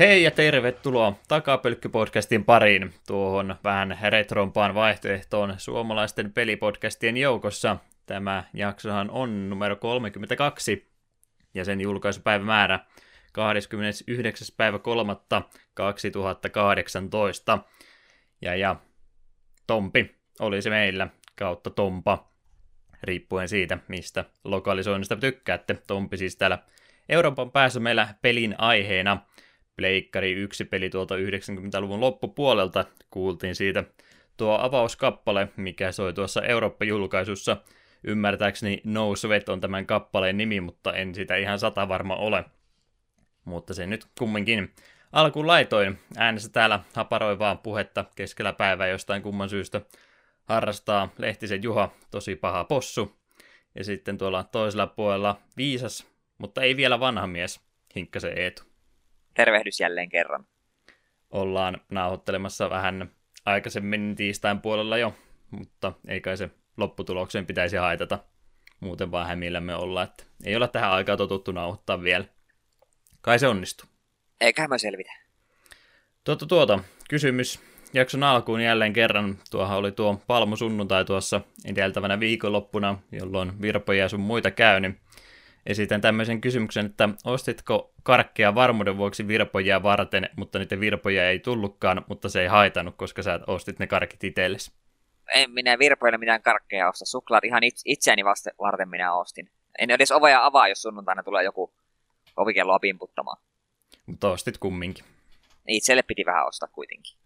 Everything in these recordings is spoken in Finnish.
Hei ja tervetuloa Takapölkky-podcastin pariin, tuohon vähän retrompaan vaihtoehtoon suomalaisten pelipodcastien joukossa. Tämä jaksohan on numero 32 ja sen julkaisupäivämäärä 29. päivä 3. 2018. Ja, ja Tompi oli se meillä kautta Tompa, riippuen siitä, mistä lokalisoinnista tykkäätte. Tompi siis täällä Euroopan päässä meillä pelin aiheena – Pleikkari yksi peli tuolta 90-luvun loppupuolelta. Kuultiin siitä tuo avauskappale, mikä soi tuossa Eurooppa-julkaisussa. Ymmärtääkseni No Sweat on tämän kappaleen nimi, mutta en sitä ihan sata varma ole. Mutta se nyt kumminkin alkuun laitoin. Äänessä täällä haparoivaa puhetta keskellä päivää jostain kumman syystä harrastaa Lehtisen Juha, tosi paha possu. Ja sitten tuolla toisella puolella viisas, mutta ei vielä vanha mies, Hinkkasen Eetu tervehdys jälleen kerran. Ollaan nauhoittelemassa vähän aikaisemmin tiistain puolella jo, mutta ei kai se lopputulokseen pitäisi haitata. Muuten vaan hämillämme olla, että ei olla tähän aikaan totuttu nauhoittaa vielä. Kai se onnistuu. Eiköhän mä selvitä. Tuota, tuota, kysymys jakson alkuun jälleen kerran. Tuohan oli tuo palmusunnuntai tuossa edeltävänä viikonloppuna, jolloin virpoja ja sun muita käy, niin esitän tämmöisen kysymyksen, että ostitko karkkeja varmuuden vuoksi virpojia varten, mutta niitä virpoja ei tullutkaan, mutta se ei haitannut, koska sä ostit ne karkit itsellesi? En minä virpoille mitään karkkeja osta. Suklaat ihan itseäni vasta varten minä ostin. En edes ovea avaa, jos sunnuntaina tulee joku ovikelloa pimputtamaan. Mutta ostit kumminkin. Itselle piti vähän ostaa kuitenkin.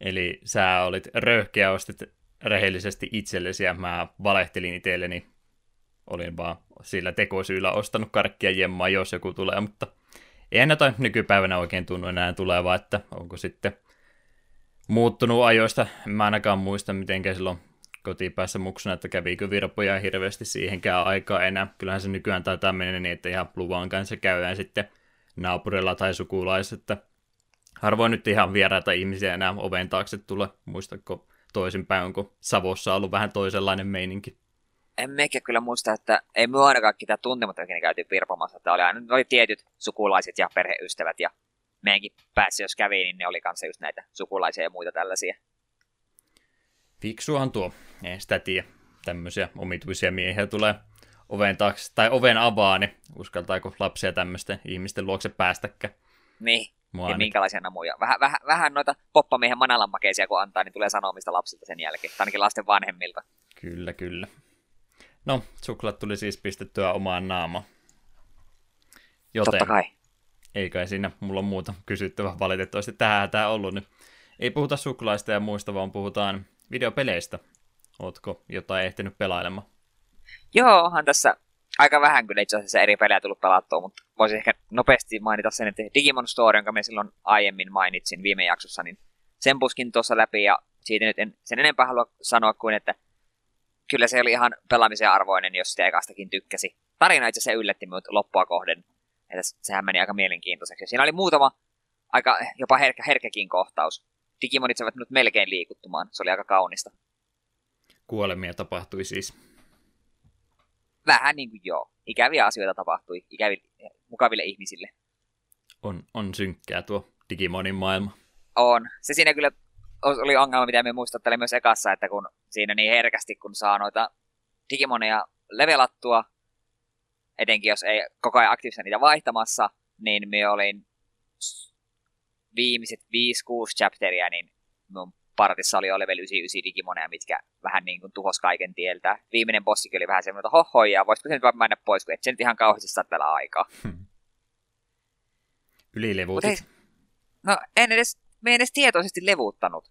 Eli sä olit röyhkeä, ostit rehellisesti itsellesi ja mä valehtelin itselleni olin vaan sillä tekosyyllä ostanut karkkia jemmaa, jos joku tulee, mutta ei noita nykypäivänä oikein tunnu enää tulevaa, että onko sitten muuttunut ajoista. Mä ainakaan muista, miten silloin kotipäässä muksuna, että kävikö virpoja hirveästi siihenkään aikaa enää. Kyllähän se nykyään taitaa mennä niin, että ihan luvan kanssa käydään sitten naapurilla tai sukulaisessa, että harvoin nyt ihan vieraita ihmisiä enää oven taakse tulee. Muistatko toisinpäin, onko Savossa ollut vähän toisenlainen meininki? En meikä kyllä muista, että ei me ainakaan ketään tuntematta ikinä käytiin virpomassa. Että oli aina oli tietyt sukulaiset ja perheystävät ja meidänkin päässä jos kävi, niin ne oli kanssa just näitä sukulaisia ja muita tällaisia. Fiksuahan tuo, ei sitä tiedä. Tämmöisiä omituisia miehiä tulee oven taakse, tai oven avaa, niin uskaltaako lapsia tämmöisten ihmisten luokse päästäkään. Niin, Mua ja minkälaisia namuja. Vähän, vähän, vähän noita poppamiehen manalammakeisia kun antaa, niin tulee sanomista lapsilta sen jälkeen, tai ainakin lasten vanhemmilta. Kyllä, kyllä. No, suklaat tuli siis pistettyä omaan naama. Joten Totta kai. Ei kai siinä mulla on muuta kysyttävää valitettavasti. Tähän tämä ollut. Niin ei puhuta suklaista ja muista, vaan puhutaan videopeleistä. Ootko jotain ehtinyt pelailemaan? Joo, onhan tässä aika vähän kyllä itse asiassa eri pelejä tullut pelattua, mutta voisin ehkä nopeasti mainita sen, että Digimon Story, jonka me silloin aiemmin mainitsin viime jaksossa, niin sen puskin tuossa läpi ja siitä nyt en sen enempää halua sanoa kuin, että kyllä se oli ihan pelaamisen arvoinen, jos sitä ekastakin tykkäsi. Tarina itse asiassa yllätti minut loppua kohden. Että sehän meni aika mielenkiintoiseksi. Siinä oli muutama aika jopa herkä, herkäkin kohtaus. Digimonit saivat nyt melkein liikuttumaan. Se oli aika kaunista. Kuolemia tapahtui siis. Vähän niin kuin joo. Ikäviä asioita tapahtui ikäville, mukaville ihmisille. On, on synkkää tuo Digimonin maailma. On. Se siinä kyllä oli ongelma, mitä me muistattelin myös ekassa, että kun siinä niin herkästi, kun saa noita Digimoneja levelattua, etenkin jos ei koko ajan aktiivisesti niitä vaihtamassa, niin me olin viimeiset 5-6 chapteria, niin mun partissa oli jo level 99 Digimoneja, mitkä vähän niin kuin tuhos kaiken tieltä. Viimeinen bossikin oli vähän semmoinen, että hohoja, voisiko se nyt vaan mennä pois, kun et se nyt ihan kauheasti saa tällä aikaa. Hmm. Ylilevuutit. No en edes, me en edes tietoisesti levuuttanut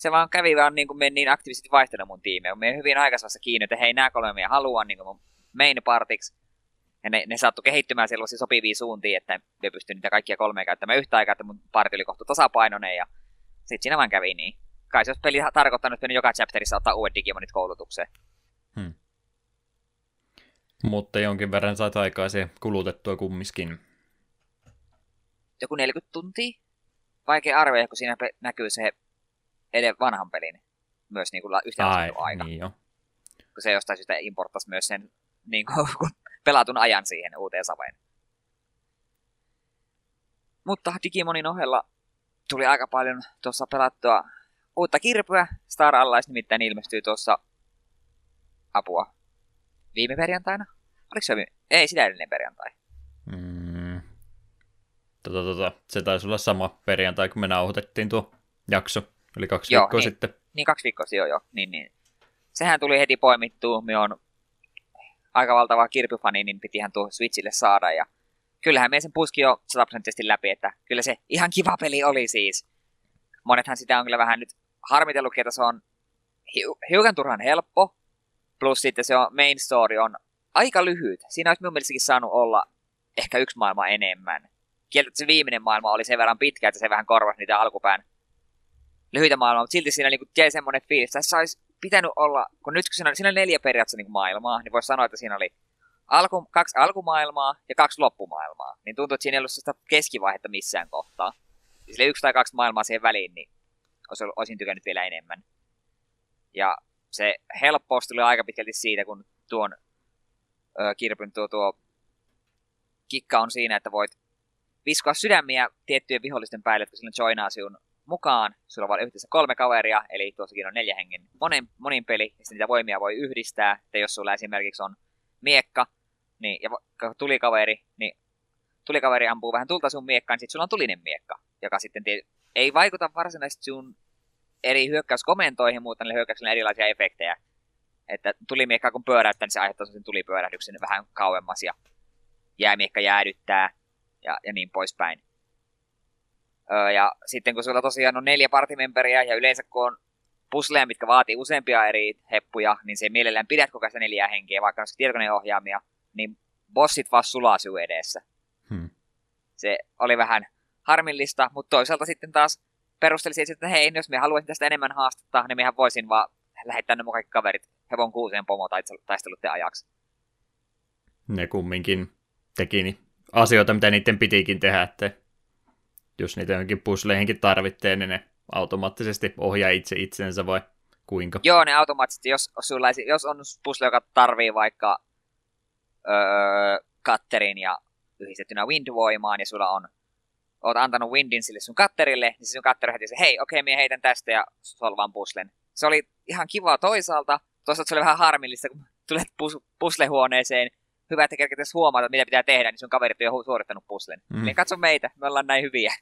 se vaan kävi vaan niin kuin me niin aktiivisesti vaihtanut mun tiimiä. Me hyvin aikaisemmassa kiinni, että hei, nämä kolme minä haluan niin kuin mun main partiksi. Ja ne, ne saattoi kehittymään sellaisia sopivia suuntiin, että me pystyn niitä kaikkia kolmea käyttämään yhtä aikaa, että mun parti oli kohta tasapainoinen ja sitten siinä vaan kävi niin. Kai se olisi peli tarkoittanut, että joka chapterissa ottaa uudet Digimonit koulutukseen. Hmm. Mutta jonkin verran sait aikaa se kulutettua kummiskin. Joku 40 tuntia? Vaikea arvioida, kun siinä näkyy se edes vanhan pelin myös niin kuin yhteen aika. Niin jo. Kun se jostain syystä importtasi myös sen niin kuin, pelatun ajan siihen uuteen saveen. Mutta Digimonin ohella tuli aika paljon tuossa pelattua uutta kirpyä. Star Allies nimittäin ilmestyy tuossa apua viime perjantaina. Oliko se viime? Ei, sitä edellinen perjantai. Tota, tota, se taisi olla sama perjantai, kun me nauhoitettiin tuo jakso. Eli kaksi joo, viikkoa niin, sitten. Niin, kaksi viikkoa sitten, joo, joo. Niin, niin. Sehän tuli heti poimittua. Me on aika valtava kirpyfani, niin pitihän tuo Switchille saada. Ja kyllähän me sen puski jo sataprosenttisesti läpi, että kyllä se ihan kiva peli oli siis. Monethan sitä on kyllä vähän nyt harmitellut, että se on hiukan turhan helppo, plus sitten se on, main story on aika lyhyt. Siinä olisi minun mielestäkin saanut olla ehkä yksi maailma enemmän. Kieltä, se viimeinen maailma oli sen verran pitkä, että se vähän korvasi niitä alkupään lyhyitä maailmaa, mutta silti siinä niinku jäi semmoinen fiilis, että olisi pitänyt olla, kun nyt kun siinä, siinä oli neljä periaatteessa niin maailmaa, niin voisi sanoa, että siinä oli alku, kaksi alkumaailmaa ja kaksi loppumaailmaa. Niin tuntuu, että siinä ei ollut sitä keskivaihetta missään kohtaa. Ja sille yksi tai kaksi maailmaa siihen väliin, niin olisin tykännyt vielä enemmän. Ja se helppous tuli aika pitkälti siitä, kun tuon ö, kirpyn tuo, tuo kikka on siinä, että voit viskoa sydämiä tiettyjen vihollisten päälle, jotka silloin joinaa sinun mukaan. Sulla on yhteensä kolme kaveria, eli tuossakin on neljä hengen monen, monin peli, ja niitä voimia voi yhdistää. Että jos sulla esimerkiksi on miekka, niin, ja tulikaveri, niin tulikaveri ampuu vähän tulta sun miekkaan, niin sitten sulla on tulinen miekka, joka sitten tie, ei vaikuta varsinaisesti sun eri hyökkäyskomentoihin, mutta niille hyökkäyksille erilaisia efektejä. Että tulimiekka kun pyöräyttää, niin se aiheuttaa sen tulipyörähdyksen vähän kauemmas ja jäämiekka jäädyttää ja, ja niin poispäin. Öö, ja sitten kun sulla tosiaan on neljä partimemberiä ja yleensä kun on pusleja, mitkä vaatii useampia eri heppuja, niin se mielellään pidät koko ajan neljää henkeä, vaikka on tietokoneen ohjaamia, niin bossit vaan sulaa edessä. Hmm. Se oli vähän harmillista, mutta toisaalta sitten taas perustelisin, että hei, jos me haluaisin tästä enemmän haastetta, niin mehän voisin vaan lähettää ne kaikki kaverit hevon kuuseen pomo taistelutten ajaksi. Ne kumminkin teki niin asioita, mitä niiden pitikin tehdä, että jos niitä jonkin pusleihinkin tarvitsee, niin ne automaattisesti ohjaa itse itsensä vai kuinka? Joo, ne automaattisesti, jos, sulla, jos on pusle, joka tarvii vaikka öö, katterin ja yhdistettynä windvoimaan, ja sulla on oot antanut windin sille sun katterille, niin se sun katteri heti se, hei, okei, okay, minä heitän tästä ja solvaan puslen. Se oli ihan kiva toisaalta, toisaalta se oli vähän harmillista, kun tulet pus- puslehuoneeseen, hyvä, että kerkeäisi huomata, mitä pitää tehdä, niin sun kaverit on jo suorittanut puslen. Mm. Niin katso meitä, me ollaan näin hyviä.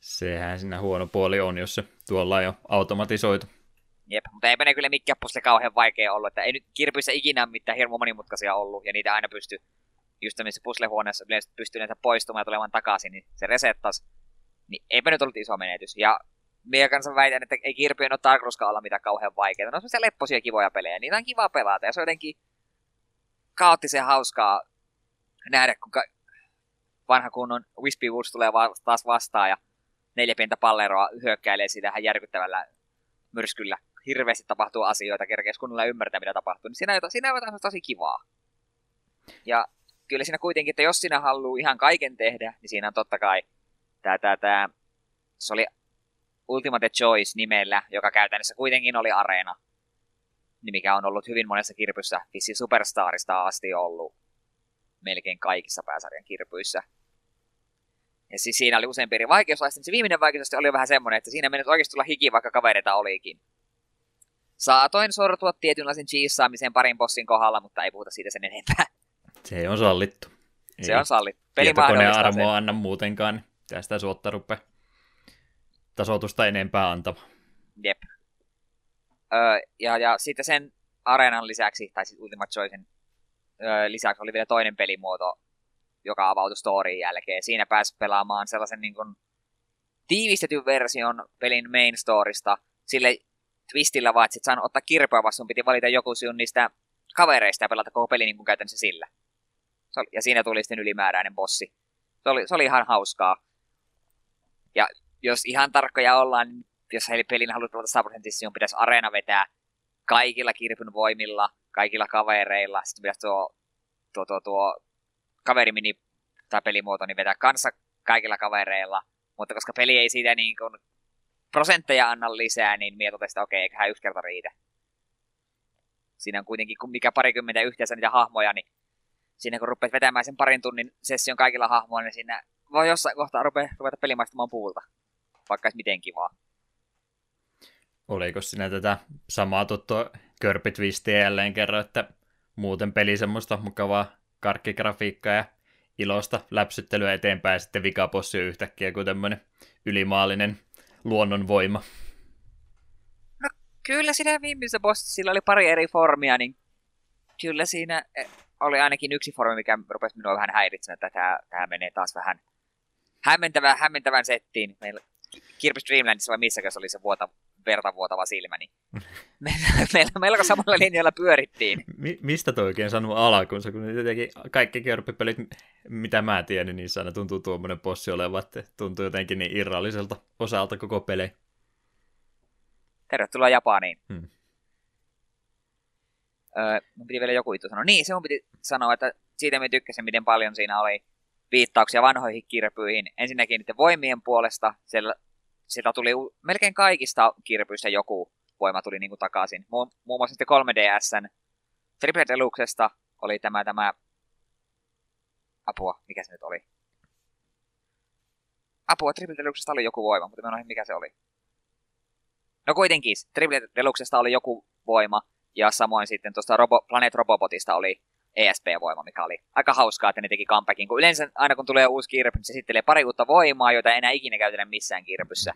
Sehän siinä huono puoli on, jos se tuolla on jo automatisoitu. Jep, mutta eipä ne kyllä mikään pusle kauhean vaikea ollut, että ei nyt kirpyissä ikinä mitään hirmu monimutkaisia ollut, ja niitä aina pysty just tämmöisessä puslehuoneessa yleensä pystyy näitä poistumaan ja tulemaan takaisin, niin se resettas. Niin eipä nyt ollut iso menetys. Ja minä kanssa väitän, että ei kirpien ole tarkoituskaan olla mitään kauhean vaikeaa. Ne on semmoisia lepposia kivoja pelejä. Niitä on kiva pelata ja se on jotenkin kaoottisen hauskaa nähdä, kun vanha kunnon Wispy Woods tulee taas vastaan ja neljä pientä palleroa hyökkäilee siitä ihan järkyttävällä myrskyllä. Hirveästi tapahtuu asioita, kerkeäisi kunnolla ymmärtää, mitä tapahtuu. Niin siinä siinä on jotain tosi kivaa. Ja kyllä siinä kuitenkin, että jos sinä haluaa ihan kaiken tehdä, niin siinä on totta kai tämä, tämä, tämä se oli Ultimate Choice nimellä, joka käytännössä kuitenkin oli areena, mikä on ollut hyvin monessa kirpyssä, vissi Superstarista asti ollut melkein kaikissa pääsarjan kirpyissä. Ja siis siinä oli useampi eri vaikeusaste, se viimeinen vaikeusaste oli vähän semmoinen, että siinä meni oikeasti tulla hiki, vaikka kavereita olikin. Saatoin sortua tietynlaisen cheesaamiseen parin bossin kohdalla, mutta ei puhuta siitä sen enempää. Se on sallittu. Ei se on sallittu. Tietokoneen armo anna muutenkaan, niin tästä suotta rupea tasoitusta enempää antava. Jep. Ja, ja sitten sen areenan lisäksi, tai sitten Ultimate Choicen lisäksi oli vielä toinen pelimuoto, joka avautui storyin jälkeen. Siinä pääsi pelaamaan sellaisen niin kuin, tiivistetyn version pelin main storista, sille twistillä vaan, että sit ottaa kirpeä, vaan piti valita joku sinun niistä kavereista ja pelata koko peli niin kuin käytännössä sillä ja siinä tuli sitten ylimääräinen bossi. Se oli, se oli ihan hauskaa. Ja jos ihan tarkkoja ollaan, niin jos heille pelin haluat pelata 100 prosentissa, niin pitäisi areena vetää kaikilla kirpyn voimilla, kaikilla kavereilla. Sitten pitäisi tuo, tuo, tuo, tuo kaverimini tai pelimuoto niin vetää kanssa kaikilla kavereilla. Mutta koska peli ei siitä niin kuin prosentteja anna lisää, niin mietin, että okei, eiköhän yksi kerta riitä. Siinä on kuitenkin, mikä parikymmentä yhteensä niitä hahmoja, niin siinä kun rupeat vetämään sen parin tunnin session kaikilla hahmoilla, niin siinä voi jossain kohtaa rupea, ruveta pelimaistamaan puulta. Vaikka olisi miten kivaa. Oliko sinä tätä samaa tuttua körpitvistiä jälleen kerran, että muuten peli semmoista mukavaa karkkigrafiikkaa ja ilosta läpsyttelyä eteenpäin ja sitten vikapossi yhtäkkiä kuin tämmöinen ylimaallinen luonnonvoima. No kyllä siinä viimeisessä bossissa sillä oli pari eri formia, niin kyllä siinä eh, oli ainakin yksi formi, mikä rupesi minua vähän häiritsemään, että tämä, tämä menee taas vähän hämmentävän, hämmentävän settiin. Meillä Kirby Dreamlandissa vai missäkään se oli se vuota, verta vuotava silmä, niin meillä, melko samalla linjalla pyörittiin. Mi- mistä toi oikein sanoo alkuunsa, kun jotenkin kaikki körppipelit, mitä mä tiedän, niin aina tuntuu tuommoinen possi olevan, että tuntuu jotenkin niin irralliselta osalta koko peli. Tervetuloa Japaniin. Hmm. Öö, mun piti vielä joku juttu sanoa. Niin, se mun piti sanoa, että siitä mä tykkäsin, miten paljon siinä oli viittauksia vanhoihin kirpyihin. Ensinnäkin niiden voimien puolesta, siellä, sieltä tuli melkein kaikista kirpyistä joku voima tuli niin kuin takaisin. Mu- muun muassa sitten 3DSn Triple Deluxesta oli tämä, tämä apua, mikä se nyt oli? Apua, Triple Deluxesta oli joku voima, mutta mä en mikä se oli. No kuitenkin, Triple Deluxesta oli joku voima, ja samoin sitten tuosta Robo, Planet Robobotista oli ESP-voima, mikä oli aika hauskaa, että ne teki comebackin. Kun yleensä aina kun tulee uusi kirpy, niin se esittelee pari uutta voimaa, joita ei enää ikinä käytetä missään kirpyssä.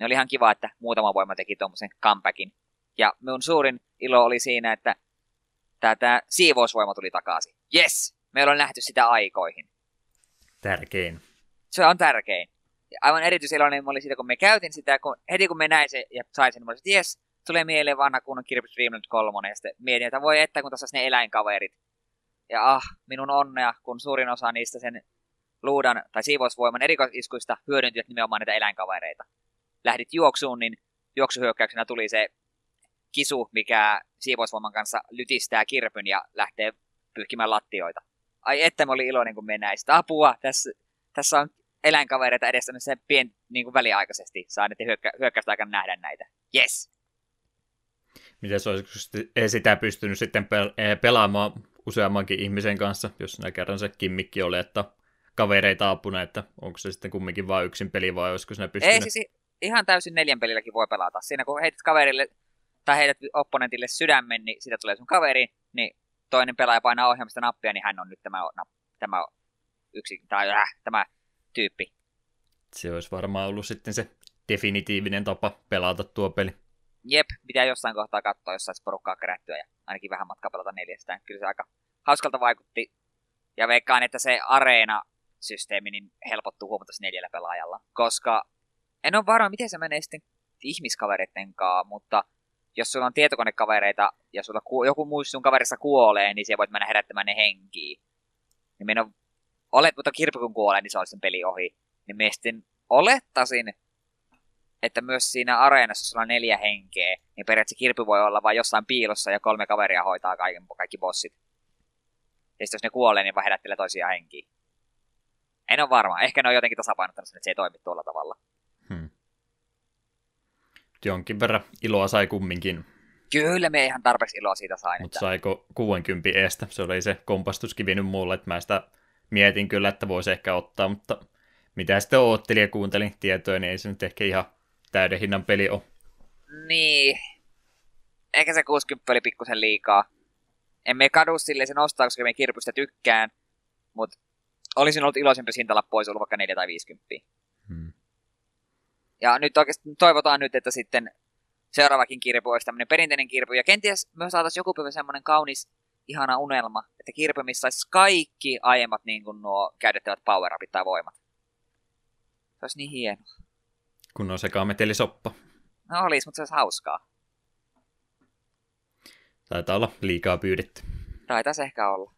Ne oli ihan kiva, että muutama voima teki tuommoisen comebackin. Ja mun suurin ilo oli siinä, että tämä siivousvoima tuli takaisin. Yes! Meillä on nähty sitä aikoihin. Tärkein. Se on tärkein. Ja aivan erityiseloinen mä olin siitä, kun me käytin sitä, kun heti kun me näin se ja sain sen, niin mä olin, että yes, tulee mieleen vanha kunnon Kirby Dreamland 3, ja sitten mietin, että voi että kun tässä ne eläinkaverit. Ja ah, minun onnea, kun suurin osa niistä sen luudan tai siivousvoiman erikoisiskuista hyödyntivät nimenomaan näitä eläinkavereita. Lähdit juoksuun, niin juoksuhyökkäyksenä tuli se kisu, mikä siivousvoiman kanssa lytistää kirpyn ja lähtee pyyhkimään lattioita. Ai että mä olin iloinen, kun me näistä. Apua, tässä, tässä on eläinkavereita edessä, se pien niin kuin väliaikaisesti saa näiden hyökkä, hyökkäystä aikana nähdä näitä. Yes! Miten se olisi sitä pystynyt sitten eh, pelaamaan useammankin ihmisen kanssa, jos sinä kerran se kimmikki oli, että kavereita apuna, että onko se sitten kumminkin vain yksin peli vai olisiko sinä pystynyt? Ei siis ihan täysin neljän pelilläkin voi pelata. Siinä kun heität kaverille tai heität opponentille sydämen, niin siitä tulee sun kaveri, niin toinen pelaaja painaa ohjelmista nappia, niin hän on nyt tämä, tämä yksi, tai äh, tämä tyyppi. Se olisi varmaan ollut sitten se definitiivinen tapa pelata tuo peli. Jep, pitää jossain kohtaa katsoa, jos saisi porukkaa kerättyä ja ainakin vähän matkaa pelata neljästään. Kyllä se aika hauskalta vaikutti. Ja veikkaan, että se areena-systeemi niin helpottuu huomattavasti neljällä pelaajalla. Koska en ole varma, miten se menee sitten ihmiskavereiden kanssa, mutta jos sulla on tietokonekavereita ja sulla ku, joku muu sun kaverissa kuolee, niin siellä voit mennä herättämään ne henkiä. Niin minä olet, mutta kirppi kun kuolee, niin se on sen peli ohi. Niin minä sitten olettasin, että myös siinä areenassa, sulla on neljä henkeä, niin periaatteessa kirppi voi olla vain jossain piilossa ja kolme kaveria hoitaa kaiken, kaikki bossit. Ja sitten jos ne kuolee, niin vaan herättelee toisia henkiä. En ole varma. Ehkä ne on jotenkin tasapainottanut sen, että se ei toimi tuolla tavalla. Hmm. Jonkin verran iloa sai kumminkin. Kyllä, me ihan tarpeeksi iloa siitä sain. Mutta että... saiko 60 eestä? Se oli se kompastuskivi nyt mulle, että mä sitä mietin kyllä, että voisi ehkä ottaa, mutta mitä sitten oottelin ja kuuntelin tietoja, niin ei se nyt ehkä ihan täyden hinnan peli on. Niin. Ehkä se 60 oli pikkusen liikaa. Emme kadu sille sen ostaa, koska me kirpystä tykkään, mutta olisin ollut iloisempi hintalappu, olisi ollut vaikka 4 tai 50. Hmm. Ja nyt oikeasti toivotaan nyt, että sitten seuraavakin kirpu olisi tämmöinen perinteinen kirpu. Ja kenties myös saataisiin joku päivä semmoinen kaunis, ihana unelma, että kirpu, missä saisi kaikki aiemmat niin kuin nuo käytettävät power tai voimat. Se olisi niin hieno. Kun on se kaametelisoppa. No olisi, mutta se olisi hauskaa. Taitaa olla liikaa pyydetty. Taitaisi ehkä olla.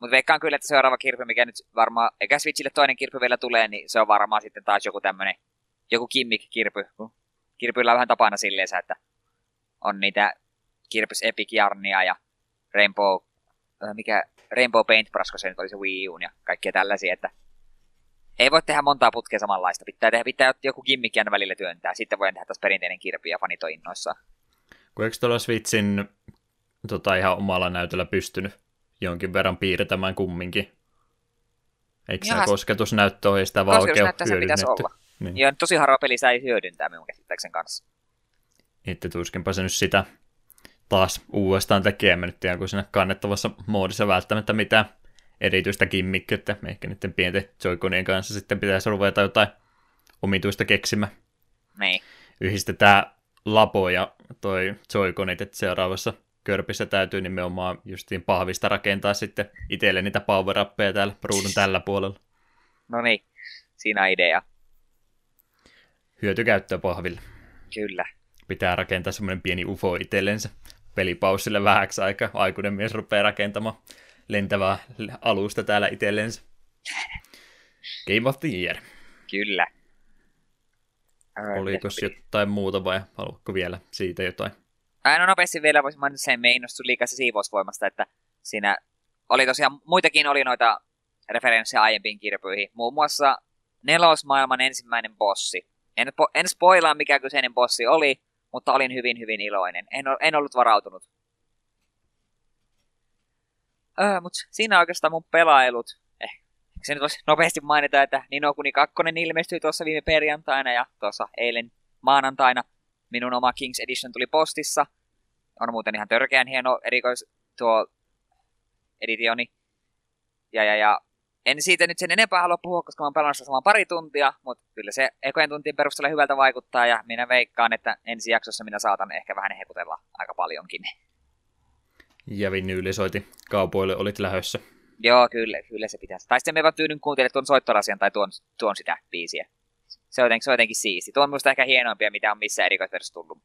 Mutta veikkaan kyllä, että seuraava kirpy, mikä nyt varmaan, eikä Switchille toinen kirpy vielä tulee, niin se on varmaan sitten taas joku tämmönen, joku kimmik-kirpy. Kirpyillä on vähän tapana silleen, että on niitä kirpys Epic Jarnia ja Rainbow, mikä Rainbow Paintbrush, kun se nyt oli se Wii U ja kaikkia tällaisia, että ei voi tehdä montaa putkea samanlaista. Pitää tehdä pitää joku gimmick välillä työntää. Sitten voi tehdä taas perinteinen kirpi ja fanit on innoissaan. Kun eikö tuolla Switchin tota, ihan omalla näytöllä pystynyt jonkin verran piirtämään kumminkin? Eikö Jaha, se kosketusnäyttö ole sitä vaan oikein pitäisi olla. Niin. Ja tosi harva peli sitä ei hyödyntää minun käsittääkseni kanssa. Että tuskinpa se nyt sitä taas uudestaan tekee. Nyt tiedän, kun siinä kannettavassa moodissa välttämättä mitään erityistä kimmikkiä, että ehkä niiden pienten joikonien kanssa sitten pitäisi ruveta jotain omituista keksimään. Niin. Yhdistetään Lapo ja toi joikonit, että seuraavassa körpissä täytyy nimenomaan justiin pahvista rakentaa sitten itselle niitä power täällä ruudun tällä puolella. No niin, siinä idea. Hyötykäyttöä pahville. Kyllä. Pitää rakentaa semmoinen pieni UFO itsellensä pelipaussille vähäksi aikaa. Aikuinen mies rupeaa rakentamaan lentävää alusta täällä itsellensä. Game of the Year. Kyllä. Oliko jotain muuta vai haluatko vielä siitä jotain? Aina nopeasti vielä voisin mainita sen, me innostui liikaa siivousvoimasta, että siinä oli tosiaan, muitakin oli noita referenssejä aiempiin kirpyihin. Muun muassa nelosmaailman ensimmäinen bossi. En, po- en spoilaa mikä kyseinen bossi oli, mutta olin hyvin hyvin iloinen. En, en ollut varautunut. Öö, mutta siinä oikeastaan mun pelailut. Eh, se nyt voisi nopeasti mainita, että Nino Kuni 2 ilmestyi tuossa viime perjantaina ja tuossa eilen maanantaina minun oma Kings Edition tuli postissa. On muuten ihan törkeän hieno erikois tuo editioni. Ja, ja, ja en siitä nyt sen enempää halua puhua, koska mä oon pelannut saman pari tuntia, mutta kyllä se ekojen tuntien perusteella hyvältä vaikuttaa ja minä veikkaan, että ensi jaksossa minä saatan ehkä vähän hekutella aika paljonkin. Ja vinyyli soiti kaupoille, olit lähössä. Joo, kyllä, kyllä se pitäisi. Tai sitten me vaan tyydyn kuuntelemaan tuon soittorasian tai tuon, tuon sitä biisiä. Se on, jotenkin, se on jotenkin siisti. Tuo on minusta ehkä hienoimpia, mitä on missä erikoisversiossa tullut.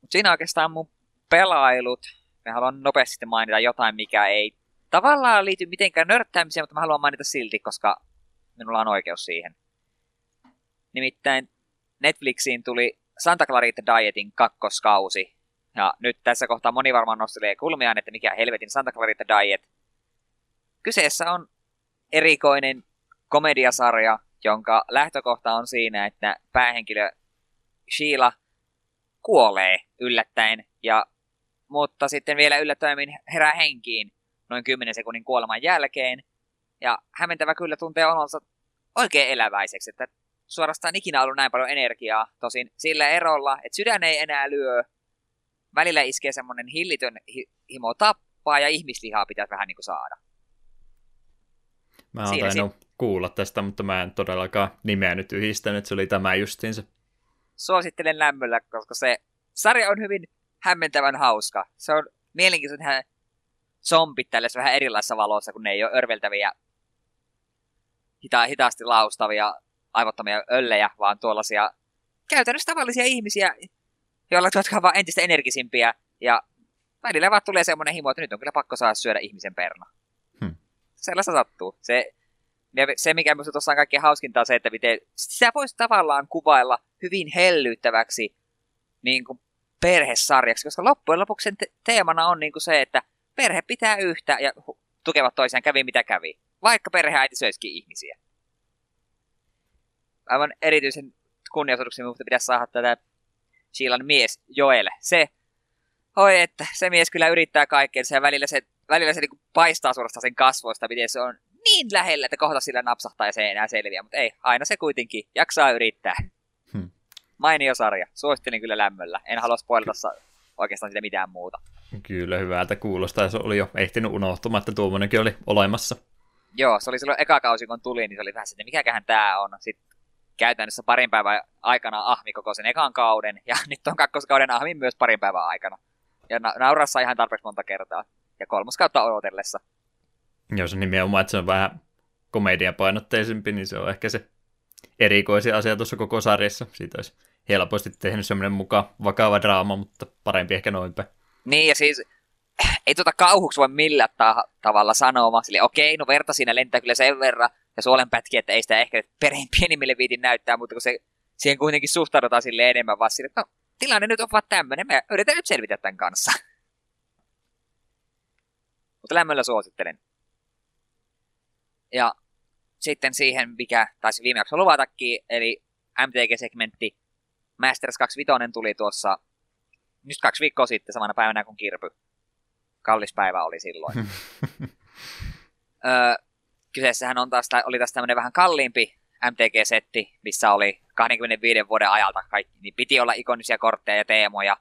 Mut siinä oikeastaan mun pelailut. Mä haluan nopeasti sitten mainita jotain, mikä ei tavallaan liity mitenkään nörttäämiseen, mutta mä haluan mainita silti, koska minulla on oikeus siihen. Nimittäin Netflixiin tuli Santa Clarita Dietin kakkoskausi. Ja nyt tässä kohtaa moni varmaan nostelee kulmiaan, että mikä helvetin Santa Clarita Diet. Kyseessä on erikoinen komediasarja, jonka lähtökohta on siinä, että päähenkilö Sheila kuolee yllättäen, ja, mutta sitten vielä yllättäen herää henkiin noin 10 sekunnin kuoleman jälkeen. Ja hämmentävä kyllä tuntee olonsa oikein eläväiseksi, että suorastaan ikinä ollut näin paljon energiaa. Tosin sillä erolla, että sydän ei enää lyö, välillä iskee semmoinen hillitön hi- himo tappaa ja ihmislihaa pitäisi vähän niin kuin saada. Mä oon Siinä tainnut kuulla tästä, mutta mä en todellakaan nimeä nyt yhdistänyt, se oli tämä justiinsa. Suosittelen lämmöllä, koska se sarja on hyvin hämmentävän hauska. Se on mielenkiintoinen tehdä zombit tällaisessa vähän erilaisessa valossa, kun ne ei ole örveltäviä, hita- hitaasti laustavia, aivottomia öllejä, vaan tuollaisia käytännössä tavallisia ihmisiä, joilla jotka ovat entistä energisimpiä. Ja välillä vaan tulee semmoinen himo, että nyt on kyllä pakko saada syödä ihmisen perna. Hmm. Sellaista sattuu. Se, ja se, mikä minusta tuossa on kaikkein hauskinta, on se, että miten sitä voisi tavallaan kuvailla hyvin hellyttäväksi niin kuin perhesarjaksi, koska loppujen lopuksi sen te- teemana on niin kuin se, että perhe pitää yhtä ja hu- tukevat toisiaan kävi mitä kävi, vaikka perheäiti söisikin ihmisiä. Aivan erityisen kunnianosoituksen minusta pitäisi saada tätä Sheilan mies Joel. Se, oi että, se mies kyllä yrittää kaikkeensa ja välillä se, välillä se niin paistaa suorastaan sen kasvoista, miten se on niin lähellä, että kohta sillä napsahtaa ja se ei enää selviä, mutta ei, aina se kuitenkin jaksaa yrittää. Hmm. Mainio sarja, suosittelen kyllä lämmöllä. En halua spoilata oikeastaan sitä mitään muuta. Kyllä hyvältä kuulostaa, se oli jo ehtinyt unohtumaan, että tuommoinenkin oli olemassa. Joo, se oli silloin eka kausi, kun tuli, niin se oli vähän sitten, mikäköhän tää on. Sitten käytännössä parin päivän aikana ahmi koko sen ekan kauden, ja nyt on kakkoskauden ahmi myös parin päivän aikana. Ja na- naurassa ihan tarpeeksi monta kertaa. Ja kolmas kautta odotellessa. Jos on nimenomaan, että se on vähän komediapainotteisempi, niin se on ehkä se erikoisin asia tuossa koko sarjassa. Siitä olisi helposti tehnyt semmoinen mukaan vakava draama, mutta parempi ehkä noin päin. Niin, ja siis ei tuota kauhuksi voi millään ta- tavalla sanoa. Sille okei, no verta siinä lentää kyllä sen verran, ja suolenpätkiä, että ei sitä ehkä perheen pienimmille viitin näyttää, mutta kun se, siihen kuitenkin suhtaudutaan sille enemmän vaan sille, että no, tilanne nyt on vaan tämmöinen, me yritetään nyt selvitä tämän kanssa. mutta lämmöllä suosittelen. Ja sitten siihen, mikä taisi viime jaksossa luvatakin, eli MTG-segmentti Masters 25 tuli tuossa nyt kaksi viikkoa sitten samana päivänä kuin Kirpy. Kallis päivä oli silloin. Öö, kyseessähän on taas, oli taas tämmöinen vähän kalliimpi MTG-setti, missä oli 25 vuoden ajalta kaikki, niin piti olla ikonisia kortteja ja teemoja.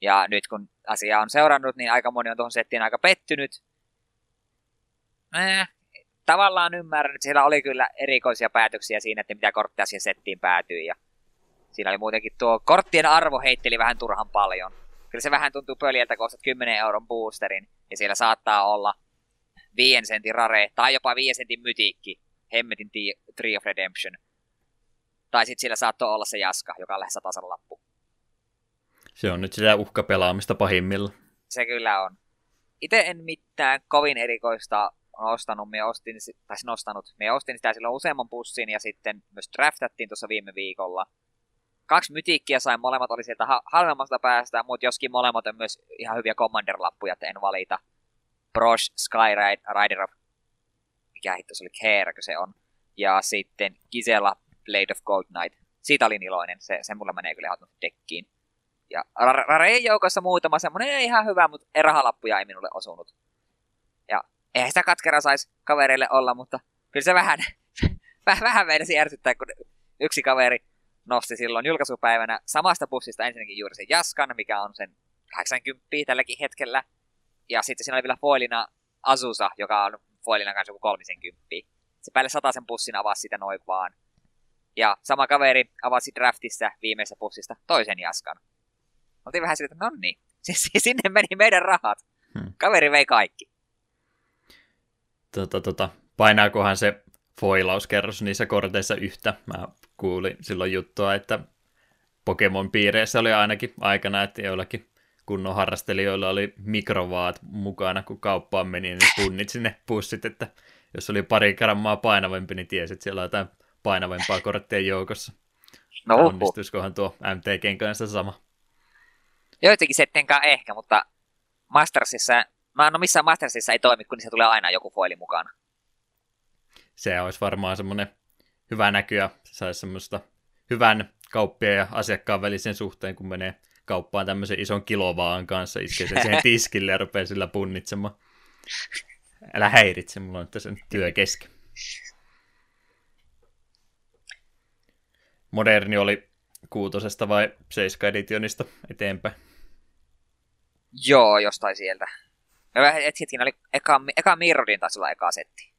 Ja nyt kun asia on seurannut, niin aika moni on tuohon settiin aika pettynyt. Eh, tavallaan ymmärrän, että siellä oli kyllä erikoisia päätöksiä siinä, että mitä kortteja siihen settiin päätyi. Ja siinä oli muutenkin tuo korttien arvo heitteli vähän turhan paljon. Kyllä se vähän tuntuu pöljältä, kun ostat 10 euron boosterin, ja siellä saattaa olla 5 sentin rare, tai jopa 5 sentin mytiikki, hemmetin Tree of Redemption. Tai sitten siellä saattoi olla se jaska, joka on lähes tasan lappu. Se on nyt sitä uhkapelaamista pahimmilla. Se kyllä on. Itse en mitään kovin erikoista ostanut. Me ostin, tai nostanut. Me ostin sitä silloin useamman pussin ja sitten myös draftattiin tuossa viime viikolla. Kaksi mytiikkiä sain, molemmat oli sieltä halvemmasta päästä, mutta joskin molemmat on myös ihan hyviä Commander-lappuja, että en valita. Brosh Skyrider of... Mikä hitto se oli? Kerkö se on. Ja sitten Gisela Blade of Gold Knight. Siitä olin iloinen, se, se mulle menee kyllä ihan dekkiin. Ja Rareen joukossa muutama semmonen ei ihan hyvä, mutta rahalappuja ei minulle osunut. Ja eihän sitä katkera saisi kavereille olla, mutta kyllä se vähän, vähän meinasi ärsyttää, kun yksi kaveri nosti silloin julkaisupäivänä samasta bussista ensinnäkin juuri sen Jaskan, mikä on sen 80 tälläkin hetkellä. Ja sitten siinä oli vielä foilina Azusa, joka on foilina kanssa joku 30. Se päälle sen bussin avasi sitä noin vaan. Ja sama kaveri avasi draftissa viimeisessä pussista toisen Jaskan. Oltiin vähän siltä, että no niin, sinne meni meidän rahat. Hmm. Kaveri vei kaikki. Tota, tota, painaakohan se foilauskerros niissä korteissa yhtä? Mä kuulin silloin juttua, että Pokemon-piireissä oli ainakin aikana, että joillakin kunnon harrastelijoilla oli mikrovaat mukana, kun kauppaan meni, niin punnit sinne pussit, että jos oli pari grammaa painavempi, niin tiesi, että siellä on jotain painavempaa korttien joukossa. No, Onnistuisikohan tuo MTGn kanssa sama? Joitakin settenkaan ehkä, mutta Mastersissa, mä no missään Mastersissa ei toimi, kun se tulee aina joku foili mukana. Se olisi varmaan semmoinen hyvä näkyä, saisi semmoista hyvän kauppien ja asiakkaan välisen suhteen, kun menee kauppaan tämmöisen ison kilovaan kanssa, iskee se siihen tiskille ja rupeaa sillä punnitsemaan. Älä häiritse, mulla on tässä työ kesken. Moderni oli kuutosesta vai seiska editionista eteenpäin? Joo, jostain sieltä. Et hetken oli eka, eka Mirrodin taisi olla eka setti.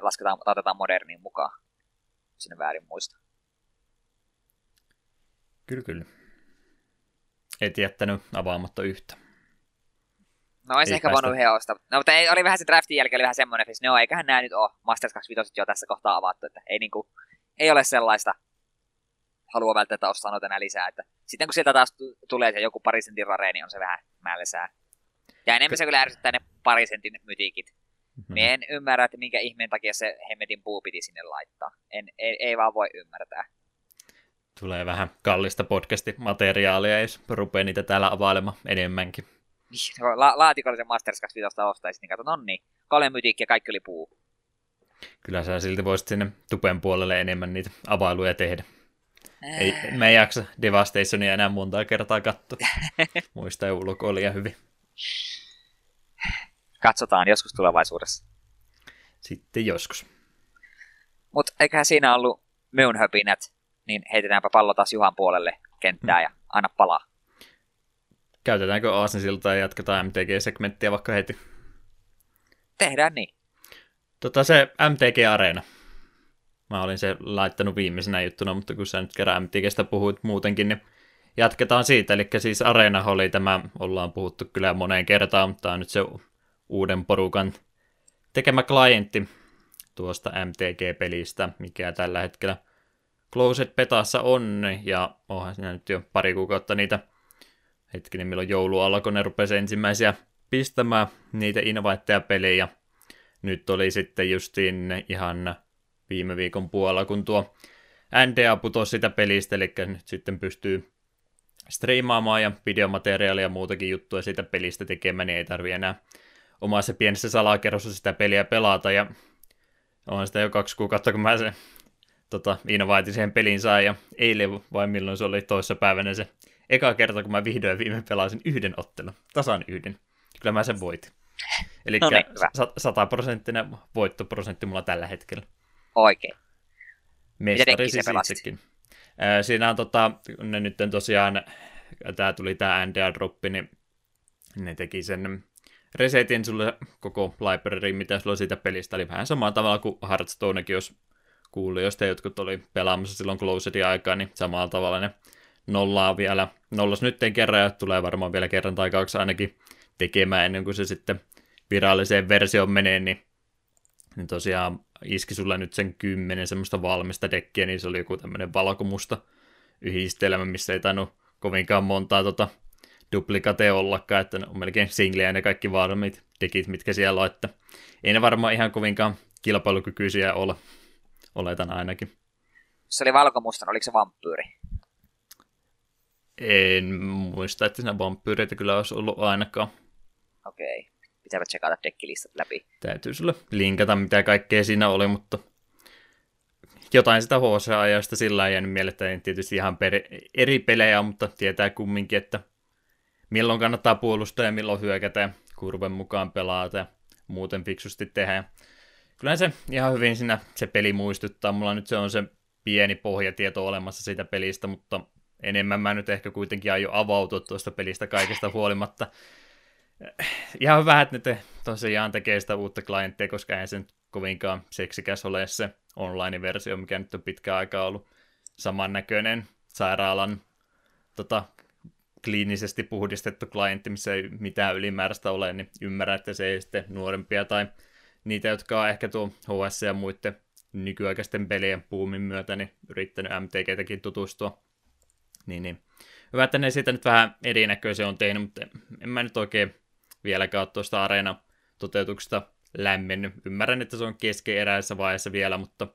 Lasketaan, otetaan moderniin mukaan. Sinne väärin muista. Kyllä, kyllä. Et jättänyt avaamatta yhtä. No olisi ehkä voinut yhden ostaa. No mutta ei, oli vähän se draftin jälkeen oli vähän semmoinen, että no eiköhän nämä nyt ole Masters 25 jo tässä kohtaa avattu, että ei, niinku, ei ole sellaista halua välttämättä ostaa noita enää lisää. Että sitten kun sieltä taas tulee se joku pari sentin rare, niin on se vähän mällesää. Ja enemmän se kyllä ärsyttää ne pari sentin mytiikit. Mm-hmm. en ymmärrä, että minkä ihmeen takia se hemmetin puu piti sinne laittaa. En, ei, ei vaan voi ymmärtää. Tulee vähän kallista podcasti-materiaalia, jos rupeaa niitä täällä availemaan enemmänkin. Niin, la- laatikollisen Masters 25 ostaisit, niin katsot, no niin, kolme mytiikkiä ja kaikki oli puu. Kyllä sä silti voisit sinne tupen puolelle enemmän niitä availuja tehdä. Ei, mä en jaksa Devastationia enää monta kertaa katsoa. Muista ulkoa liian hyvin. Katsotaan joskus tulevaisuudessa. Sitten joskus. Mutta eiköhän siinä ollut minun höpinät, niin heitetäänpä pallo taas Juhan puolelle kenttää hmm. ja anna palaa. Käytetäänkö Aasensiltaa ja jatketaan MTG-segmenttiä vaikka heti? Tehdään niin. Tota se MTG-areena. Mä olin se laittanut viimeisenä juttuna, mutta kun sä nyt kerran MTGstä puhuit muutenkin, niin jatketaan siitä. Eli siis Areena oli tämä, ollaan puhuttu kyllä moneen kertaan, mutta tämä on nyt se uuden porukan tekemä klientti tuosta MTG-pelistä, mikä tällä hetkellä Closet Petassa on, ja onhan siinä nyt jo pari kuukautta niitä hetkinen, milloin joulu alkoi, ne rupesi ensimmäisiä pistämään niitä inviteja-pelejä. Nyt oli sitten justiin ihan viime viikon puolella, kun tuo NDA putosi sitä pelistä, eli nyt sitten pystyy striimaamaan ja videomateriaalia ja muutakin juttuja siitä pelistä tekemään, niin ei tarvi enää omassa pienessä salakerrossa sitä peliä pelata, ja on sitä jo kaksi kuukautta, kun mä se tota, invite siihen peliin sain, ja eilen vai milloin se oli toissa päivänä se eka kerta, kun mä vihdoin viime pelasin yhden ottelun, tasan yhden. Kyllä mä sen voitin. Eli No niin, sataprosenttinen voittoprosentti mulla tällä hetkellä. Oikein. Mestari siis itsekin. Siinä on tota, ne nyt tosiaan, tää tuli tää NDA droppi, niin ne teki sen resetin sulle koko library, mitä sulla siitä pelistä. Oli vähän samalla tavalla kuin Hearthstonekin, jos kuuli, jos te jotkut oli pelaamassa silloin Closedin aikaa, niin samalla tavalla ne nollaa vielä, nollas nyt kerran ja tulee varmaan vielä kerran tai kaksi ainakin tekemään ennen kuin se sitten viralliseen versioon menee, niin, niin tosiaan iski sulle nyt sen kymmenen semmoista valmista dekkiä, niin se oli joku tämmöinen valkomusta yhdistelmä, missä ei tainnut kovinkaan montaa tota duplikate ollakaan, että ne on melkein singlejä ne kaikki valmiit dekit, mitkä siellä on, että ei ne varmaan ihan kovinkaan kilpailukykyisiä ole, oletan ainakin. Se oli valkomustan, oliko se vampyyri? En muista, että siinä vampyyreitä kyllä olisi ollut ainakaan. Okei. Okay. Pitääpä tsekata dekkilistat läpi. Täytyy sulle linkata, mitä kaikkea siinä oli, mutta jotain sitä HC-ajasta sillä lailla jäänyt mieleen, tietysti ihan per, eri pelejä, mutta tietää kumminkin, että milloin kannattaa puolustaa ja milloin hyökätä kurven mukaan pelata ja muuten fiksusti tehdä. Kyllä se ihan hyvin siinä se peli muistuttaa. Mulla nyt se on se pieni pohjatieto olemassa siitä pelistä, mutta enemmän mä nyt ehkä kuitenkin aio avautua tuosta pelistä kaikesta huolimatta. Ihan hyvä, että ne te tosiaan tekee sitä uutta klienttia, koska eihän se nyt kovinkaan seksikäs ole se online-versio, mikä nyt on pitkään aikaa ollut samannäköinen sairaalan tota, kliinisesti puhdistettu klientti, missä ei mitään ylimääräistä ole, niin ymmärrän, että se ei sitten nuorempia tai niitä, jotka on ehkä tuo HS ja muiden nykyaikaisten pelien puumin myötä niin yrittänyt MTGtäkin tutustua. Niin, niin. Hyvä, että ne siitä nyt vähän erinäköisiä on tehnyt, mutta en mä nyt oikein vieläkään ole tuosta areena toteutuksesta lämmennyt. Ymmärrän, että se on keskeeräisessä vaiheessa vielä, mutta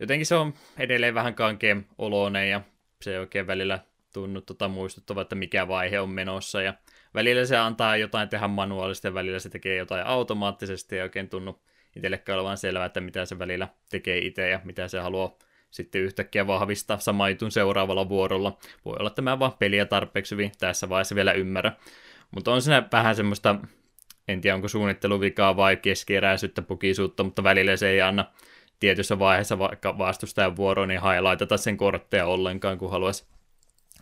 jotenkin se on edelleen vähän kankeen oloinen ja se ei oikein välillä tunnu tota muistuttava, että mikä vaihe on menossa ja välillä se antaa jotain tehdä manuaalisesti ja välillä se tekee jotain automaattisesti ja oikein tunnu itsellekään olevan selvää, että mitä se välillä tekee itse ja mitä se haluaa sitten yhtäkkiä vahvistaa sama jutun seuraavalla vuorolla. Voi olla, että mä vaan peliä tarpeeksi hyvin tässä vaiheessa vielä ymmärrä. Mutta on siinä vähän semmoista, en tiedä onko suunnitteluvikaa vai keskeeräisyyttä, pukisuutta, mutta välillä se ei anna tietyssä vaiheessa vaikka vastustajan vuoroon, niin highlightata sen kortteja ollenkaan, kun haluaisi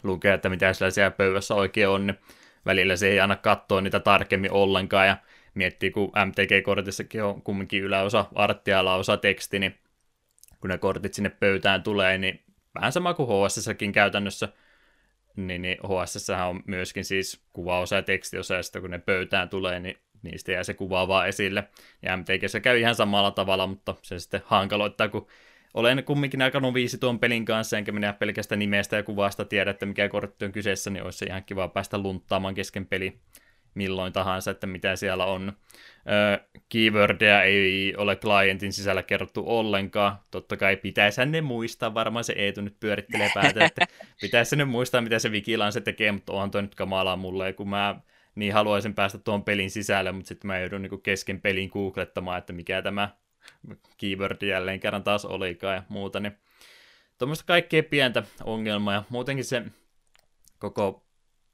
lukea, että mitä sillä siellä pöydässä oikein on, niin välillä se ei anna katsoa niitä tarkemmin ollenkaan, ja miettii, kun MTG-kortissakin on kumminkin yläosa arttia ja alaosa teksti, niin kun ne kortit sinne pöytään tulee, niin vähän sama kuin HSS-kin käytännössä, niin, niin HSS on myöskin siis kuvaosa ja tekstiosa, ja sitten kun ne pöytään tulee, niin niistä jää se kuva esille. Ja MTGssä käy ihan samalla tavalla, mutta se sitten hankaloittaa, kun olen kumminkin aika noviisi tuon pelin kanssa, enkä minä pelkästä nimestä ja kuvasta tiedä, että mikä kortti on kyseessä, niin olisi ihan kiva päästä lunttaamaan kesken peli milloin tahansa, että mitä siellä on. Öö, keywordia ei ole klientin sisällä kerrottu ollenkaan. Totta kai pitäisi ne muistaa, varmaan se Eetu nyt pyörittelee päätä, että pitäisi ne muistaa, mitä se Wikilan se tekee, mutta onhan toi nyt kamalaa mulle, kun mä niin haluaisin päästä tuon pelin sisälle, mutta sitten mä joudun niin kesken pelin googlettamaan, että mikä tämä keyword jälleen kerran taas olikaan ja muuta, niin tuommoista kaikkea pientä ongelmaa ja muutenkin se koko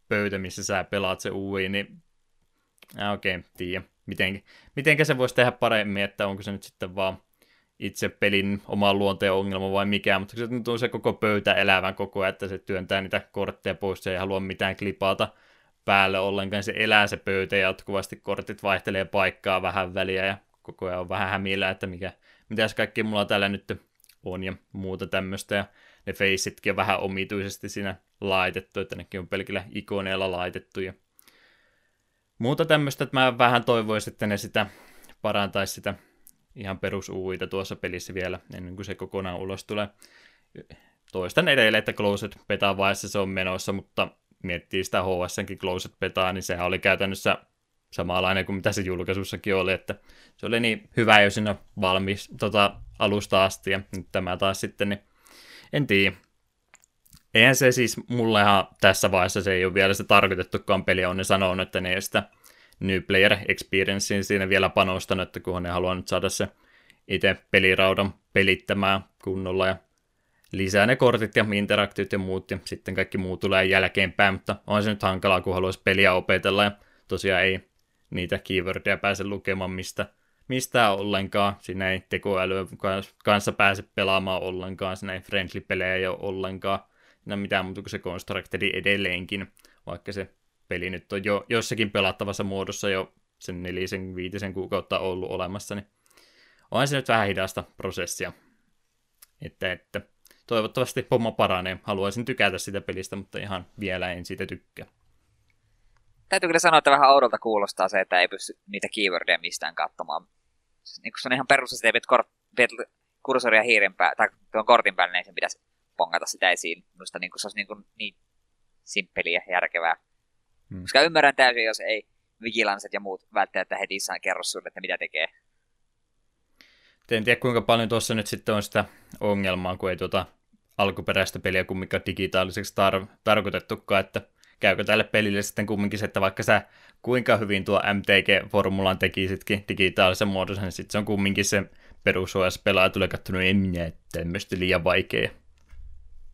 pöytä, missä sä pelaat se UI, niin Äh, okei, okay, tiedä. Miten, mitenkä se voisi tehdä paremmin, että onko se nyt sitten vaan itse pelin oman luonteen ongelma vai mikä, mutta se tuntuu se koko pöytä elävän koko ajan, että se työntää niitä kortteja pois ja ei halua mitään klipata päälle ollenkaan, se elää se pöytä ja jatkuvasti kortit vaihtelee paikkaa vähän väliä ja koko ajan on vähän hämillä, että mikä, mitäs kaikki mulla täällä nyt on ja muuta tämmöistä ja ne faceitkin on vähän omituisesti siinä laitettu, että nekin on pelkillä ikoneilla laitettu ja muuta tämmöistä, että mä vähän toivoisin, että ne sitä parantaisi sitä ihan perusuuita tuossa pelissä vielä, ennen kuin se kokonaan ulos tulee. Toistan edelleen, että Closet Beta vaiheessa se on menossa, mutta miettii sitä HSNkin Closet Betaa, niin sehän oli käytännössä samanlainen kuin mitä se julkaisussakin oli, että se oli niin hyvä jo siinä valmis tota, alusta asti, ja nyt tämä taas sitten, niin en tiedä. Eihän se siis mullehan tässä vaiheessa se ei ole vielä se tarkoitettukaan peli, on ne sanonut, että ne ei sitä New Player Experiencein siinä vielä panostanut, että kun ne haluaa nyt saada se itse peliraudan pelittämään kunnolla ja lisää ne kortit ja interaktiot ja muut, ja sitten kaikki muu tulee jälkeenpäin, mutta on se nyt hankalaa, kun haluaisi peliä opetella, ja tosiaan ei niitä keywordia pääse lukemaan mistä, mistään ollenkaan. Siinä ei tekoälyä kanssa pääse pelaamaan ollenkaan, siinä ei friendly-pelejä ole ollenkaan. Siinä mitään muuta kuin se Constructedi edelleenkin, vaikka se peli nyt on jo jossakin pelattavassa muodossa jo sen nelisen, viitisen kuukautta ollut olemassa, niin on se nyt vähän hidasta prosessia. Että, että toivottavasti pomma paranee. Haluaisin tykätä sitä pelistä, mutta ihan vielä en siitä tykkää. Täytyy kyllä sanoa, että vähän oudolta kuulostaa se, että ei pysty niitä keywordia mistään katsomaan. Niin kun se on ihan perussa, että viet, kort, viet kursoria hiiren pää, tai tuon kortin päälle, niin sen pitäisi pongata sitä esiin. Minusta niin se olisi niin, kuin niin simppeliä ja järkevää. Hmm. Koska ymmärrän täysin, jos ei vigilanset ja muut välttämättä heti saa kerro sinulle, että mitä tekee. En tiedä kuinka paljon tuossa nyt sitten on sitä ongelmaa, kun ei tuota alkuperäistä peliä kumminkaan digitaaliseksi tar- tarkoitettukaan, että käykö tälle pelille sitten kumminkin se, että vaikka sä kuinka hyvin tuo MTG-formulan tekisitkin digitaalisen muodossa, niin sitten se on kumminkin se perus pelaaja tulee kattonut, en minä, tämmöistä liian vaikea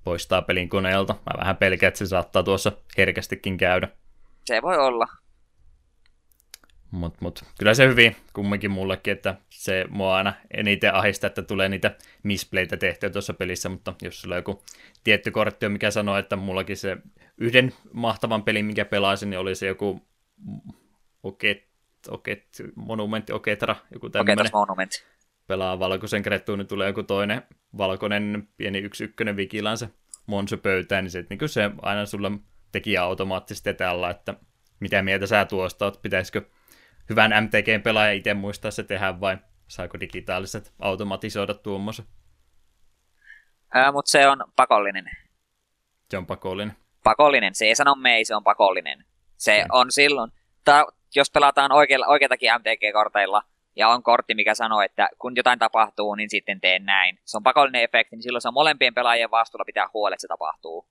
poistaa pelin koneelta. Mä vähän pelkään, että se saattaa tuossa herkästikin käydä. Se voi olla. Mutta mut, kyllä se hyvin kumminkin mullekin, että se mua aina eniten ahistaa, että tulee niitä misplaytä tehtyä tuossa pelissä, mutta jos sulla on joku tietty kortti, mikä sanoo, että mullakin se yhden mahtavan pelin, mikä pelasin, niin oli se joku Oket, Oket, Monumentti, Oketra, joku tämmöinen. Monument. Pelaa valkoisen krettuun, niin tulee joku toinen valkoinen pieni yksi ykkönen vikilansa monsu pöytään, niin se, niin se aina sulla teki automaattisesti tällä, että mitä mieltä sä tuosta oot, pitäisikö hyvän MTG-pelaajan itse muistaa se tehdä vai saako digitaaliset automatisoida tuommoisen? Mutta se on pakollinen. Se on pakollinen. Pakollinen. Se ei sano mei, se on pakollinen. Se okay. on silloin, ta, jos pelataan oikeilla, oikeitakin MTG-korteilla, ja on kortti, mikä sanoo, että kun jotain tapahtuu, niin sitten teen näin. Se on pakollinen efekti, niin silloin se on molempien pelaajien vastuulla pitää huolella, että se tapahtuu.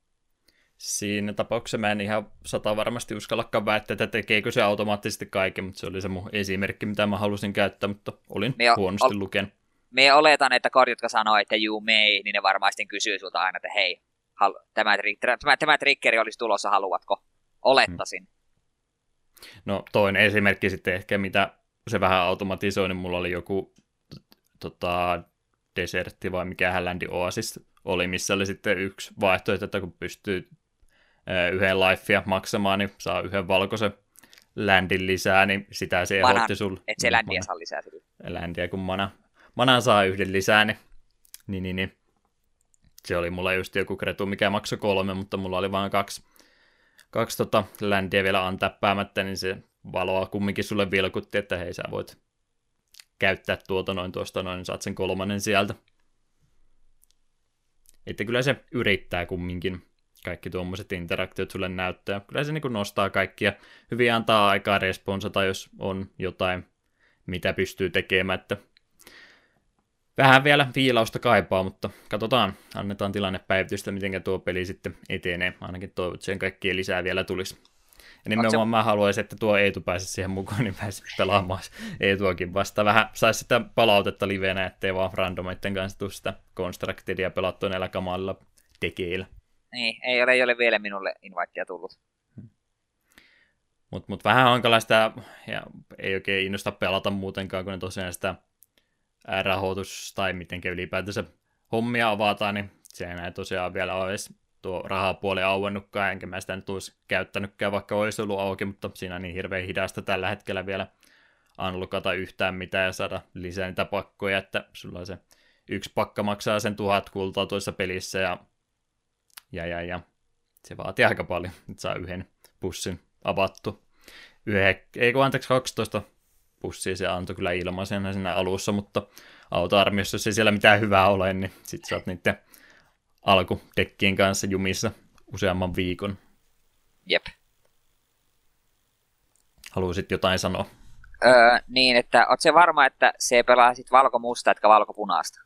Siinä tapauksessa mä en ihan sata varmasti uskallakaan väittää, että tekeekö se automaattisesti kaiken, mutta se oli se mun esimerkki, mitä mä halusin käyttää, mutta olin me huonosti ol, luken. Me oletan, että kortit, jotka sanoo, että you may, niin ne varmasti kysyy sulta aina, että hei, hal, tämä, tämä, tämä triggeri olisi tulossa, haluatko? Olettasin. Hmm. No toinen esimerkki sitten ehkä, mitä se vähän automatisoi, niin mulla oli joku tota, desertti vai mikä Hälländi Oasis oli, missä oli sitten yksi vaihtoehto, että kun pystyy yhden lifea maksamaan, niin saa yhden valkoisen ländin lisää, niin sitä se ehdotti sulle. Et se ländiä saa lisää sille. Ländiä, kun mana, mana saa yhden lisää, niin, niin, niin, niin. Se oli mulla just joku kretu, mikä maksoi kolme, mutta mulla oli vain kaksi, kaksi tota ländiä vielä antaa päämättä, niin se valoa kumminkin sulle vilkutti, että hei sä voit käyttää tuota noin tuosta noin, niin saat sen kolmannen sieltä. Että kyllä se yrittää kumminkin kaikki tuommoiset interaktiot sulle näyttää. Kyllä se niin nostaa kaikkia. Hyvin antaa aikaa responsata, jos on jotain, mitä pystyy tekemään. Että vähän vielä viilausta kaipaa, mutta katsotaan, annetaan tilannepäivitystä, miten tuo peli sitten etenee. Ainakin toivon, että sen kaikkien lisää vielä tulisi. Ja nimenomaan mä haluaisin, että tuo Eetu pääsisi siihen mukaan, niin pääsisi pelaamaan Eetuakin vasta. Vähän saisi sitä palautetta livenä, ettei vaan randomeiden kanssa tule sitä Constructedia pelattua näillä kamalilla tekeillä. Niin, ei ole, ei ole vielä minulle invitea tullut. Mutta mut vähän hankala sitä, ja ei oikein innosta pelata muutenkaan, kun ne tosiaan sitä rahoitus tai miten ylipäätänsä hommia avataan, niin se ei tosiaan vielä ole edes tuo rahapuoli auennutkaan, enkä mä sitä nyt olisi käyttänytkään, vaikka olisi ollut auki, mutta siinä on niin hirveän hidasta tällä hetkellä vielä unlockata yhtään mitään ja saada lisää niitä pakkoja, että sulla se yksi pakka maksaa sen tuhat kultaa tuossa pelissä ja, ja, ja, ja se vaatii aika paljon, että saa yhden pussin avattu. Yhe, ei kun anteeksi 12 pussia se antoi kyllä ilmaisena siinä alussa, mutta autoarmiossa, jos ei siellä mitään hyvää ole, niin sit saat niiden alkudekkien kanssa jumissa useamman viikon. Jep. Haluaisit jotain sanoa? Öö, niin, että oot se varma, että se pelaa sit valko-musta, etkä valko-punaista?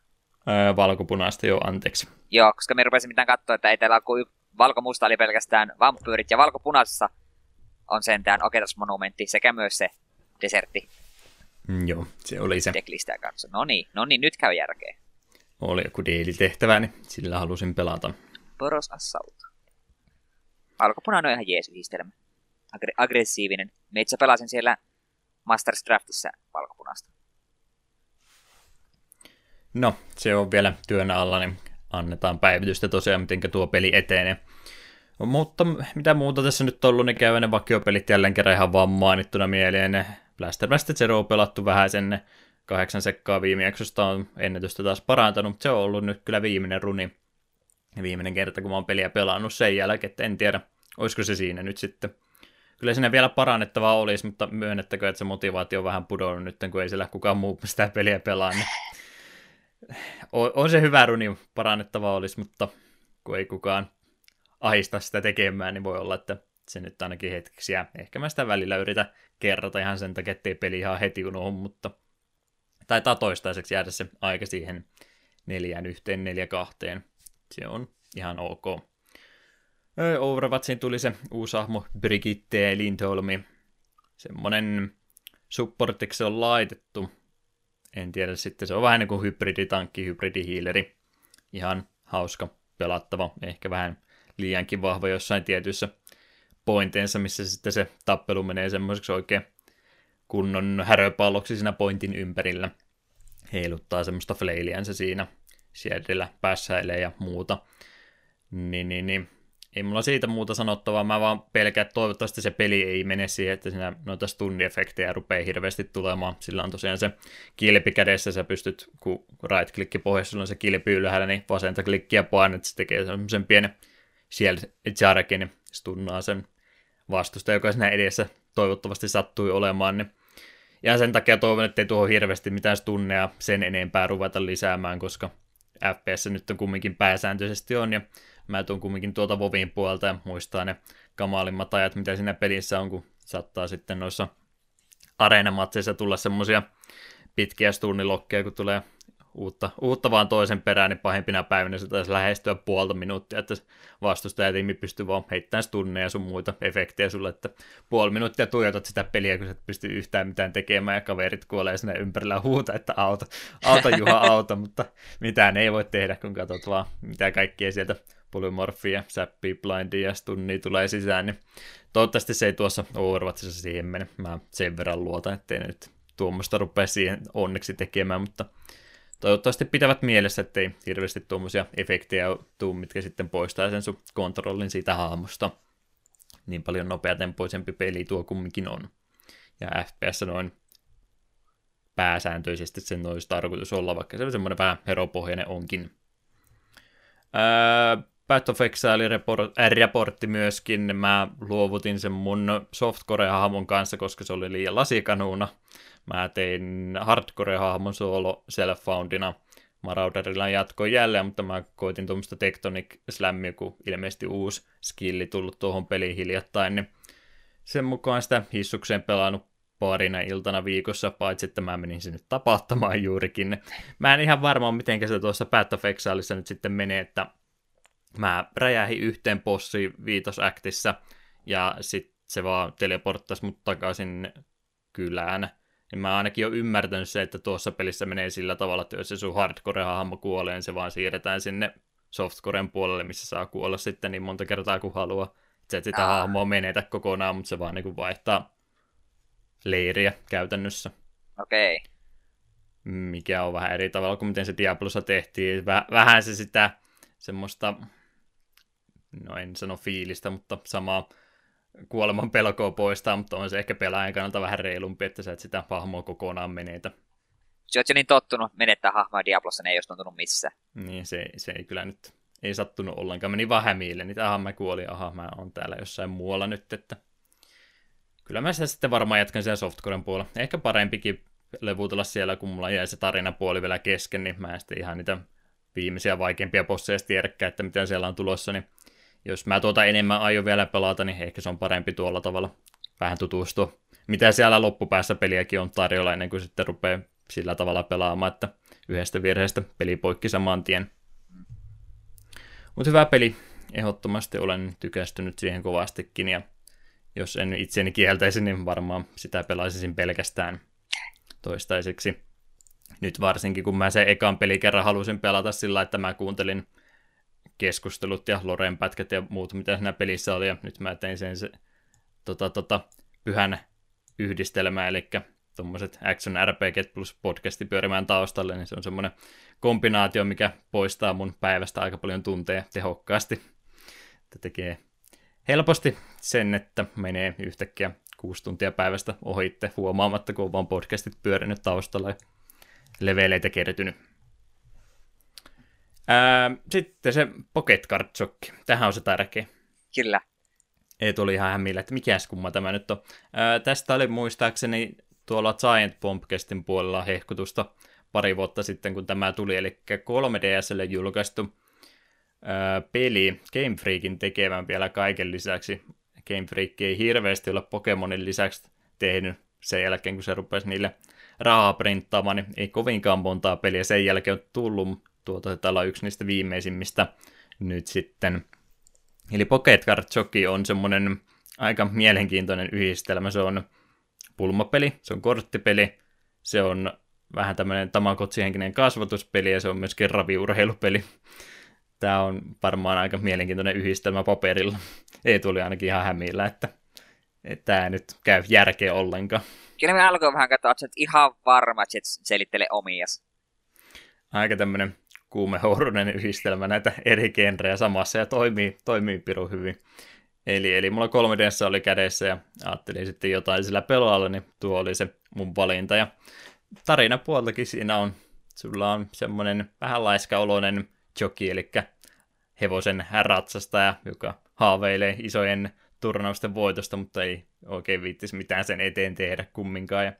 Öö, valko-punaista, joo, anteeksi. Joo, koska me rupesin mitään katsoa, että ei täällä ole kuin valko-musta oli pelkästään vampyyrit, ja valko-punaisessa on sentään Oketas-monumentti sekä myös se desertti. Mm, joo, se oli se. Decklistää kanssa. No niin, no niin, nyt käy järkeä oli joku daily-tehtävä, niin sillä halusin pelata. Boros Assault. Alkupunainen on ihan jees yhdistelmä. Agre- aggressiivinen. Me itse pelasin siellä Masters Draftissa valkopunasta. No, se on vielä työn alla, niin annetaan päivitystä tosiaan, miten tuo peli etenee. Mutta mitä muuta tässä nyt on ollut, niin käy ne vakiopelit jälleen kerran ihan vaan mainittuna mieleen. Blaster Blaster Zero on pelattu vähän sen kahdeksan sekkaa viime jaksosta on ennätystä taas parantanut, mutta se on ollut nyt kyllä viimeinen runi. Viimeinen kerta, kun mä oon peliä pelannut sen jälkeen, että en tiedä, olisiko se siinä nyt sitten. Kyllä sinne vielä parannettavaa olisi, mutta myönnettäkö, että se motivaatio on vähän pudonnut nyt, kun ei siellä kukaan muu sitä peliä pelaa. Niin on se hyvä runi, parannettavaa olisi, mutta kun ei kukaan ahista sitä tekemään, niin voi olla, että se nyt ainakin hetkeksi jää. Ehkä mä sitä välillä yritän kerrata ihan sen takia, ettei peli ihan heti unohdu, mutta taitaa toistaiseksi jäädä se aika siihen neljään yhteen, neljä kahteen. Se on ihan ok. Overwatchiin tuli se uusi hahmo Brigitte Lindholmi. Semmonen supportiksi se on laitettu. En tiedä, sitten se on vähän niin kuin hybriditankki, hybridihiileri. Ihan hauska, pelattava, ehkä vähän liiankin vahva jossain tietyissä pointeensa, missä sitten se tappelu menee semmoiseksi oikein kunnon häröpalloksi siinä pointin ympärillä. Heiluttaa semmoista fleiliänsä siinä, sieltä päässäilee ja muuta. Niin, niin, niin. Ei mulla siitä muuta sanottavaa, mä vaan pelkään, että toivottavasti se peli ei mene siihen, että siinä noita stundiefektejä rupeaa hirveästi tulemaan. Sillä on tosiaan se kilpi kädessä, sä pystyt, kun right-klikki pohjassa on se kilpi ylhäällä, niin vasenta klikkiä painat, se tekee semmoisen pienen siellä jarkin, stunnaa sen vastusta, joka siinä edessä toivottavasti sattui olemaan, niin ja sen takia toivon, että ei tuohon hirveästi mitään tunneja sen enempää ruveta lisäämään, koska FPS nyt on kumminkin pääsääntöisesti on, ja mä tuun kumminkin tuolta Vovin puolta ja muistaa ne kamalimmat ajat, mitä siinä pelissä on, kun saattaa sitten noissa areenamatseissa tulla semmosia pitkiä stunnilokkeja, kun tulee uutta, uutta vaan toisen perään, niin pahimpina päivinä se taisi lähestyä puolta minuuttia, että vastustajatiimi pystyy vaan heittämään tunneja sun muita efektejä sulle, että puoli minuuttia tuijotat sitä peliä, kun sä et pysty yhtään mitään tekemään ja kaverit kuolee sinne ympärillä huuta, että auta, auta Juha, auta, mutta mitään ei voi tehdä, kun katsot vaan mitä kaikkea sieltä polymorfia, säppiä, blindia ja stunnia tulee sisään, niin toivottavasti se ei tuossa Overwatchissa siihen mene. Mä sen verran luotan, ettei ne nyt tuommoista rupea siihen onneksi tekemään, mutta toivottavasti pitävät mielessä, ettei hirveästi tuommoisia efektejä tuu, mitkä sitten poistaa sen sun kontrollin siitä hahmosta. Niin paljon nopeatempoisempi peli tuo kumminkin on. Ja FPS noin pääsääntöisesti sen olisi tarkoitus olla, vaikka se on semmoinen vähän heropohjainen onkin. Öö, Path of Exile-raportti myöskin. Mä luovutin sen mun softcore-hahmon kanssa, koska se oli liian lasikanuuna. Mä tein hardcore-hahmon solo self-foundina. Marauderilla jatkoin jälleen, mutta mä koitin tuommoista Tectonic Slammia, kun ilmeisesti uusi skilli tullut tuohon peliin hiljattain, niin sen mukaan sitä hissukseen pelannut parina iltana viikossa, paitsi että mä menin sinne tapahtamaan juurikin. Mä en ihan varma miten se tuossa Path of nyt sitten menee, että mä räjähin yhteen bossiin viitosäktissä, ja sitten se vaan teleporttasi mut takaisin kylään. Niin mä ainakin jo ymmärtänyt se, että tuossa pelissä menee sillä tavalla, että jos se sun hardcore-hahmo kuolee, niin se vaan siirretään sinne softcoren puolelle, missä saa kuolla sitten niin monta kertaa kuin haluaa. Se, että sitä hahmoa menetä kokonaan, mutta se vaan niin kuin vaihtaa leiriä käytännössä. Okei. Okay. Mikä on vähän eri tavalla kuin miten se Diablossa tehtiin. Vähän se sitä semmoista no en sano fiilistä, mutta samaa kuoleman pelkoa poistaa, mutta on se ehkä pelaajan kannalta vähän reilumpi, että sä et sitä hahmoa kokonaan menetä. Sä oot jo niin tottunut menettää hahmoa Diablossa, ne ei olisi tuntunut missään. Niin, se, se ei kyllä nyt, ei sattunut ollenkaan. Meni vaan hämiille, niin aha, mä kuolin, aha, mä oon täällä jossain muualla nyt, että kyllä mä sitä sitten varmaan jatkan siellä softcoren puolella. Ehkä parempikin levutella siellä, kun mulla jäi se tarinapuoli vielä kesken, niin mä en sitten ihan niitä viimeisiä vaikeampia bosseja tiedäkään, että mitä siellä on tulossa, niin jos mä tuota enemmän aion vielä pelata, niin ehkä se on parempi tuolla tavalla vähän tutustua. Mitä siellä loppupäässä peliäkin on tarjolla ennen kuin sitten rupeaa sillä tavalla pelaamaan, että yhdestä virheestä peli poikki saman tien. Mutta hyvä peli. Ehdottomasti olen tykästynyt siihen kovastikin ja jos en itseni kieltäisi, niin varmaan sitä pelaisin pelkästään toistaiseksi. Nyt varsinkin, kun mä se ekan peli kerran halusin pelata sillä, että mä kuuntelin keskustelut ja Loren pätkät ja muut, mitä siinä pelissä oli, ja nyt mä tein sen se tota, tota, pyhän yhdistelmä, eli tuommoiset Action RPG plus podcasti pyörimään taustalle, niin se on semmoinen kombinaatio, mikä poistaa mun päivästä aika paljon tunteja tehokkaasti. Että tekee helposti sen, että menee yhtäkkiä kuusi tuntia päivästä ohitte huomaamatta, kun on vaan podcastit pyörinyt taustalla ja leveleitä kertynyt. Ää, sitten se Pocket Card Shokki. Tähän on se tärkeä. Kyllä. Ei tuli ihan hämmillä, että mikä kumma tämä nyt on. Ää, tästä oli muistaakseni tuolla Giant Bombcastin puolella hehkutusta pari vuotta sitten, kun tämä tuli, eli 3DSlle julkaistu ää, peli Game Freakin tekemään vielä kaiken lisäksi. Game Freak ei hirveästi ole Pokemonin lisäksi tehnyt sen jälkeen, kun se rupesi niille rahaa printtaamaan, niin ei kovinkaan montaa peliä sen jälkeen on tullut. Tuota, täällä on yksi niistä viimeisimmistä nyt sitten. Eli Pocket Card Jockey on semmoinen aika mielenkiintoinen yhdistelmä. Se on pulmapeli, se on korttipeli, se on vähän tämmöinen tamakotsihenkinen kasvatuspeli ja se on myöskin raviurheilupeli. Tämä on varmaan aika mielenkiintoinen yhdistelmä paperilla. Ei tuli ainakin ihan hämillä, että, että tämä nyt käy järkeä ollenkaan. Kyllä minä alkoin vähän katsoa, että ihan varma, että selittele omias. Aika tämmöinen kuumehourunen yhdistelmä näitä eri genrejä samassa ja toimii, toimii pirun hyvin. Eli, eli mulla 3 ds oli kädessä ja ajattelin sitten jotain sillä pelalla, niin tuo oli se mun valinta. Ja tarinapuoltakin siinä on, sulla on semmoinen vähän laiskaoloinen joki, eli hevosen ratsastaja, joka haaveilee isojen turnausten voitosta, mutta ei oikein viittisi mitään sen eteen tehdä kumminkaan. Ja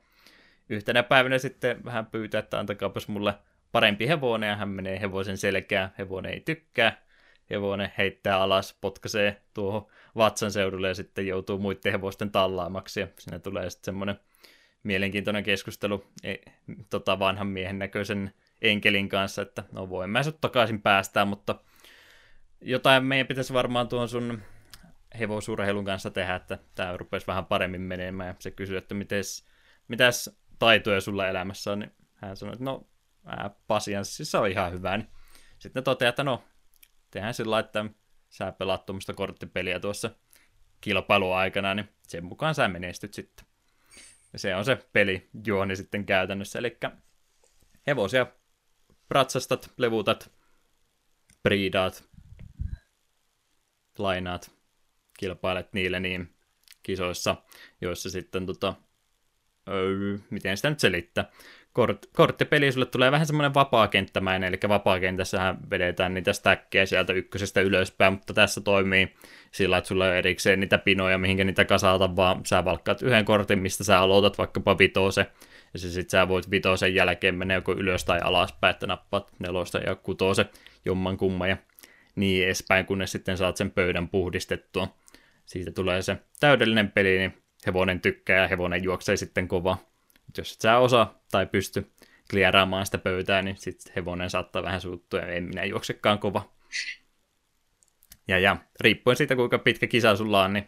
yhtenä päivänä sitten vähän pyytää, että antakaapas mulle parempi hevonen, ja hän menee hevosen selkään, hevonen ei tykkää, hevonen heittää alas, potkaisee tuohon vatsan seudulle ja sitten joutuu muiden hevosten tallaamaksi, ja siinä tulee sitten semmoinen mielenkiintoinen keskustelu e, tota vanhan miehen näköisen enkelin kanssa, että no voin mä sut takaisin päästää, mutta jotain meidän pitäisi varmaan tuon sun hevosurheilun kanssa tehdä, että tämä rupesi vähän paremmin menemään. Ja se kysyi, että mites, mitäs taitoja sulla elämässä on, niin hän sanoi, että no pasianssissa on ihan hyvä. Niin sitten toteaa, että no, tehdään sillä että sä pelaat tuommoista korttipeliä tuossa kilpailuaikana, niin sen mukaan sä menestyt sitten. Ja se on se peli juoni sitten käytännössä, eli hevosia ratsastat, levutat, priidaat, lainaat, kilpailet niille niin kisoissa, joissa sitten tota, öö, miten sitä nyt selittää, Kort, korttipeli sulle tulee vähän semmoinen vapaakenttämäinen, eli vapaakentässähän vedetään niitä stäkkejä sieltä ykkösestä ylöspäin, mutta tässä toimii sillä, että sulla on erikseen niitä pinoja, mihinkä niitä kasata, vaan sä valkkaat yhden kortin, mistä sä aloitat vaikkapa vitose, ja se sit sä voit vitosen jälkeen mennä joko ylös tai alaspäin, että nappaat nelosta ja kutose jomman kumman ja niin edespäin, kunnes sitten saat sen pöydän puhdistettua. Siitä tulee se täydellinen peli, niin hevonen tykkää ja hevonen juoksee sitten kova. Mutta jos et sä osaa tai pysty klieraamaan sitä pöytää, niin sitten hevonen saattaa vähän suuttua ja en minä juoksekaan kova. Ja, ja riippuen siitä, kuinka pitkä kisa sulla on, niin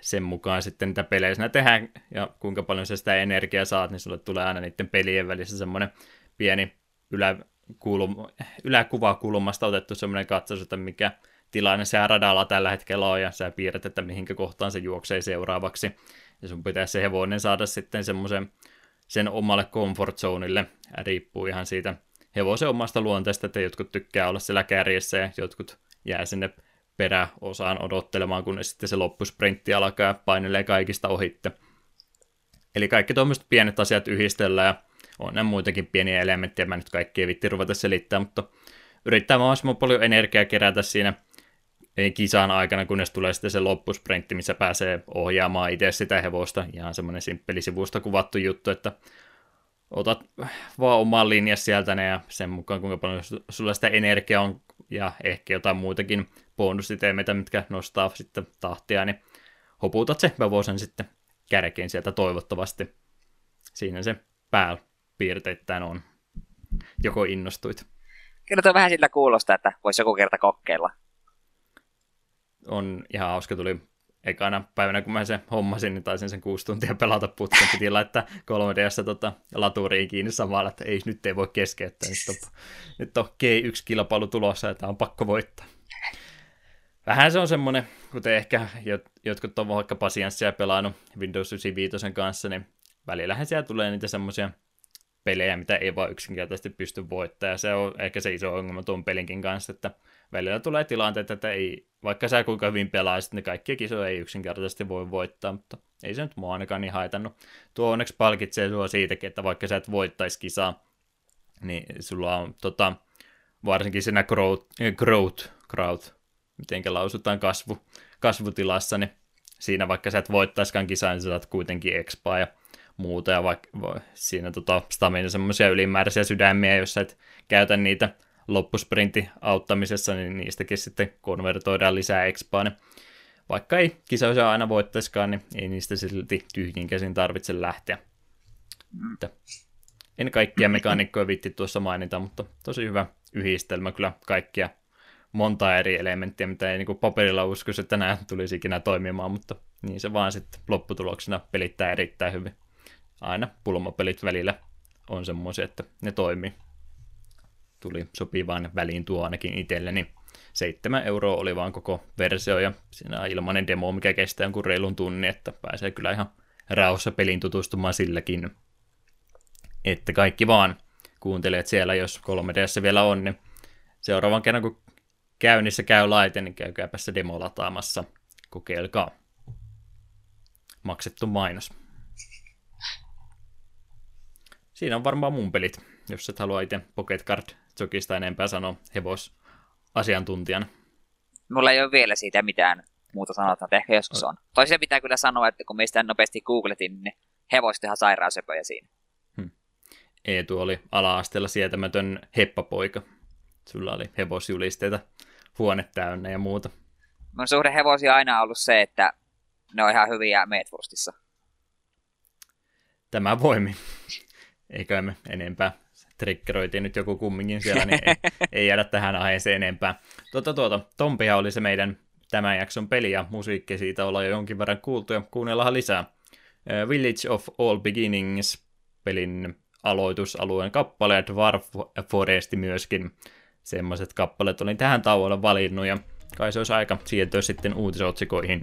sen mukaan sitten niitä pelejä sinä tehdään ja kuinka paljon sä sitä energiaa saat, niin sulle tulee aina niiden pelien välissä semmoinen pieni ylä, kulm, yläkuvakulmasta otettu semmoinen katsaus, että mikä tilanne se radalla tällä hetkellä on, ja sä piirrät, että mihinkä kohtaan se juoksee seuraavaksi. Ja sun pitäisi se hevonen saada sitten semmoisen sen omalle comfort zoneille, riippuu ihan siitä hevosen omasta luonteesta, että jotkut tykkää olla siellä kärjessä ja jotkut jää sinne peräosaan odottelemaan, kun sitten se loppusprintti alkaa ja painelee kaikista ohitte. Eli kaikki tuommoiset pienet asiat yhdistellään ja on ne muitakin pieniä elementtejä, mä nyt kaikki ei vitti ruveta selittämään, mutta yrittää mahdollisimman paljon energiaa kerätä siinä kisan aikana, kunnes tulee sitten se loppusprintti, missä pääsee ohjaamaan itse sitä hevosta. Ihan semmoinen simppeli sivusta kuvattu juttu, että otat vaan oman linjan sieltä ja sen mukaan kuinka paljon sulla sitä energiaa on ja ehkä jotain muitakin bonusiteemeitä, mitkä nostaa sitten tahtia, niin hoputat se hevosen sitten kärkeen sieltä toivottavasti. Siinä se pääpiirteittäin on. Joko innostuit. Kyllä vähän sillä kuulostaa, että voisi joku kerta kokeilla on ihan hauska, tuli ekana päivänä, kun mä sen hommasin, niin taisin sen kuusi tuntia pelata putken. Piti laittaa 3DS tota, laturiin kiinni samalla, että ei, nyt ei voi keskeyttää. Nyt on, nyt on G1-kilpailu tulossa ja tämä on pakko voittaa. Vähän se on semmoinen, kuten ehkä jotkut on vaikka pasianssia pelannut Windows 95 kanssa, niin välillähän siellä tulee niitä semmoisia pelejä, mitä ei vaan yksinkertaisesti pysty voittamaan. Ja se on ehkä se iso ongelma tuon pelinkin kanssa, että välillä tulee tilanteita, että ei, vaikka sä kuinka hyvin pelaisit, niin kaikkia kisoja ei yksinkertaisesti voi voittaa, mutta ei se nyt mua ainakaan niin haitannut. Tuo onneksi palkitsee sua siitäkin, että vaikka sä et voittaisi kisaa, niin sulla on tota, varsinkin siinä growth, growth, growth miten lausutaan kasvu, kasvutilassa, niin siinä vaikka sä et voittaiskaan kisaa, niin sä saat kuitenkin expaa ja muuta, ja vaikka siinä tota, stamina semmoisia ylimääräisiä sydämiä, jos sä et käytä niitä loppusprintti auttamisessa, niin niistäkin sitten konvertoidaan lisää expaa, niin vaikka ei kisoja aina voittaiskaan, niin ei niistä silti tyhjin käsin tarvitse lähteä. Että en kaikkia mekaanikkoja vitti tuossa mainita, mutta tosi hyvä yhdistelmä kyllä kaikkia monta eri elementtiä, mitä ei niin paperilla uskoisi, että nämä tulisi ikinä toimimaan, mutta niin se vaan sitten lopputuloksena pelittää erittäin hyvin. Aina pulmapelit välillä on semmoisia, että ne toimii. Tuli sopivaan väliin tuo ainakin itselleni. 7 euroa oli vaan koko versio ja siinä on ilmainen demo, mikä kestää jonkun reilun tunnin, että pääsee kyllä ihan rauhassa pelin tutustumaan silläkin. Että kaikki vaan kuuntelet siellä, jos 3DS vielä on, niin seuraavan kerran kun käynnissä käy laite, niin käykääpä se demo lataamassa. Kokeilkaa. Maksettu mainos. Siinä on varmaan mun pelit, jos et halua itse Pocket Card Jokista enempää sanoa hevos asiantuntijana. Mulla ei ole vielä siitä mitään muuta sanotaan, että ehkä joskus on. Toisaalta pitää kyllä sanoa, että kun meistä nopeasti googletin, niin hevosti ihan sairaansöpöjä siinä. Hmm. Eetu oli ala-asteella sietämätön heppapoika. Sulla oli hevosjulisteita huone täynnä ja muuta. Mun suhde hevosia on aina ollut se, että ne on ihan hyviä Meetwurstissa. Tämä voimi. Eikä me enempää triggeroitiin nyt joku kumminkin siellä, niin ei, ei jäädä tähän aiheeseen enempää. Tuota, tuota, Tompia oli se meidän tämän jakson peli ja musiikki siitä ollaan jo jonkin verran kuultu ja kuunnellaan lisää. Village of All Beginnings pelin aloitusalueen kappale ja Dwarf Foresti myöskin semmoiset kappaleet olin tähän tauolle valinnut ja kai se olisi aika siirtyä sitten uutisotsikoihin.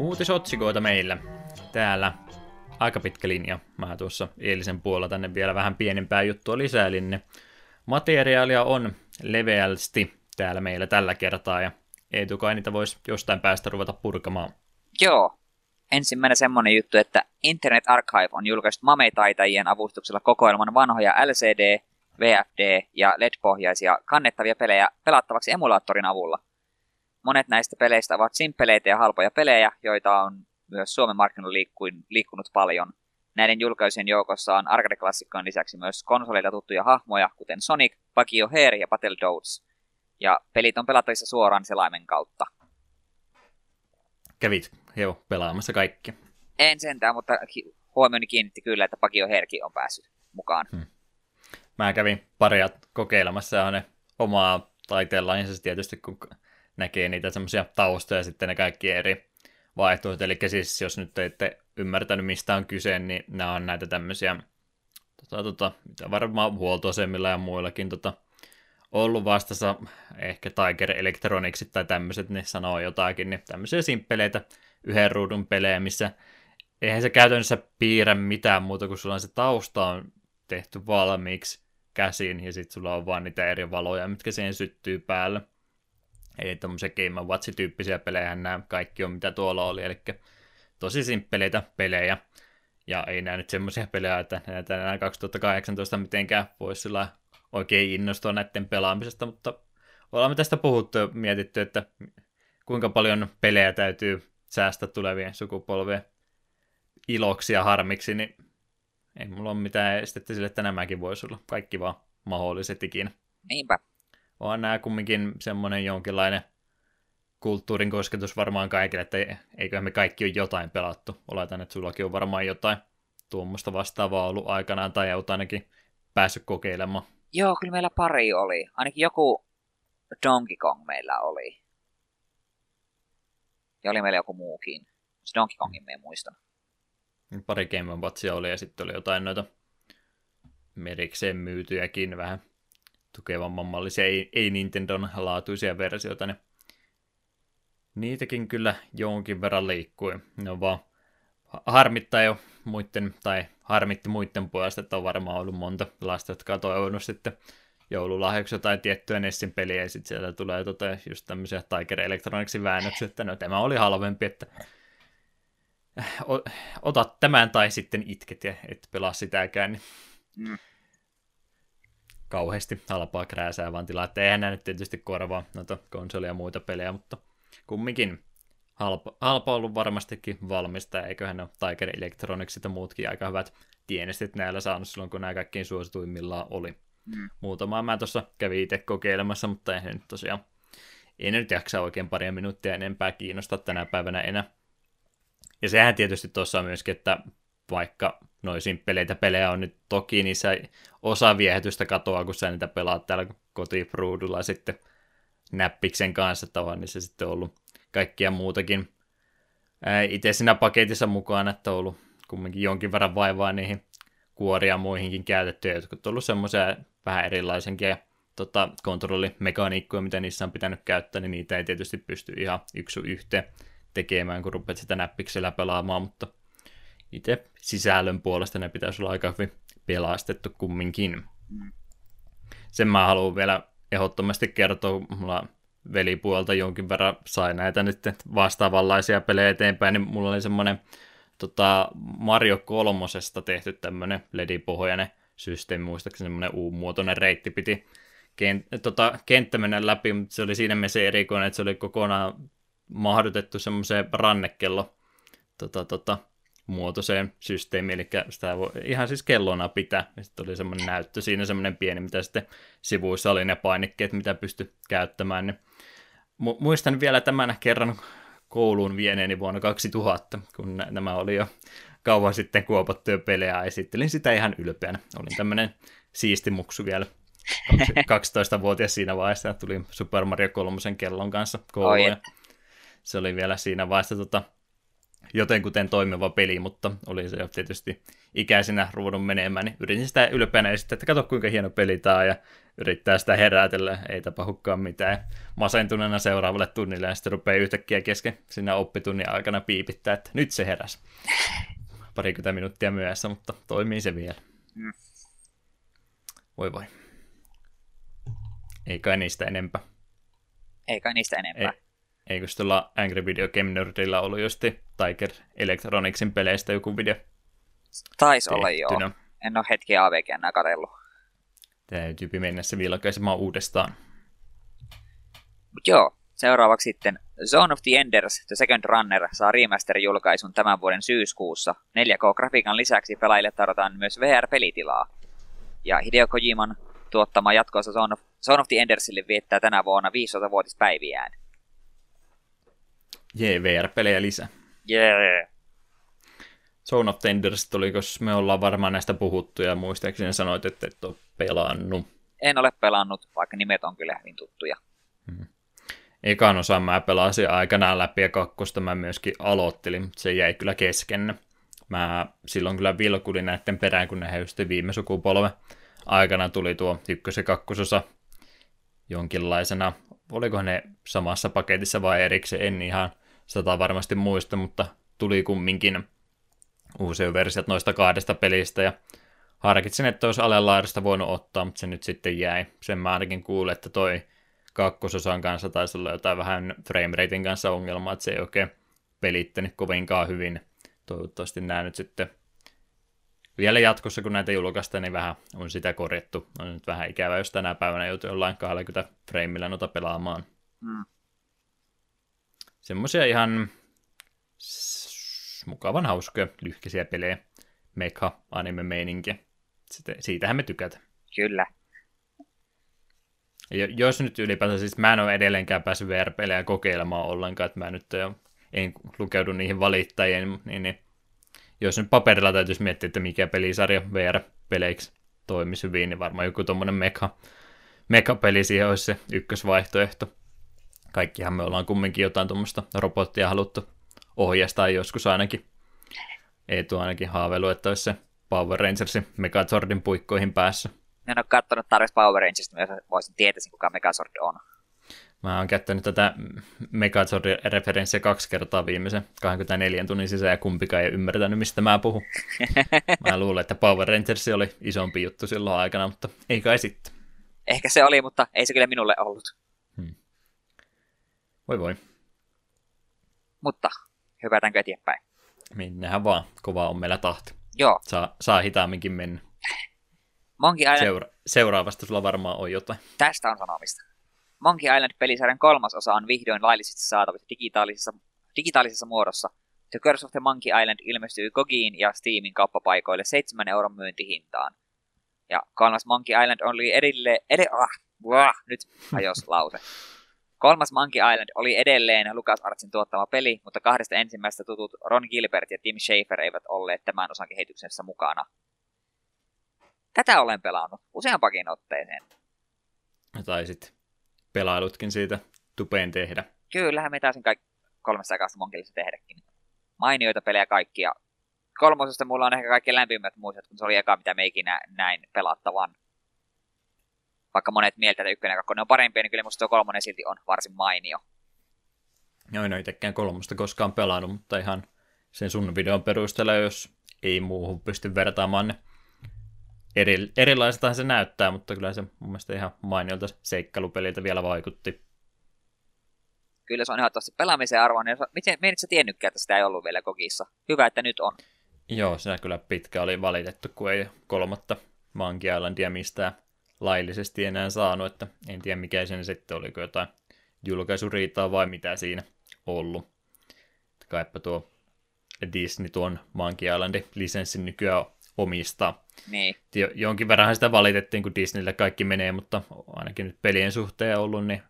Uutisotsikoita meillä. Täällä aika pitkä linja. Mä tuossa eilisen puolella tänne vielä vähän pienempää juttua lisäilin. Niin materiaalia on leveästi täällä meillä tällä kertaa ja ei kai niitä voisi jostain päästä ruveta purkamaan. Joo. Ensimmäinen semmonen juttu, että Internet Archive on julkaistu Mame-taitajien avustuksella kokoelman vanhoja LCD, VFD ja LED-pohjaisia kannettavia pelejä pelattavaksi emulaattorin avulla. Monet näistä peleistä ovat simppeleitä ja halpoja pelejä, joita on myös Suomen markkinoilla liikkunut paljon. Näiden julkaisujen joukossa on arcade-klassikkojen lisäksi myös konsoleilta tuttuja hahmoja, kuten Sonic, Buggy O'Hare ja Battletoads. Ja pelit on pelattavissa suoraan selaimen kautta. Kävit jo pelaamassa kaikki. En sentään, mutta huomioni kiinnitti kyllä, että Buggy O'Harekin on päässyt mukaan. Hmm. Mä kävin paria kokeilemassa ja ne omaa taiteenlainsa tietysti, kun näkee niitä semmoisia taustoja sitten ne kaikki eri vaihtoehtoja. Eli siis jos nyt ette ymmärtänyt mistä on kyse, niin nämä on näitä tämmöisiä tota, tota, mitä varmaan huoltoasemilla ja muillakin tota, ollut vastassa ehkä Tiger Electronics tai tämmöiset, ne sanoo jotakin, niin tämmöisiä simppeleitä yhden ruudun pelejä, missä eihän se käytännössä piirrä mitään muuta, kun sulla on se tausta on tehty valmiiksi käsin, ja sitten sulla on vaan niitä eri valoja, mitkä siihen syttyy päälle. Eli tämmöisiä Game Watch-tyyppisiä pelejä nämä kaikki on, mitä tuolla oli, eli tosi simppeleitä pelejä. Ja ei nämä nyt semmoisia pelejä, että näitä enää 2018 mitenkään voisi sillä oikein innostua näiden pelaamisesta, mutta olemme tästä puhuttu ja mietitty, että kuinka paljon pelejä täytyy säästää tulevien sukupolvien iloksi ja harmiksi, niin ei mulla ole mitään estettä sille, että nämäkin voisi olla kaikki vaan mahdolliset ikinä. Niinpä. On nämä kumminkin semmoinen jonkinlainen kulttuurin kosketus varmaan kaikille, että eiköhän me kaikki ole jotain pelattu. Oletan, että sullakin on varmaan jotain tuommoista vastaavaa ollut aikanaan, tai olet ainakin päässyt kokeilemaan. Joo, kyllä meillä pari oli. Ainakin joku Donkey Kong meillä oli. Ja oli meillä joku muukin. Se Donkey Kongin me muistan. Pari Game Watchia oli ja sitten oli jotain noita merikseen myytyjäkin vähän tukevamman mallisia, ei, ei Nintendon laatuisia versioita. Ne niitäkin kyllä jonkin verran liikkui. Ne on vaan harmittaa jo muiden, tai harmitti muiden puolesta, että on varmaan ollut monta lasta, jotka on toivonut sitten joululahjaksi jotain tiettyä Nessin peliä, ja sitten sieltä tulee tota, just tämmöisiä Tiger Electronicsin väännöksiä, että no tämä oli halvempi, että ota tämän tai sitten itket ja et pelaa sitäkään, niin mm. Kauheasti halpaa krääsää vaan tilaa, että eihän nyt tietysti korvaa noita konsolia ja muita pelejä, mutta kumminkin halpa, halpa ollut varmastikin valmista, eiköhän ne ole Tiger Electronicsit ja muutkin aika hyvät tienestit näillä saanut silloin, kun nämä kaikkein suosituimmillaan oli. Mm. Muutamaa mä tuossa kävin itse kokeilemassa, mutta en nyt tosiaan, ei nyt jaksa oikein paria minuuttia enempää kiinnostaa tänä päivänä enää. Ja sehän tietysti tuossa on myöskin, että vaikka noin peleitä pelejä on nyt toki, niissä osa viehätystä katoaa, kun sä niitä pelaat täällä kotipruudulla sitten näppiksen kanssa tavallaan, niin se sitten on ollut kaikkia muutakin. Itse siinä paketissa mukaan, että on ollut kumminkin jonkin verran vaivaa niihin kuoria muihinkin käytettyjä, jotka on ollut semmoisia vähän erilaisenkin tota, kontrollimekaniikkoja, mitä niissä on pitänyt käyttää, niin niitä ei tietysti pysty ihan yksi yhteen tekemään, kun rupeat sitä näppiksellä pelaamaan, mutta itse sisällön puolesta ne pitäisi olla aika hyvin pelastettu kumminkin. Mm. Sen mä haluan vielä ehdottomasti kertoa, mulla velipuolta jonkin verran sai näitä nyt vastaavanlaisia pelejä eteenpäin, niin mulla oli semmoinen tota, Mario kolmosesta tehty tämmöinen ledipohjainen systeemi, muistaakseni semmoinen U-muotoinen reitti piti kent, tota, kenttä mennä läpi, mutta se oli siinä mielessä erikoinen, että se oli kokonaan mahdotettu semmoiseen rannekello tota, tota, muotoiseen systeemiin, eli sitä voi ihan siis kellona pitää, ja sitten oli semmoinen näyttö siinä semmoinen pieni, mitä sitten sivuissa oli ne painikkeet, mitä pysty käyttämään, niin muistan vielä tämän kerran kouluun vieneeni vuonna 2000, kun nämä oli jo kauan sitten kuopattuja pelejä, esittelin sitä ihan ylpeänä. Olin tämmöinen siisti muksu vielä 12-vuotias siinä vaiheessa, tuli Super Mario 3 kellon kanssa kouluun. Oh, se oli vielä siinä vaiheessa tota, jotenkuten toimiva peli, mutta oli se jo tietysti ikäisenä ruudun menemään, niin yritin sitä ylpeänä esittää, että kato kuinka hieno peli tämä on, ja yrittää sitä herätellä, ei tapahdukaan mitään. Masentuneena seuraavalle tunnille, ja sitten rupeaa yhtäkkiä kesken siinä oppitunnin aikana piipittää, että nyt se heräs. Parikymmentä minuuttia myöhässä, mutta toimii se vielä. Mm. Voi voi. Ei kai niistä enempää. Ei kai niistä enempää. Ei, Eikö tuolla Angry Video Game Nerdillä ollut just Tiger Electronicsin peleistä joku video? Taisi olla joo. En ole hetki AVG enää katsellut. Täytyy mennä se vilkaisemaan uudestaan. Mut joo, seuraavaksi sitten Zone of the Enders The Second Runner saa remaster-julkaisun tämän vuoden syyskuussa. 4K-grafiikan lisäksi pelaajille tarjotaan myös VR-pelitilaa. Ja Hideo Kojiman tuottama jatkoosa Zone of, Zone of the Endersille viettää tänä vuonna 15-vuotispäiviään. Jee, VR-pelejä lisää. Jee. Zone of the Enders tuli, koska me ollaan varmaan näistä puhuttu ja muistaakseni sanoit, että et ole pelannut. En ole pelannut, vaikka nimet on kyllä hyvin tuttuja. Ekan osan mä pelasin aikanaan läpi ja kakkosta mä myöskin aloittelin, mutta se jäi kyllä kesken. Mä silloin kyllä vilkulin näiden perään, kun ne just viime sukupolven aikana tuli tuo ykkös- ja kakkososa jonkinlaisena. Oliko ne samassa paketissa vai erikseen, en ihan sitä varmasti muista, mutta tuli kumminkin uusia versiot noista kahdesta pelistä ja harkitsin, että olisi alelaarista voinut ottaa, mutta se nyt sitten jäi. Sen mä ainakin kuulin, että toi kakkososan kanssa taisi olla jotain vähän frameratein kanssa ongelmaa, että se ei oikein pelittänyt kovinkaan hyvin. Toivottavasti nämä nyt sitten vielä jatkossa, kun näitä julkaista, niin vähän on sitä korjattu. On nyt vähän ikävä, jos tänä päivänä joutuu jollain 20 frameillä noita pelaamaan. Mm. Semmoisia ihan mukavan hauskoja, lyhkäisiä pelejä. Mecha anime meininkiä. Siitähän me tykätään. Kyllä. Ja jos nyt ylipäätään, siis mä en ole edelleenkään päässyt VR-pelejä kokeilemaan ollenkaan, että mä nyt en lukeudu niihin valittajien, niin, niin jos nyt paperilla täytyisi miettiä, että mikä pelisarja VR-peleiksi toimisi hyvin, niin varmaan joku tuommoinen meka, meka-peli siihen olisi se ykkösvaihtoehto. Kaikkihan me ollaan kumminkin jotain tuommoista robottia haluttu ohjastaa joskus ainakin. Ei tuo ainakin haaveilu, että olisi se Power Rangersin Megazordin puikkoihin päässä. En ole katsonut tarpeeksi Power Rangersista, mutta voisin tietää, kuka Megazord on. Mä oon käyttänyt tätä Megazord-referenssiä kaksi kertaa viimeisen 24 tunnin sisään ja kumpikaan ei ymmärtänyt, mistä mä puhun. Mä luulen, että Power Rangers oli isompi juttu silloin aikana, mutta ei kai sitten. Ehkä se oli, mutta ei se kyllä minulle ollut. Voi voi. Mutta hypätäänkö eteenpäin? Mennään vaan. Kova on meillä tahti. Joo. Saa, saa hitaamminkin mennä. Monkey Island... Seura- seuraavasta sulla varmaan on jotain. Tästä on sanomista. Monkey Island-pelisarjan kolmas osa on vihdoin laillisesti saatavissa digitaalisessa, digitaalisessa muodossa. The Curse of the Monkey Island ilmestyy Gogiin ja Steamin kauppapaikoille 7 euron myyntihintaan. Ja kolmas Monkey Island oli edelleen... Ed- ah, wah, nyt ajos lause. Kolmas Monkey Island oli edelleen LucasArtsin tuottama peli, mutta kahdesta ensimmäistä tutut Ron Gilbert ja Tim Schafer eivät olleet tämän osan kehityksessä mukana. Tätä olen pelannut useampakin otteeseen. Tai sitten pelailutkin siitä tupeen tehdä. Kyllähän me taisin kaikki kolmessa aikaa Monkeyissa tehdäkin. Mainioita pelejä kaikkia. Kolmosesta mulla on ehkä kaikki lämpimät muistot, kun se oli eka, mitä me ikinä näin pelattavan. Vaikka monet mieltä, että ykkönen ja kakkonen on parempia, niin kyllä musta tuo kolmonen silti on varsin mainio. Joo, en ole itsekään kolmosta koskaan pelannut, mutta ihan sen sun videon perusteella, jos ei muuhun pysty vertaamaan ne eri, erilaistahan se näyttää, mutta kyllä se mun mielestä ihan mainiolta seikkailupeliltä vielä vaikutti. Kyllä se on ehdottomasti pelaamisen arvoinen. Miten, me sä tiennytkään, että sitä ei ollut vielä kokissa? Hyvä, että nyt on. Joo, se kyllä pitkä oli valitettu, kun ei kolmatta Monkey Islandia mistään laillisesti enää saanut, että en tiedä mikä sen sitten oliko jotain julkaisuriitaa vai mitä siinä ollut. Kaipa tuo Disney tuon Monkey Islandin lisenssin nykyään omistaa. Niin. Jonkin verran sitä valitettiin, kun Disneylle kaikki menee, mutta ainakin nyt pelien suhteen ollut, niin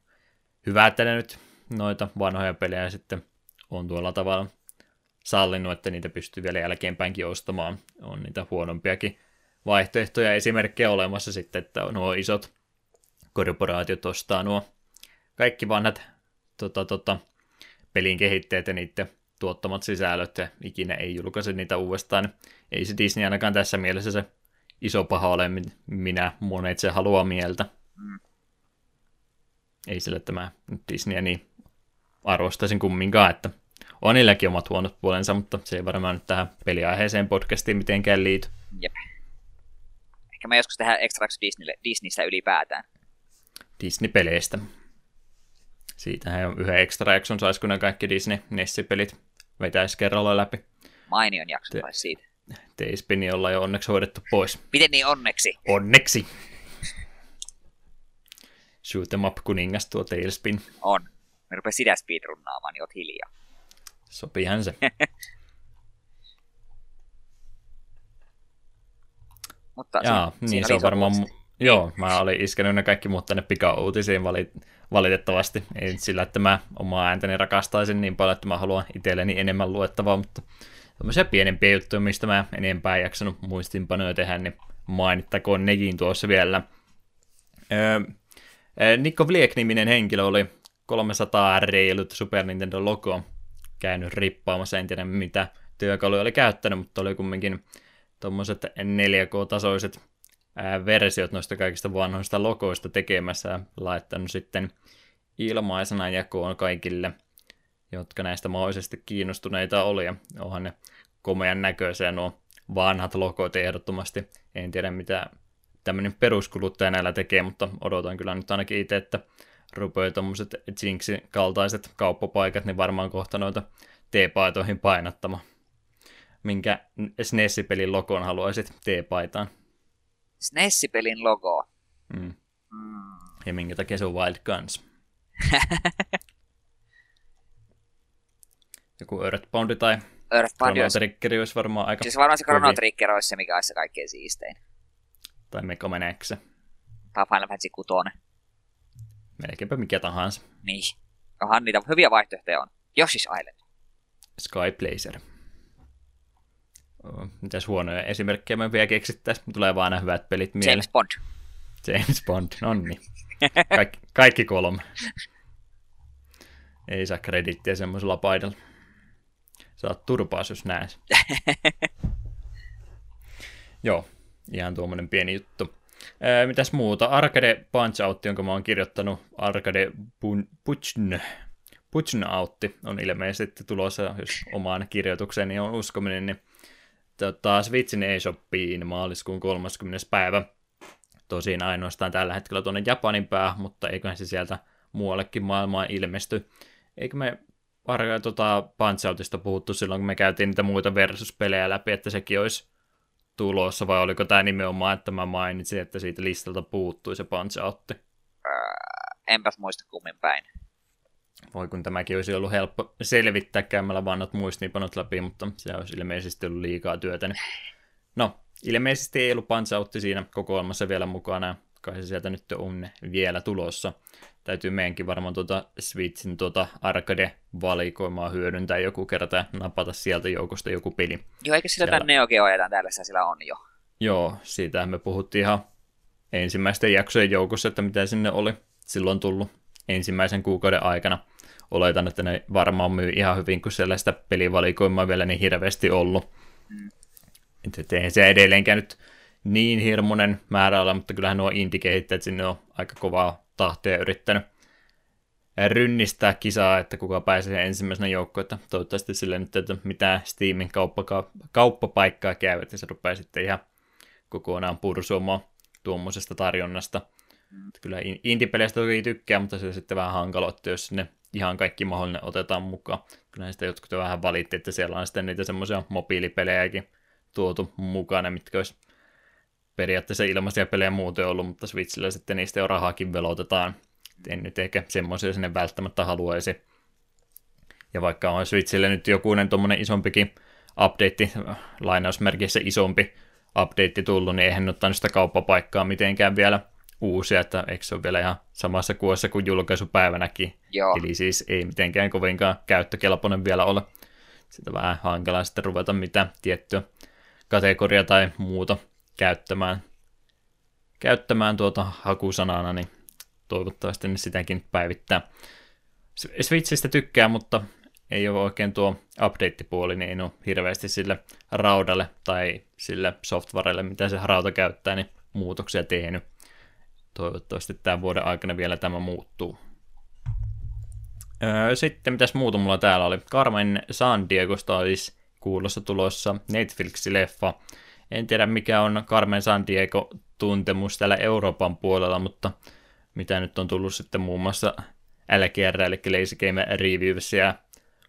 hyvä, että ne nyt noita vanhoja pelejä sitten on tuolla tavalla sallinut, että niitä pystyy vielä jälkeenpäinkin ostamaan. On niitä huonompiakin vaihtoehtoja esimerkkejä olemassa sitten, että nuo isot korporaatiot ostaa nuo kaikki vanhat tota, tota, pelin kehittäjät ja niiden tuottamat sisällöt ja ikinä ei julkaise niitä uudestaan. Ei se Disney ainakaan tässä mielessä se iso paha ole, minä monet se haluaa mieltä. Mm. Ei sille tämä Disneyä niin arvostaisin kumminkaan, että on niilläkin omat huonot puolensa, mutta se ei varmaan nyt tähän peliaiheeseen podcastiin mitenkään liity. Ehkä me joskus tehdään ekstra Disneylle, Disneystä ylipäätään. Disney-peleistä. Siitähän on yhden ekstra jakson saisi, kun kaikki Disney-Nessi-pelit vetäisi kerralla läpi. Mainion jakso Te- siitä. Teispini ollaan jo onneksi hoidettu pois. Miten niin onneksi? Onneksi! Shoot em up kuningas tuo Tailspin. On. Me rupesi sitä speedrunnaamaan, niin oot hiljaa. Sopiihan se. Mutta Jaa, siinä, niin siinä se oli on varmaan... Joo, mä olin iskenyt ne kaikki muut tänne pikauutisiin valit, valitettavasti. Ei nyt sillä, että mä omaa ääntäni rakastaisin niin paljon, että mä haluan itselleni enemmän luettavaa, mutta tämmöisiä pienempiä juttuja, mistä mä enempää jaksanut muistinpanoja tehdä, niin mainittakoon nekin tuossa vielä. Öö, öö, Nikko Vliek-niminen henkilö oli 300 reilut Super Nintendo logo käynyt rippaamassa, en tiedä mitä työkaluja oli käyttänyt, mutta oli kumminkin tuommoiset 4K-tasoiset ää, versiot noista kaikista vanhoista logoista tekemässä ja laittanut sitten ilmaisena jakoon kaikille, jotka näistä mahdollisesti kiinnostuneita oli. Ja onhan ne komean näköisiä nuo vanhat logot ehdottomasti. En tiedä mitä tämmöinen peruskuluttaja näillä tekee, mutta odotan kyllä nyt ainakin itse, että rupeaa tuommoiset Jinxin kaltaiset kauppapaikat, niin varmaan kohta noita T-paitoihin painattamaan. Minkä SNES-pelin logon haluaisit T-paitaan? SNES-pelin logo. Mm. Mm. Ja minkä takia se on Wild Guns? Joku Earthbound tai Earthbound Chrono. Trigger olisi varmaan aika... Siis varmaan se. Chrono Trigger olisi se, mikä olisi se kaikkein siistein. Tai Mega Man X. Tai Final Fantasy 6. Melkeinpä mikä tahansa. Niin. Onhan niitä hyviä vaihtoehtoja on. Yoshi's Island. Sky Blazer. Mitäs huonoja esimerkkejä me vielä keksittäisiin? Tulee vaan nämä hyvät pelit mieleen. James Bond. James Bond, no niin. Kaikki, kaikki kolme. Ei saa kredittiä semmoisella paidalla. Saat turpaas, jos näes. Joo, ihan tuommoinen pieni juttu. Ää, mitäs muuta? Arcade Punch Out, jonka mä oon kirjoittanut. Arcade Puchn. Puchn Out on ilmeisesti tulossa, jos omaan kirjoitukseeni on uskominen, niin tota, Switchin eShopiin maaliskuun 30. päivä. Tosin ainoastaan tällä hetkellä tuonne Japanin päähän, mutta eiköhän se sieltä muuallekin maailmaan ilmesty. Eikö me Ar- tota, Punch Outista puhuttu silloin, kun me käytiin niitä muita versuspelejä läpi, että sekin olisi tulossa, vai oliko tämä nimenomaan, että mä mainitsin, että siitä listalta puuttui se Punch Out? Enpäs muista kummin päin. Voi kun tämäkin olisi ollut helppo selvittää käymällä vanhat muistiinpanot läpi, mutta se olisi ilmeisesti ollut liikaa työtä. Niin... No, ilmeisesti ei ollut Out siinä kokoelmassa vielä mukana, ja kai se sieltä nyt on vielä tulossa. Täytyy meidänkin varmaan tuota Switchin tuota arcade-valikoimaa hyödyntää joku kerta ja napata sieltä joukosta joku peli. Joo, eikö sillä tämän Neo Geo täällä, sillä on jo. Joo, siitä me puhuttiin ihan ensimmäisten jaksojen joukossa, että mitä sinne oli silloin tullut ensimmäisen kuukauden aikana. Oletan, että ne varmaan myy ihan hyvin, kun sellaista pelivalikoimaa vielä niin hirveästi ollut. Mm. Että eihän se edelleenkään nyt niin hirmuinen määrä ole, mutta kyllähän nuo indie-kehittäjät sinne on aika kovaa tahtia yrittänyt rynnistää kisaa, että kuka pääsee ensimmäisenä joukkoon, että toivottavasti sille nyt, että mitään Steamin kauppaka- kauppapaikkaa käy, että se rupeaa sitten ihan kokonaan pursuamaan tuommoisesta tarjonnasta. Kyllä in- indie-peleistä toki tykkää, mutta se sitten vähän hankaloittaa, jos sinne ihan kaikki mahdollinen otetaan mukaan. Kyllä sitä jotkut jo vähän valitti, että siellä on sitten niitä semmoisia mobiilipelejäkin tuotu mukana, mitkä olisi periaatteessa ilmaisia pelejä muuten ollut, mutta Switchillä sitten niistä jo rahaakin velotetaan. Et En nyt ehkä semmoisia sinne välttämättä haluaisi. Ja vaikka on Switchille nyt jokunen tuommoinen isompikin update, lainausmerkissä isompi update tullut, niin eihän ottanut sitä kauppapaikkaa mitenkään vielä uusia, että eikö se ole vielä ihan samassa kuossa kuin julkaisupäivänäkin. Joo. Eli siis ei mitenkään kovinkaan käyttökelpoinen vielä ole. Sitä vähän hankalaa sitten ruveta mitään tiettyä kategoria tai muuta käyttämään, käyttämään tuota hakusanana, niin toivottavasti ne sitäkin päivittää. Switchistä tykkää, mutta ei ole oikein tuo update-puoli, niin ei ole hirveästi sille raudalle tai sille softwarelle, mitä se rauta käyttää, niin muutoksia tehnyt. Toivottavasti tämän vuoden aikana vielä tämä muuttuu. Sitten mitäs muuta mulla täällä oli? Carmen San Diegosta olisi kuulossa tulossa Netflix-leffa. En tiedä mikä on Carmen San Diego tuntemus täällä Euroopan puolella, mutta mitä nyt on tullut sitten muun muassa LGR, eli Lazy Game Reviews ja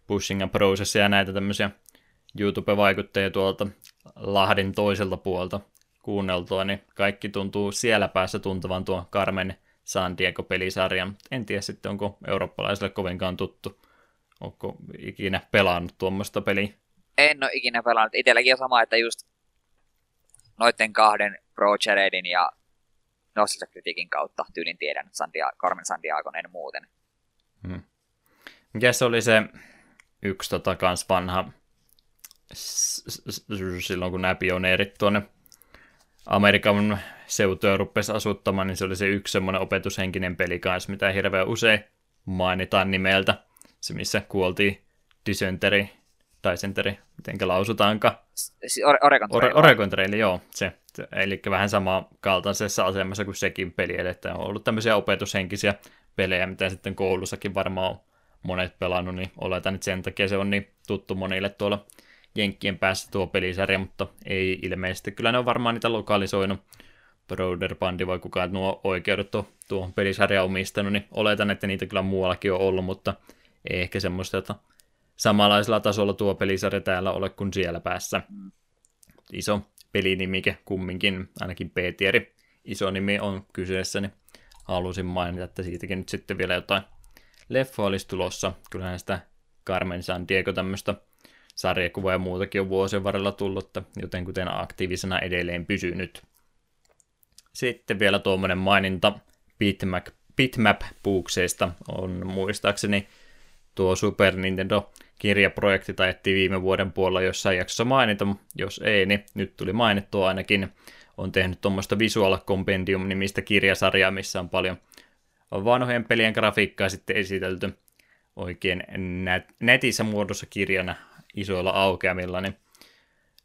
Pushing and Process ja näitä tämmöisiä YouTube-vaikuttajia tuolta Lahden toiselta puolta kuunneltua, niin kaikki tuntuu siellä päässä tuntuvan tuon Carmen San Diego-pelisarja. En tiedä sitten, onko eurooppalaisille kovinkaan tuttu. Onko ikinä pelannut tuommoista peliä? En ole ikinä pelannut. Itselläkin on sama, että just noiden kahden Pro Jaredin ja Nostalgia kritiikin kautta tyylin tiedän Sandia, Carmen en muuten. Hmm. Mikä se oli se yksi tota kans vanha silloin kun nämä pioneerit tuonne Amerikan seutuja rupesi asuttamaan, niin se oli se yksi semmoinen opetushenkinen peli kanssa, mitä hirveän usein mainitaan nimeltä. Se, missä kuoltiin dysenteri, dysenteri, mitenkä lausutaankaan. Oregon Trail. Oregon Trail, joo. Se. Eli vähän sama kaltaisessa asemassa kuin sekin peli, eli että on ollut tämmöisiä opetushenkisiä pelejä, mitä sitten koulussakin varmaan on monet pelannut, niin oletan, että sen takia se on niin tuttu monille tuolla Jenkkien päässä tuo pelisarja, mutta ei ilmeisesti. Kyllä ne on varmaan niitä lokalisoinut. Broder Bandi vai kukaan nuo oikeudet on tuohon pelisarjaan omistanut, niin oletan, että niitä kyllä muuallakin on ollut, mutta ei ehkä semmoista, että samanlaisella tasolla tuo pelisarja täällä ole kuin siellä päässä. Iso pelinimike kumminkin, ainakin P-tieri iso nimi on kyseessä, niin halusin mainita, että siitäkin nyt sitten vielä jotain leffa olisi tulossa. Kyllähän sitä Carmen San Diego tämmöistä sarjakuvaa ja muutakin on vuosien varrella tullut, joten kuten aktiivisena edelleen pysynyt. Sitten vielä tuommoinen maininta Bitmap, Bitmap-puukseista on muistaakseni tuo Super Nintendo kirjaprojekti taettiin viime vuoden puolella jossain jaksossa mainita, jos ei, niin nyt tuli mainittua ainakin. On tehnyt tuommoista Visual Compendium-nimistä kirjasarjaa, missä on paljon vanhojen pelien grafiikkaa sitten esitelty oikein netissä muodossa kirjana isoilla aukeamilla, niin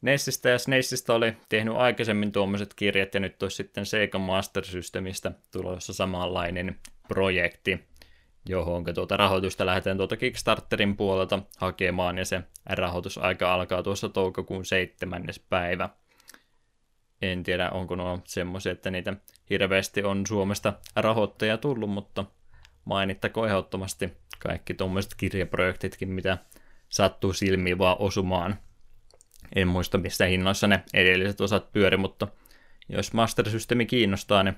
Nessistä ja SNESistä oli tehnyt aikaisemmin tuommoiset kirjat, ja nyt olisi sitten Sega Master Systemistä tulossa samanlainen projekti, johon tuota rahoitusta lähdetään tuota Kickstarterin puolelta hakemaan, ja se rahoitusaika alkaa tuossa toukokuun seitsemännes päivä. En tiedä, onko nuo semmoisia, että niitä hirveästi on Suomesta rahoittaja tullut, mutta mainittako ehdottomasti kaikki tuommoiset kirjaprojektitkin, mitä sattuu silmiin vaan osumaan. En muista, missä hinnoissa ne edelliset osat pyöri, mutta jos Master Systemi kiinnostaa, niin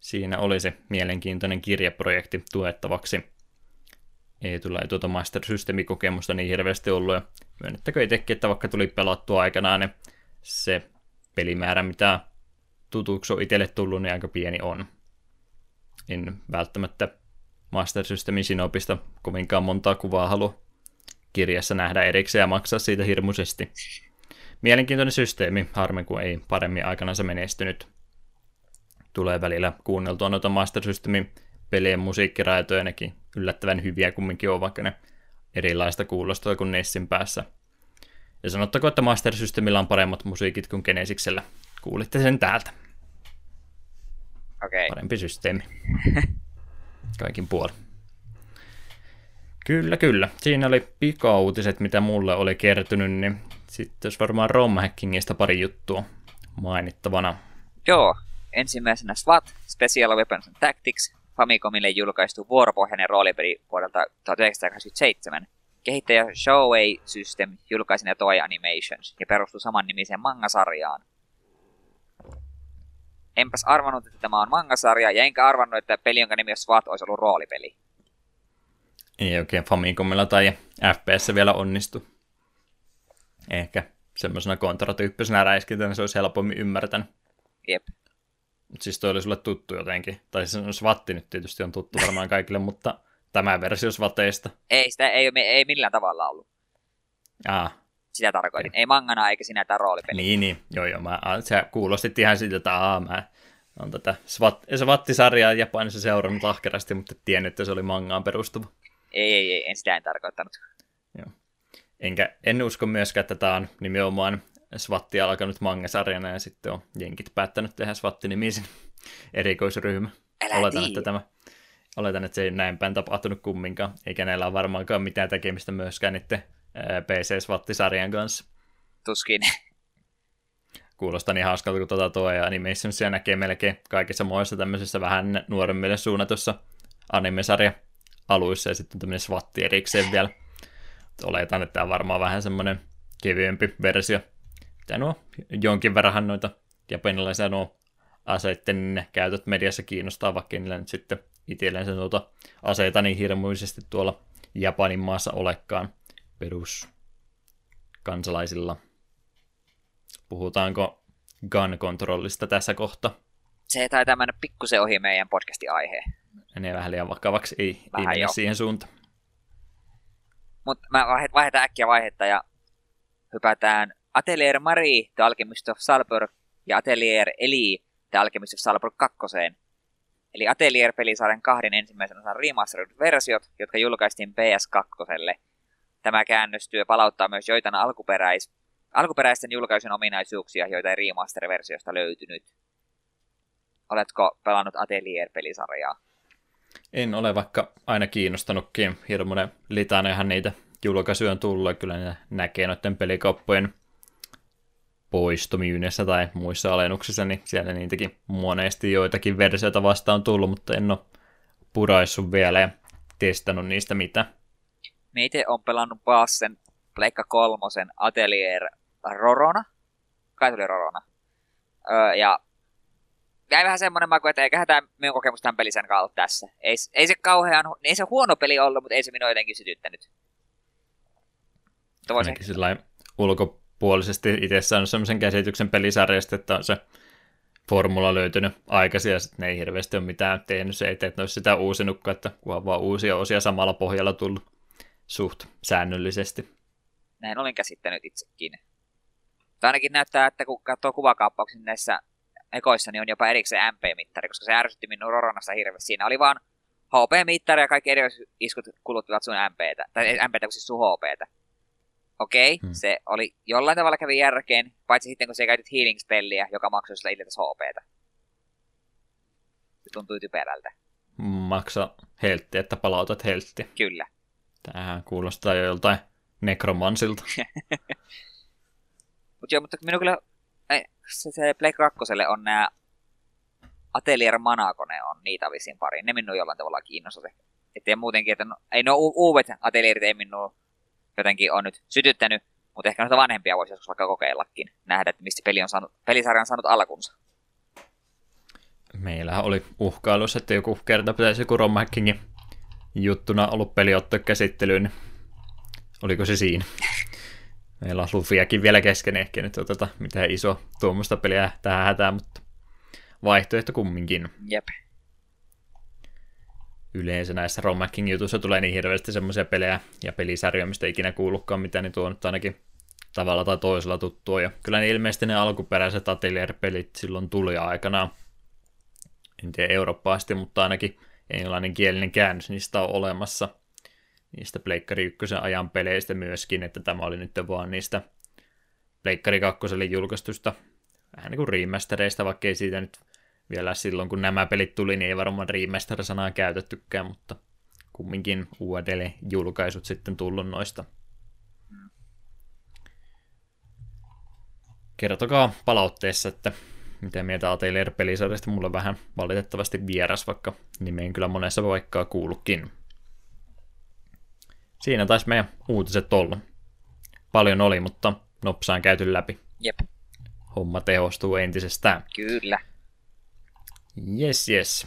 siinä oli se mielenkiintoinen kirjaprojekti tuettavaksi. Ei tule tuota Master Systemi-kokemusta niin hirveästi ollut, ja myönnettäkö itsekin, että vaikka tuli pelattua aikanaan, niin se pelimäärä, mitä tutuksi on itselle tullut, niin aika pieni on. En välttämättä Master Systemin Sinopista kovinkaan montaa kuvaa halua kirjassa nähdä erikseen ja maksaa siitä hirmuisesti. Mielenkiintoinen systeemi, harmi kun ei paremmin aikanaan se menestynyt. Tulee välillä kuunneltua noita Master Systemin pelien musiikkiraitoja, nekin yllättävän hyviä kumminkin on, vaikka ne erilaista kuulostaa kuin Nessin päässä. Ja sanottako, että Master Systemillä on paremmat musiikit kuin Genesiksellä. Kuulitte sen täältä. Okay. Parempi systeemi. Kaikin puolin. Kyllä, kyllä. Siinä oli pikauutiset, mitä mulle oli kertynyt, niin sitten olisi varmaan romhackingista pari juttua mainittavana. Joo, ensimmäisenä SWAT, Special Weapons and Tactics, Famicomille julkaistu vuoropohjainen roolipeli vuodelta 1987. Kehittäjä Showway System julkaisi ne Toy Animations ja perustui samannimiseen manga-sarjaan. Enpäs arvannut, että tämä on manga-sarja, ja enkä arvannut, että peli, jonka nimi on SWAT, olisi ollut roolipeli ei oikein Famicomilla tai FPS vielä onnistu. Ehkä semmoisena kontratyyppisenä räiskintänä se olisi helpommin ymmärtänyt. Jep. Siis toi oli sulle tuttu jotenkin. Tai se on Svatti nyt tietysti on tuttu varmaan kaikille, mutta tämä versio Svateista. Ei, sitä ei, ei millään tavalla ollut. Ah. Sitä tarkoitin. Ei mangana eikä sinä tämä roolipeli. Niin, niin. Joo, joo. Mä, sä kuulostit ihan siltä, että aa, mä on tätä Svatti-sarjaa Japanissa seurannut ahkerasti, mutta tiennyt, että se oli mangaan perustuva. Ei, ei, ei, en sitä en tarkoittanut. Joo. Enkä, en usko myöskään, että tämä on nimenomaan Svatti alkanut mangasarjana ja sitten on jenkit päättänyt tehdä Svatti-nimisen erikoisryhmä. Älä oletan, niin. että tämä, oletan, että se ei näin päin tapahtunut kumminkaan, eikä näillä ole varmaankaan mitään tekemistä myöskään niiden PC-Svatti-sarjan kanssa. Tuskin. Kuulostaa niin hauskalta, kun tuota tuo ja Animationsia näkee melkein kaikissa muissa tämmöisissä vähän nuoremmille suunnatussa animesarja aluissa ja sitten tämmöinen swatti erikseen vielä. Oletan, että tämä on varmaan vähän semmoinen kevyempi versio. Mitä nuo, jonkin verran noita japanilaisia nuo aseiden käytöt mediassa kiinnostaa, vaikka niillä nyt sitten itselleen tuota aseita niin hirmuisesti tuolla Japanin maassa olekaan perus kansalaisilla. Puhutaanko gun controlista tässä kohta? Se taitaa mennä pikkusen ohi meidän podcastin aiheen. Menee vähän liian vakavaksi, ei, vähän ei mene siihen suuntaan. Mutta mä vaihdetaan äkkiä vaihetta ja hypätään Atelier Marie, The Alchemist of Salzburg ja Atelier Eli, The Alchemist of Salzburg 2. Eli Atelier-pelisarjan kahden ensimmäisen osan remastered versiot, jotka julkaistiin PS2. Tämä käännöstyö palauttaa myös joitain alkuperäis- alkuperäisten julkaisujen ominaisuuksia, joita ei remaster-versiosta löytynyt. Oletko pelannut Atelier-pelisarjaa? En ole, vaikka aina kiinnostanutkin. Hirmuinen litanehan niitä julkaisuja on tullut, kyllä ne näkee noiden pelikauppojen poistomyynnissä tai muissa alennuksissa, niin siellä niitäkin monesti joitakin versioita vastaan on tullut, mutta en ole puraissut vielä ja testannut niistä mitä. Me itse on pelannut sen Pleikka kolmosen Atelier Rorona. Kai tuli Rorona. Öö, ja jäi vähän semmoinen maku, että eiköhän tämä minun kokemus tämän pelisen kautta tässä. Ei, ei se kauhean, ei se huono peli ollut, mutta ei se minua jotenkin sytyttänyt. Ainakin sillä ulkopuolisesti itse saanut sellaisen käsityksen pelisarjasta, että on se formula löytynyt aikaisin ja sitten ne ei hirveästi ole mitään tehnyt. Se ei tee, että ne olisi sitä uusinutkaan, että kunhan vaan uusia osia samalla pohjalla tullut suht säännöllisesti. Näin olin käsittänyt itsekin. Tai ainakin näyttää, että kun katsoo kuvakaappauksia niin näissä ekoissa, niin on jopa erikseen MP-mittari, koska se ärsytti minun Roronassa hirveästi. Siinä oli vaan HP-mittari ja kaikki eri iskut kuluttivat sun MPtä, tai MPtä, kun siis sun HPtä. Okei, okay, hmm. se oli jollain tavalla kävi järkeen, paitsi sitten kun se käytit healing spelliä, joka maksoi sille itse HPtä. Se tuntui typerältä. Maksa heltti, että palautat heltti. Kyllä. Tämähän kuulostaa jo joltain nekromansilta. mutta joo, mutta minun kyllä se, se Play 2 on nämä Atelier Manakone on niitä visin pari. Ne minun jollain tavalla kiinnostaa. Että muutenkin, että no, ei no uudet Atelierit ei minun jotenkin on nyt sytyttänyt, mutta ehkä noita vanhempia voisi joskus vaikka kokeillakin, nähdä, että mistä peli on saanut, pelisarja on saanut alkunsa. Meillähän oli uhkailus, että joku kerta pitäisi joku Rom juttuna ollut peli ottaa käsittelyyn, oliko se siinä? Meillä on Lufiakin vielä kesken, ehkä nyt oteta mitään iso tuommoista peliä tähän hätään, mutta vaihtoehto kumminkin. Jep. Yleensä näissä Romacking jutuissa tulee niin hirveästi semmoisia pelejä ja pelisarjoja, mistä ikinä kuullutkaan mitä, niin tuo nyt ainakin tavalla tai toisella tuttua. Ja kyllä ne ilmeisesti ne alkuperäiset Atelier-pelit silloin tuli aikanaan. En tiedä Eurooppa mutta ainakin englanninkielinen käännös niistä on olemassa – niistä Pleikkari 1 ajan peleistä myöskin, että tämä oli nyt vaan niistä Pleikkari 2 julkaistusta vähän niin kuin remastereista, vaikka ei siitä nyt vielä silloin, kun nämä pelit tuli, niin ei varmaan remaster-sanaa käytettykään, mutta kumminkin uudelleen julkaisut sitten tullut noista. Kertokaa palautteessa, että mitä mieltä Atelier-pelisarjasta. Mulla on vähän valitettavasti vieras, vaikka nimeen kyllä monessa vaikka kuulukin siinä taisi meidän uutiset olla. Paljon oli, mutta nopsaan käyty läpi. Jep. Homma tehostuu entisestään. Kyllä. Yes, yes.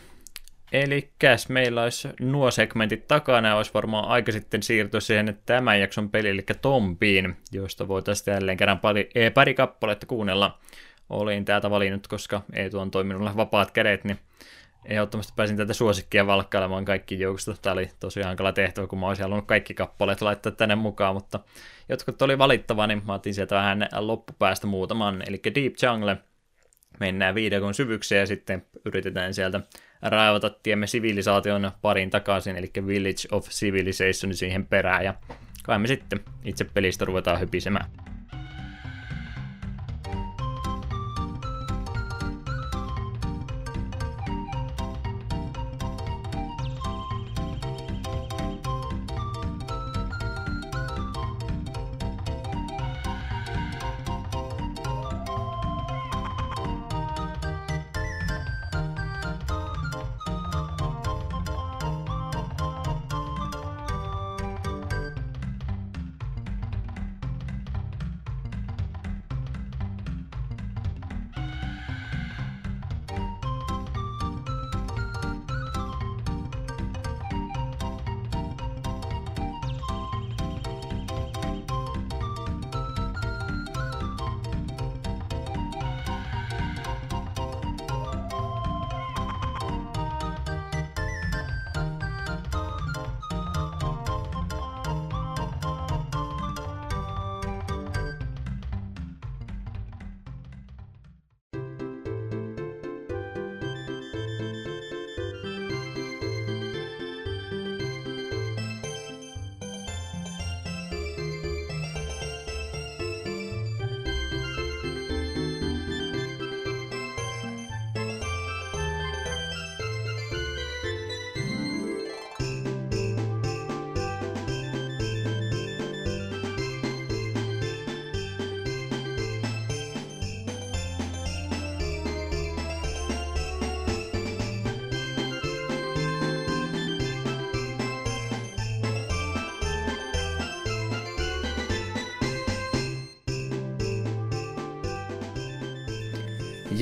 Eli meillä olisi nuo segmentit takana ja olisi varmaan aika sitten siirtyä siihen tämän jakson peli, eli Tompiin, josta voitaisiin jälleen kerran pari, ee, pari kappaletta kuunnella. Olin täältä valinnut, koska ei tuon toiminut vapaat kädet, niin ehdottomasti pääsin tätä suosikkia valkkailemaan kaikki joukosta. Tämä oli tosi hankala tehtävä, kun mä olisin halunnut kaikki kappaleet laittaa tänne mukaan, mutta jotkut oli valittava, niin mä otin sieltä vähän loppupäästä muutaman. Eli Deep Jungle, mennään viidakon syvykseen ja sitten yritetään sieltä raivata tiemme sivilisaation parin takaisin, eli Village of Civilization siihen perään, ja kai me sitten itse pelistä ruvetaan hypisemään.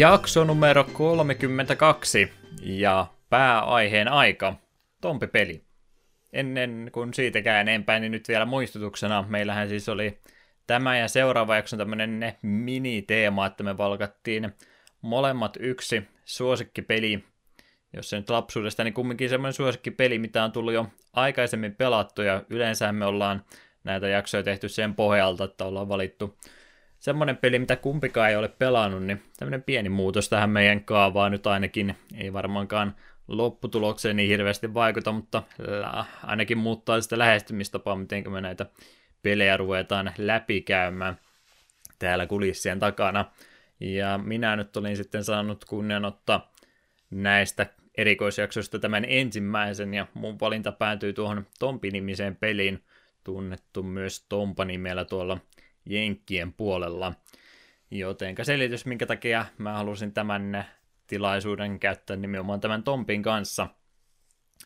Jakso numero 32 ja pääaiheen aika, Tompi-peli. Ennen kuin siitäkään enempää, niin nyt vielä muistutuksena, meillähän siis oli tämä ja seuraava jakson tämmöinen mini-teema, että me valkattiin molemmat yksi suosikkipeli, jos se nyt lapsuudesta, niin kumminkin semmoinen suosikkipeli, mitä on tullut jo aikaisemmin pelattu, ja yleensä me ollaan näitä jaksoja tehty sen pohjalta, että ollaan valittu semmoinen peli, mitä kumpikaan ei ole pelannut, niin tämmöinen pieni muutos tähän meidän kaavaan nyt ainakin, ei varmaankaan lopputulokseen niin hirveästi vaikuta, mutta ainakin muuttaa sitä lähestymistapaa, miten me näitä pelejä ruvetaan läpikäymään täällä kulissien takana. Ja minä nyt olin sitten saanut kunnian ottaa näistä erikoisjaksoista tämän ensimmäisen, ja mun valinta päätyy tuohon Tompi-nimiseen peliin, tunnettu myös Tompa-nimellä tuolla Jenkkien puolella. Jotenka selitys, minkä takia mä halusin tämän tilaisuuden käyttää nimenomaan tämän Tompin kanssa.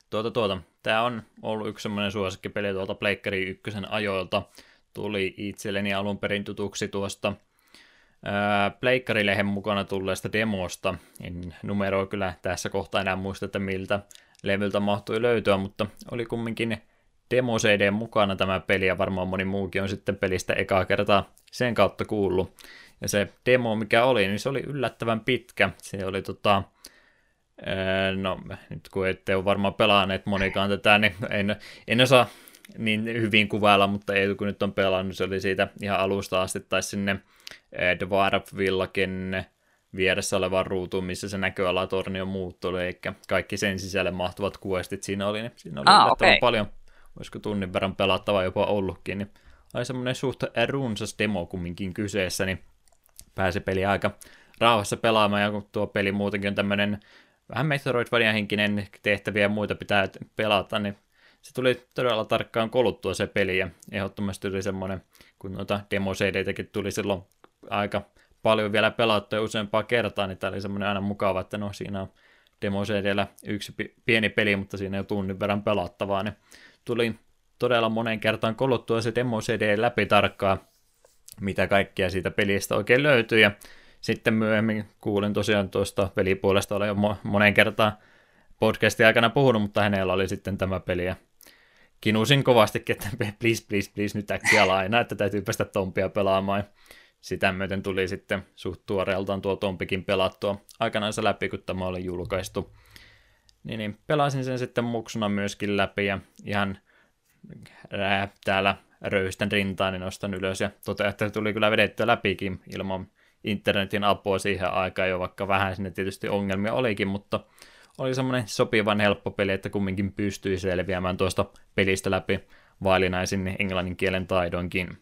Tuota, tuota, tää on ollut yksi semmoinen suosikkipeli tuolta Pleikkari ykkösen ajoilta. Tuli itselleni alun perin tutuksi tuosta Pleikkarilehen mukana tulleesta demosta. En numeroa kyllä tässä kohtaa enää muista, että miltä levyltä mahtui löytyä, mutta oli kumminkin demo CD mukana tämä peli, ja varmaan moni muukin on sitten pelistä ekaa kertaa sen kautta kuullut. Ja se demo, mikä oli, niin se oli yllättävän pitkä. Se oli tota, no nyt kun ette ole varmaan pelaaneet monikaan tätä, niin en, en osaa niin hyvin kuvailla, mutta ei kun nyt on pelannut, se oli siitä ihan alusta asti, tai sinne Dwarf-villaken vieressä olevan ruutuun, missä se näköalatorni on muuttunut, eli kaikki sen sisälle mahtuvat questit siinä oli, niin siinä oli ah, okay. paljon olisiko tunnin verran pelattava jopa ollutkin, niin oli semmoinen suht runsas demo kumminkin kyseessä, niin pääsi peli aika rauhassa pelaamaan, ja kun tuo peli muutenkin on tämmöinen vähän Metroidvania henkinen tehtäviä ja muita pitää pelata, niin se tuli todella tarkkaan koluttua se peli, ja ehdottomasti tuli semmoinen, kun noita demo tuli silloin aika paljon vielä pelattua useampaa kertaa, niin tämä oli semmoinen aina mukava, että no siinä on demo yksi pieni peli, mutta siinä ole tunnin verran pelattavaa, niin tuli todella monen kertaan koluttua se demo CD läpi tarkkaa, mitä kaikkea siitä pelistä oikein löytyy, ja sitten myöhemmin kuulin tosiaan tuosta pelipuolesta, olen jo monen kertaan podcastin aikana puhunut, mutta hänellä oli sitten tämä peli, ja kinusin kovastikin, että please, please, please, nyt äkkiä laina, että täytyy päästä Tompia pelaamaan. Sitä myöten tuli sitten suht tuoreeltaan tuo Tompikin pelattua aikanaan läpi, kun tämä oli julkaistu. Niin, niin pelasin sen sitten muksuna myöskin läpi ja ihan ää, täällä röyhistän rintaan, niin nostan ylös ja totean, että tuli kyllä vedettyä läpikin ilman internetin apua siihen aikaan jo, vaikka vähän sinne tietysti ongelmia olikin, mutta oli semmoinen sopivan helppo peli, että kumminkin pystyi selviämään tuosta pelistä läpi vaalinaisin englannin kielen taidonkin.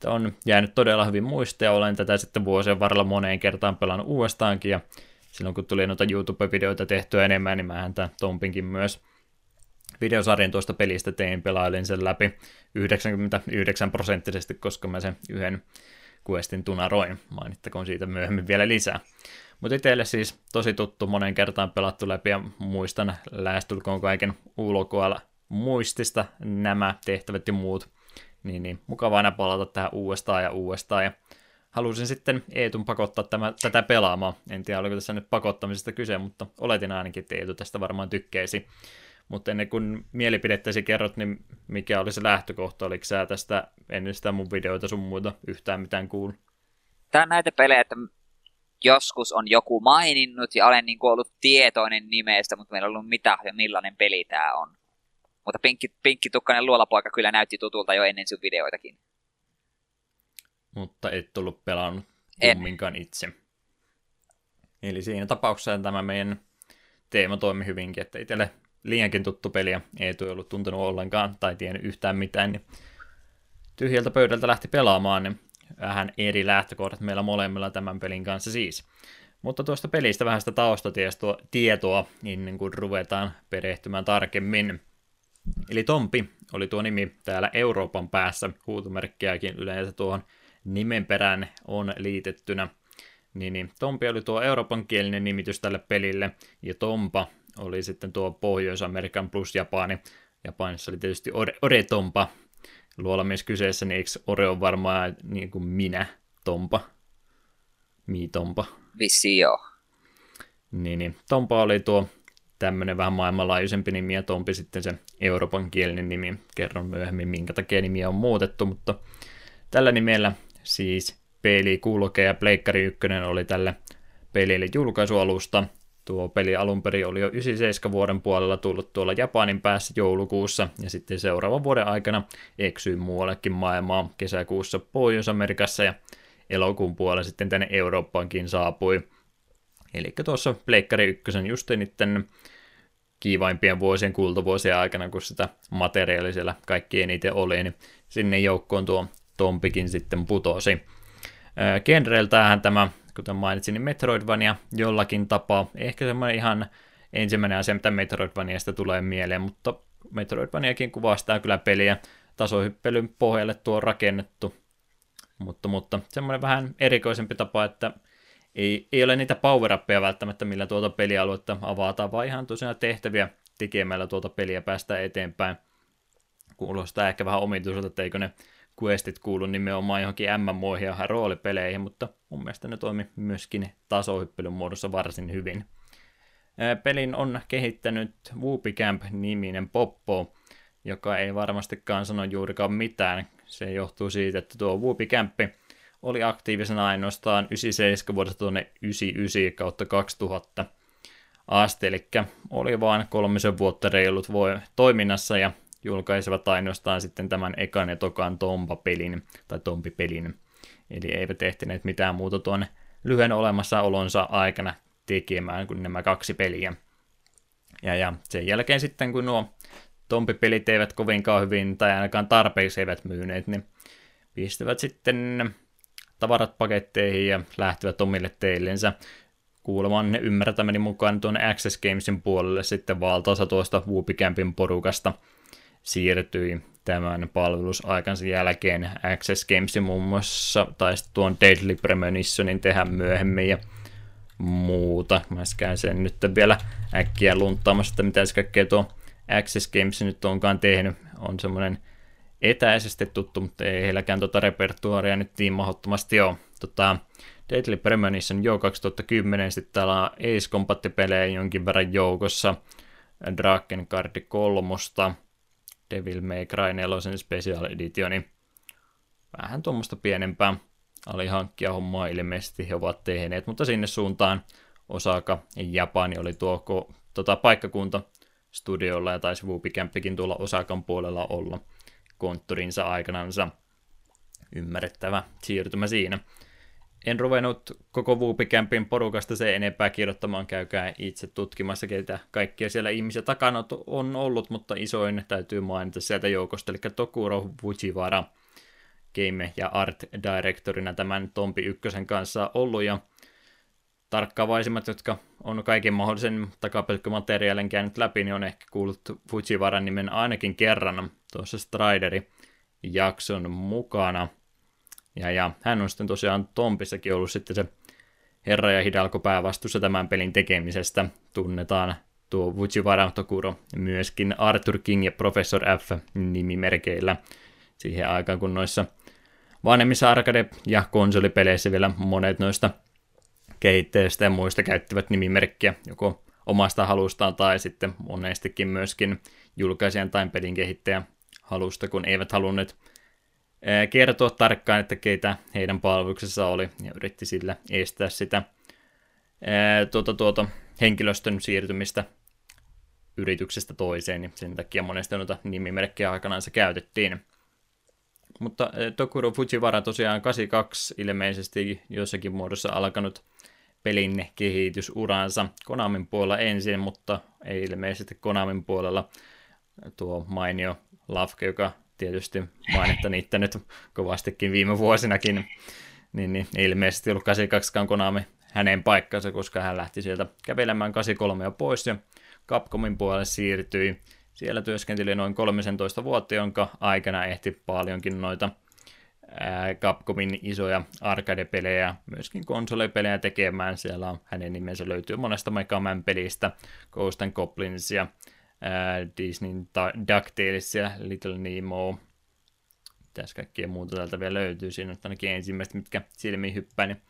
Tämä on jäänyt todella hyvin muistia, olen tätä sitten vuosien varrella moneen kertaan pelannut uudestaankin, ja silloin kun tuli noita YouTube-videoita tehtyä enemmän, niin mähän tämän Tompinkin myös videosarjan tuosta pelistä tein, pelailin sen läpi 99 prosenttisesti, koska mä sen yhden questin tunaroin. Mainittakoon siitä myöhemmin vielä lisää. Mutta itselle siis tosi tuttu, monen kertaan pelattu läpi ja muistan lähestulkoon kaiken ulkoa muistista nämä tehtävät ja muut. Niin, niin mukava aina palata tähän uudestaan ja uudestaan. Ja halusin sitten Eetun pakottaa tämä, tätä pelaamaan. En tiedä, oliko tässä nyt pakottamisesta kyse, mutta oletin ainakin, että Eetu tästä varmaan tykkeisi. Mutta ennen kuin mielipidettäsi kerrot, niin mikä oli se lähtökohta? Oliko sä tästä ennen sitä mun videoita sun muuta yhtään mitään kuullut? Tämä on näitä pelejä, että joskus on joku maininnut ja olen niin ollut tietoinen nimestä, mutta meillä ei ollut mitään ja millainen peli tämä on. Mutta pinkki, pinkkitukkainen luolapoika kyllä näytti tutulta jo ennen sun videoitakin. Mutta et tullut pelannut kumminkaan itse. Eli siinä tapauksessa tämä meidän teema toimi hyvinkin, että itselle liiankin tuttu peli ja ei ollut tuntenut ollenkaan tai tiennyt yhtään mitään, niin tyhjältä pöydältä lähti pelaamaan, niin vähän eri lähtökohdat meillä molemmilla tämän pelin kanssa siis. Mutta tuosta pelistä vähän sitä taustatietoa ennen kuin ruvetaan perehtymään tarkemmin. Eli Tompi oli tuo nimi täällä Euroopan päässä, huutomerkkiäkin yleensä tuohon nimen perään on liitettynä. Niin, niin Tompi oli tuo Euroopan kielinen nimitys tälle pelille, ja Tompa oli sitten tuo Pohjois-Amerikan plus Japani. Japanissa oli tietysti Ore, Ore Tompa, luolamies kyseessä, niin eikö Ore on varmaan niin kuin minä, Tompa? Mi Tompa. Vissi joo. Niin, niin. Tompa oli tuo tämmöinen vähän maailmanlaajuisempi nimi ja Tompi sitten se Euroopan kielinen nimi. Kerron myöhemmin, minkä takia nimi on muutettu, mutta tällä nimellä siis peli kulkee ja Pleikkari 1 oli tälle pelille julkaisualusta. Tuo peli alun perin oli jo 97 vuoden puolella tullut tuolla Japanin päässä joulukuussa ja sitten seuraavan vuoden aikana eksyi muuallekin maailmaa kesäkuussa Pohjois-Amerikassa ja elokuun puolella sitten tänne Eurooppaankin saapui. Eli tuossa Pleikkari 1 just niiden kiivaimpien vuosien kultavuosien aikana, kun sitä materiaalia siellä kaikki eniten oli, niin sinne joukkoon tuo Tompikin sitten putosi. Genreiltähän tämä, kuten mainitsin, niin Metroidvania jollakin tapaa. Ehkä semmoinen ihan ensimmäinen asia, mitä Metroidvaniasta tulee mieleen, mutta Metroidvaniakin kuvastaa kyllä peliä. Tasohyppelyn pohjalle tuo rakennettu. Mutta, mutta semmoinen vähän erikoisempi tapa, että ei, ei ole niitä power välttämättä, millä tuota pelialuetta avataan, vaan ihan tosiaan tehtäviä tekemällä tuota peliä päästä eteenpäin. Kuulostaa ehkä vähän omituiselta, että eikö ne questit kuulu nimenomaan johonkin MMOihin ja roolipeleihin, mutta mun mielestä ne toimi myöskin tasohyppelyn muodossa varsin hyvin. Pelin on kehittänyt Whoopicamp-niminen Poppo, joka ei varmastikaan sano juurikaan mitään. Se johtuu siitä, että tuo Whoopicamp oli aktiivisena ainoastaan 97 vuodesta tuonne 99 kautta 2000 asti, eli oli vain kolmisen vuotta reilut voi toiminnassa ja julkaisivat ainoastaan sitten tämän ekan ja tokan Tompa-pelin, tai Tompi-pelin. Eli eivät ehtineet mitään muuta tuon lyhyen olemassaolonsa aikana tekemään kuin nämä kaksi peliä. Ja, ja sen jälkeen sitten, kun nuo Tompi-pelit eivät kovinkaan hyvin, tai ainakaan tarpeeksi eivät myyneet, niin pistävät sitten tavarat paketteihin ja lähtivät omille teillensä. Kuulemaan ne ymmärtämäni mukaan tuonne Access Gamesin puolelle sitten valtaosa tuosta Whoopicampin porukasta – siirtyi tämän palvelusaikansa jälkeen Access Gamesin muun muassa, tai sitten tuon Deadly Premonitionin tehdä myöhemmin ja muuta. Mä käyn sen nyt vielä äkkiä lunttaamassa, että mitä se kaikkea tuo Access Games nyt onkaan tehnyt. On semmoinen etäisesti tuttu, mutta ei heilläkään tuota repertuaria nyt niin mahdottomasti ole. Tota, Deadly Premonition jo 2010, sitten täällä on Ace Combat-pelejä jonkin verran joukossa, Draken Cardi kolmosta, Devil May Cry 4 Special Editioni. Niin vähän tuommoista pienempää alihankkia hommaa ilmeisesti he ovat tehneet, mutta sinne suuntaan Osaka Japani oli tuo ko, tota, paikkakunta studiolla ja taisi Whoopikämppikin tuolla Osakan puolella olla konttorinsa aikanansa. Ymmärrettävä siirtymä siinä. En ruvennut koko Whoopicampin porukasta se enempää kirjoittamaan, käykää itse tutkimassa, keitä kaikkia siellä ihmisiä takana on ollut, mutta isoin täytyy mainita sieltä joukosta, eli Tokuro Fujiwara, game- ja art directorina tämän Tompi ykkösen kanssa ollut, ja tarkkaavaisimmat, jotka on kaiken mahdollisen takapelkkymateriaalin käynyt läpi, niin on ehkä kuullut Fujiwaran nimen ainakin kerran tuossa Strideri jakson mukana – ja, ja hän on sitten tosiaan Tompissakin ollut sitten se herra ja hidalko päävastuussa tämän pelin tekemisestä. Tunnetaan tuo Fujiwara Tokuro myöskin Arthur King ja Professor F nimimerkeillä siihen aikaan, kun noissa vanhemmissa arcade- ja konsolipeleissä vielä monet noista kehittäjistä ja muista käyttävät nimimerkkiä joko omasta halustaan tai sitten monestikin myöskin julkaisijan tai pelin kehittäjä halusta, kun eivät halunneet kertoa tarkkaan, että keitä heidän palveluksessa oli, ja yritti sillä estää sitä tuota, tuota, henkilöstön siirtymistä yrityksestä toiseen, niin sen takia monesti noita nimimerkkejä aikanaan se käytettiin. Mutta Tokuro Fujiwara tosiaan 82 ilmeisesti jossakin muodossa alkanut pelin kehitysuransa Konamin puolella ensin, mutta ei ilmeisesti Konamin puolella tuo mainio Lafke, joka tietysti mainetta niitä nyt kovastikin viime vuosinakin, niin, niin ilmeisesti ollut 82 Konami hänen paikkansa, koska hän lähti sieltä kävelemään 83 pois ja Capcomin puolelle siirtyi. Siellä työskenteli noin 13 vuotta, jonka aikana ehti paljonkin noita Capcomin isoja arcade-pelejä, myöskin konsolipelejä tekemään. Siellä on, hänen nimensä löytyy monesta Mega Man-pelistä, Ghost and Goblinsia, Disneyn DuckTales ja Little Nemo. Mitäs kaikkia muuta täältä vielä löytyy. Siinä on ainakin ensimmäistä, mitkä silmiin hyppää, niin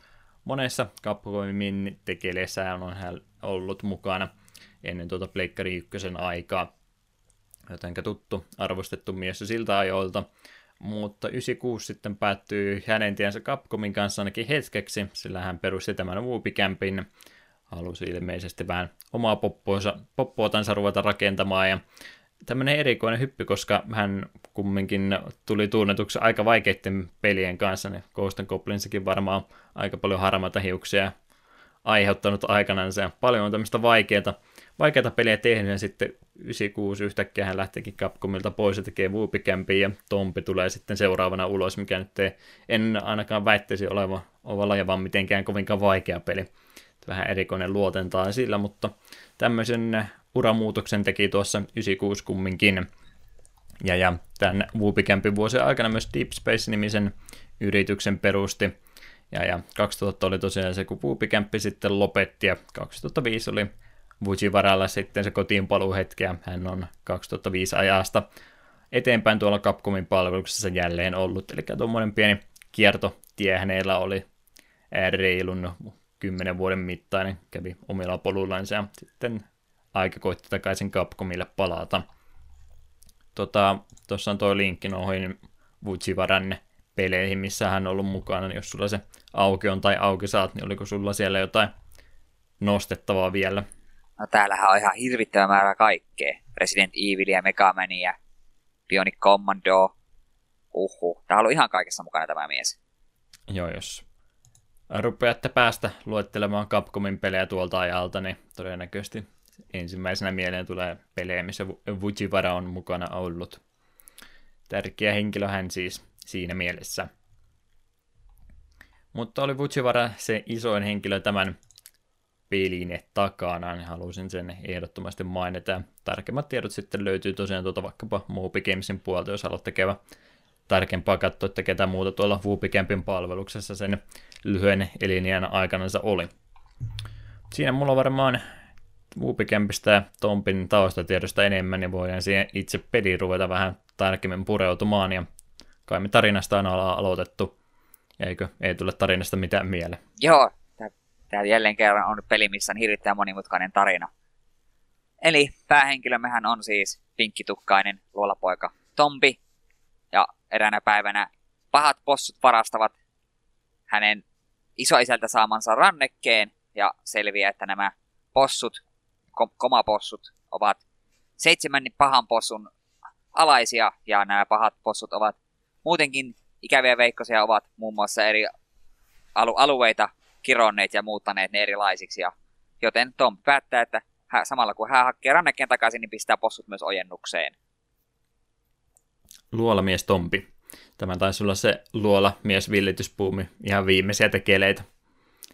monessa Capcomin tekeleissä on hän ollut mukana ennen tuota Pleikkari 1 aikaa. Jotenka tuttu, arvostettu mies siltä ajoilta. Mutta 96 sitten päättyy hänen tiensä Capcomin kanssa ainakin hetkeksi, sillä hän perusti tämän Whoopicampin, halusi ilmeisesti vähän omaa poppoansa, poppoatansa ruveta rakentamaan ja tämmöinen erikoinen hyppy, koska hän kumminkin tuli tunnetuksi aika vaikeiden pelien kanssa, niin Ghost Goblinsikin varmaan aika paljon harmaita hiuksia aiheuttanut aikanaan se paljon on tämmöistä vaikeata, vaikeata peliä tehnyt, ja sitten 96 yhtäkkiä hän lähtikin Capcomilta pois ja tekee Whoopicampin, ja Tompi tulee sitten seuraavana ulos, mikä nyt ei, en ainakaan väittäisi oleva ovalla vaan mitenkään kovinkaan vaikea peli. Vähän erikoinen luotentaa sillä, mutta tämmöisen uramuutoksen teki tuossa 96 kumminkin. Ja, ja tämän Whoopicampin vuosien aikana myös Deep Space-nimisen yrityksen perusti. Ja, ja 2000 oli tosiaan se, kun Whoopicamp sitten lopetti, ja 2005 oli Vujivaralla sitten se kotiin hetki, ja hän on 2005 ajasta eteenpäin tuolla Capcomin palveluksessa jälleen ollut. Eli tuommoinen pieni kiertotie hänellä oli reilun kymmenen vuoden mittainen, kävi omilla poluillansa ja sitten aika koitti takaisin Capcomille palata. Tota, tuossa on tuo linkki noihin Vujivaran peleihin, missä hän on ollut mukana, niin jos sulla se auki on tai auki saat, niin oliko sulla siellä jotain nostettavaa vielä? No täällähän on ihan hirvittävä määrä kaikkea. Resident Evil ja Mega Man ja Bionic Commando. Uhu. Tää on ollut ihan kaikessa mukana tämä mies. Joo, jos rupeatte päästä luettelemaan Capcomin pelejä tuolta ajalta, niin todennäköisesti ensimmäisenä mieleen tulee pelejä, missä Vujivara on mukana ollut. Tärkeä henkilö hän siis siinä mielessä. Mutta oli Vujivara se isoin henkilö tämän pelin takana, niin halusin sen ehdottomasti mainita. Tarkemmat tiedot sitten löytyy tosiaan tuolta vaikkapa Moby Gamesin puolta, jos haluat tekevä tarkempaa katsoa, että ketä muuta tuolla Whoopicampin palveluksessa sen lyhyen elinjään aikana oli. Siinä mulla on varmaan ja Tompin taustatiedosta enemmän, niin voidaan siihen itse peliin ruveta vähän tarkemmin pureutumaan, ja kai me tarinasta on aloitettu, eikö? Ei tule tarinasta mitään mieleen. Joo, tämä jälleen kerran on peli, missä on hirvittävän monimutkainen tarina. Eli päähenkilömmehän on siis pinkkitukkainen luolapoika Tompi, ja eräänä päivänä pahat possut varastavat hänen isoisältä saamansa rannekkeen, ja selviää, että nämä possut kom- komapossut ovat seitsemän pahan possun alaisia, ja nämä pahat possut ovat muutenkin ikäviä veikkosia, ovat muun muassa eri alu- alueita kironneet ja muuttaneet ne erilaisiksi, ja joten Tom päättää, että hän, samalla kun hän hakee rannekkeen takaisin, niin pistää possut myös ojennukseen. Luolamies Tompi. Tämä taisi olla se luola mies villityspuumi ihan viimeisiä tekeleitä.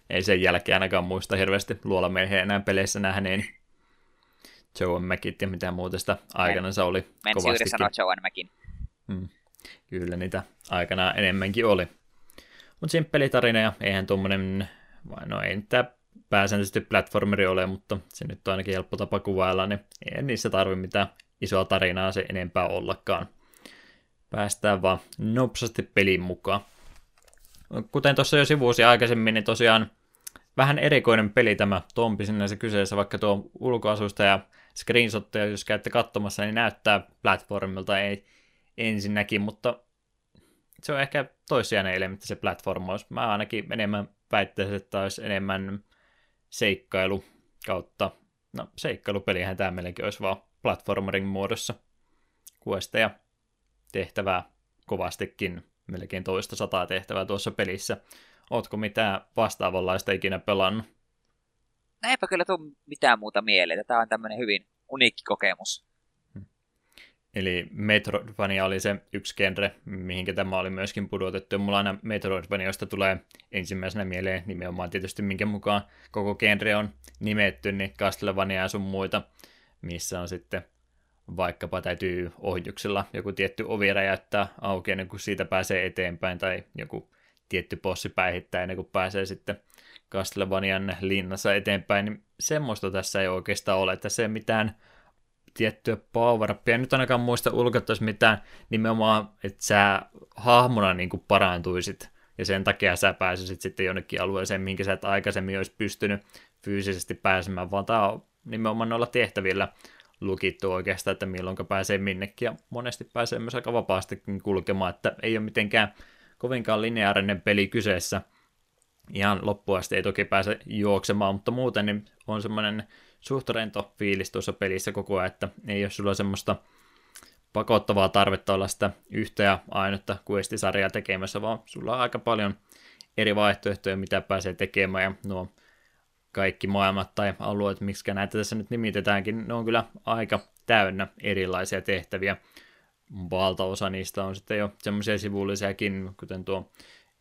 Ei sen jälkeen ainakaan muista hirveästi luolamiehen enää peleissä nähneeni. Joe Mäkit ja mitä muuta sitä aikanansa oli Men juuri sanoa Joe Mäkin. Hmm. Kyllä niitä aikanaan enemmänkin oli. Mutta simppeli tarina ja eihän tuommoinen, no ei tämä pääsääntöisesti platformeri ole, mutta se nyt on ainakin helppo tapa kuvailla, niin ei niissä tarvi mitään isoa tarinaa se enempää ollakaan. Päästään vaan nopsasti pelin mukaan. Kuten tuossa jo sivuusi aikaisemmin, niin tosiaan vähän erikoinen peli tämä Tompi sinänsä kyseessä, vaikka tuo ulkoasusta ja screenshotteja, jos käytte katsomassa, niin näyttää platformilta ei ensinnäkin, mutta se on ehkä toissijainen elementti se platformaus. Mä ainakin enemmän väittäisin, että olisi enemmän seikkailu kautta, no seikkailupelihän tämä melkein olisi vaan platformerin muodossa. Questeja, tehtävää kovastikin, melkein toista sataa tehtävää tuossa pelissä. Ootko mitään vastaavanlaista ikinä pelannut? No eipä kyllä tule mitään muuta mieleen. Tämä on tämmöinen hyvin uniikki kokemus. Hmm. Eli Metroidvania oli se yksi genre, mihinkä tämä oli myöskin pudotettu. Mulla aina Metroidvaniosta tulee ensimmäisenä mieleen nimenomaan tietysti, minkä mukaan koko genre on nimetty, niin Castlevania ja sun muita, missä on sitten vaikkapa täytyy ohjuksella joku tietty ovi räjäyttää auki ennen kuin siitä pääsee eteenpäin, tai joku tietty bossi päihittää ennen kuin pääsee sitten Castlevanian linnassa eteenpäin, niin semmoista tässä ei oikeastaan ole, että se mitään tiettyä power. Nyt ainakaan muista ulkoittaisi mitään nimenomaan, että sä hahmona niin kuin parantuisit ja sen takia sä pääsisit sitten jonnekin alueeseen, minkä sä et aikaisemmin olisi pystynyt fyysisesti pääsemään, vaan tämä on nimenomaan noilla tehtävillä lukittu oikeastaan, että milloin pääsee minnekin, ja monesti pääsee myös aika vapaastikin kulkemaan, että ei ole mitenkään kovinkaan lineaarinen peli kyseessä. Ihan loppuun asti ei toki pääse juoksemaan, mutta muuten niin on semmoinen suht rento fiilis tuossa pelissä koko ajan, että ei ole sulla semmoista pakottavaa tarvetta olla sitä yhtä ja ainutta questisarjaa tekemässä, vaan sulla on aika paljon eri vaihtoehtoja, mitä pääsee tekemään, ja nuo kaikki maailmat tai alueet, miksi näitä tässä nyt nimitetäänkin, ne on kyllä aika täynnä erilaisia tehtäviä. Valtaosa niistä on sitten jo semmoisia sivullisiakin, kuten tuo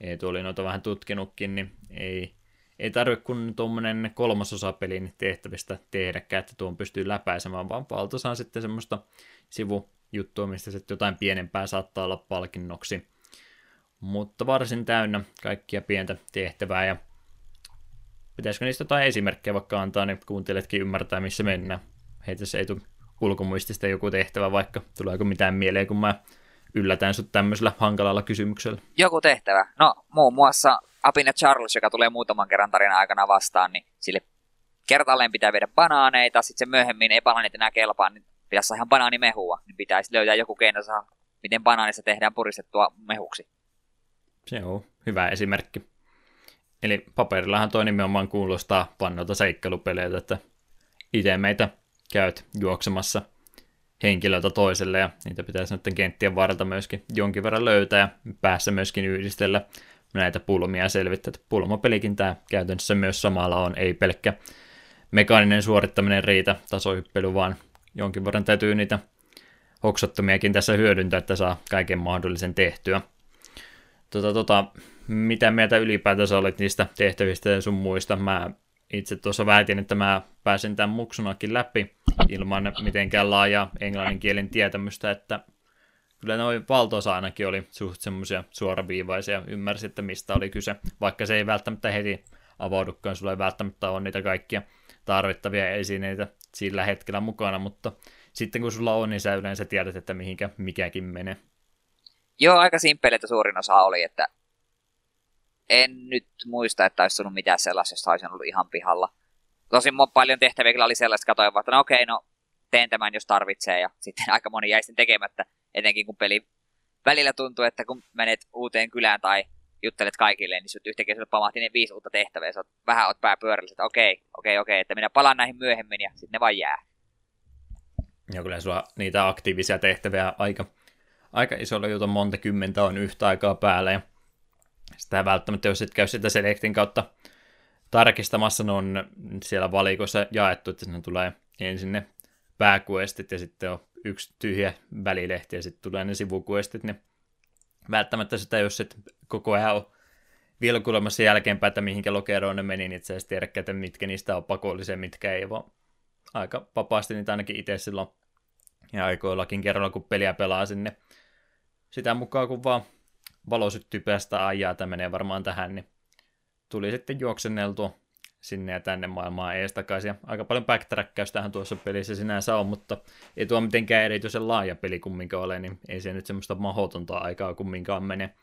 Eetu oli noita vähän tutkinutkin, niin ei, ei tarvitse kun tuommoinen kolmasosa pelin tehtävistä tehdäkään, että tuon pystyy läpäisemään, vaan valtaosa on sitten semmoista sivujuttua, mistä sitten jotain pienempää saattaa olla palkinnoksi. Mutta varsin täynnä kaikkia pientä tehtävää ja Pitäisikö niistä jotain esimerkkejä vaikka antaa, niin kuuntelijatkin ymmärtää, missä mennään. Heitä se ei tule ulkomuistista joku tehtävä, vaikka tuleeko mitään mieleen, kun mä yllätän sut tämmöisellä hankalalla kysymyksellä. Joku tehtävä. No, muun muassa Apina Charles, joka tulee muutaman kerran tarinan aikana vastaan, niin sille kertalleen pitää viedä banaaneita, sitten se myöhemmin ei banaanit enää kelpaa, niin pitäisi saada banaanimehua, niin pitäisi löytää joku keino saa, miten banaanista tehdään puristettua mehuksi. Se on hyvä esimerkki. Eli paperillahan toi nimenomaan kuulostaa pannolta seikkailupeleiltä, että itse meitä käyt juoksemassa henkilöltä toiselle ja niitä pitäisi nyt kenttien varrelta myöskin jonkin verran löytää ja päässä myöskin yhdistellä näitä pulmia selvittää. Pulmapelikin tämä käytännössä myös samalla on, ei pelkkä mekaaninen suorittaminen riitä tasohyppely, vaan jonkin verran täytyy niitä hoksottomiakin tässä hyödyntää, että saa kaiken mahdollisen tehtyä. Tota, tota, mitä mieltä ylipäätänsä olet niistä tehtävistä ja sun muista? Mä itse tuossa väitin, että mä pääsin tämän muksunakin läpi ilman mitenkään laajaa englannin kielen tietämystä, että kyllä noin valtaosa ainakin oli suht semmoisia suoraviivaisia, ymmärsi, että mistä oli kyse, vaikka se ei välttämättä heti avaudukaan, sulla ei välttämättä ole niitä kaikkia tarvittavia esineitä sillä hetkellä mukana, mutta sitten kun sulla on, niin sä yleensä tiedät, että mihinkä mikäkin menee. Joo, aika simppeleitä suurin osa oli, että en nyt muista, että olisi ollut mitään sellaista, josta olisin ollut ihan pihalla. Tosin paljon tehtäviä kyllä oli sellaista, että katsoin, että no okei, no teen tämän, jos tarvitsee, ja sitten aika moni jäi sitten tekemättä, etenkin kun peli välillä tuntuu, että kun menet uuteen kylään tai juttelet kaikille, niin sut yhtäkkiä sieltä pamahti ne viisi uutta tehtävää, sä oot, vähän oot pääpyörällä, että okei, okei, okei, että minä palaan näihin myöhemmin, ja sitten ne vaan jää. Ja kyllä sulla niitä aktiivisia tehtäviä aika, aika isolla juuta monta kymmentä on yhtä aikaa päällä, ja sitä välttämättä, jos et käy sitä Selectin kautta tarkistamassa, ne on siellä valikoissa jaettu, että sinne tulee ensin ne pääkuestit ja sitten on yksi tyhjä välilehti ja sitten tulee ne sivukuestit, niin välttämättä sitä, jos et koko ajan ole vilkuilemassa jälkeenpäin, että mihinkä lokeroon ne meni, niin itse asiassa että mitkä niistä on pakollisia, mitkä ei, vaan aika vapaasti niitä ainakin itse silloin ja aikoillakin kerralla, kun peliä pelaa sinne sitä mukaan, kun vaan valo syttyy päästä ajaa, tämä menee varmaan tähän, niin tuli sitten juoksenneltua sinne ja tänne maailmaan ees takaisin. Ja aika paljon backtrackkaustahan tuossa pelissä sinänsä on, mutta ei tuo mitenkään erityisen laaja peli kumminkaan ole, niin ei se nyt semmoista mahdotonta aikaa kumminkaan mene.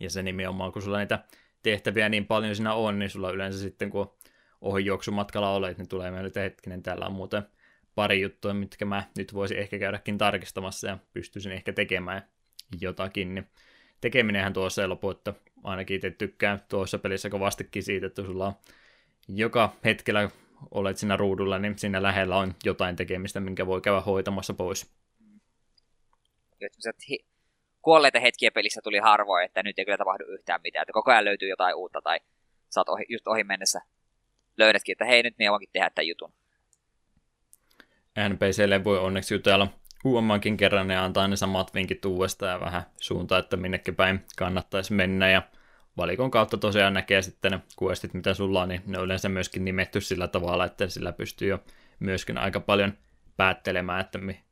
Ja se nimenomaan, kun sulla niitä tehtäviä niin paljon siinä on, niin sulla yleensä sitten, kun ohijuoksumatkalla olet, niin tulee meille hetkinen, täällä on muuten pari juttua, mitkä mä nyt voisin ehkä käydäkin tarkistamassa ja pystyisin ehkä tekemään jotakin, niin tekeminenhän tuossa ei lopu, että ainakin itse tykkään tuossa pelissä kovastikin siitä, että sulla on joka hetkellä olet siinä ruudulla, niin siinä lähellä on jotain tekemistä, minkä voi käydä hoitamassa pois. kuolleita hetkiä pelissä tuli harvoin, että nyt ei kyllä tapahdu yhtään mitään, että koko ajan löytyy jotain uutta tai saat ohi, just ohi mennessä löydätkin, että hei nyt minä voinkin tehdä tämän jutun. NPClle voi onneksi jutella uudemmankin kerran ja antaa ne samat vinkit uudestaan ja vähän suuntaa, että minnekin päin kannattaisi mennä ja valikon kautta tosiaan näkee sitten ne questit, mitä sulla on, niin ne on yleensä myöskin nimetty sillä tavalla, että sillä pystyy jo myöskin aika paljon päättelemään, että mi-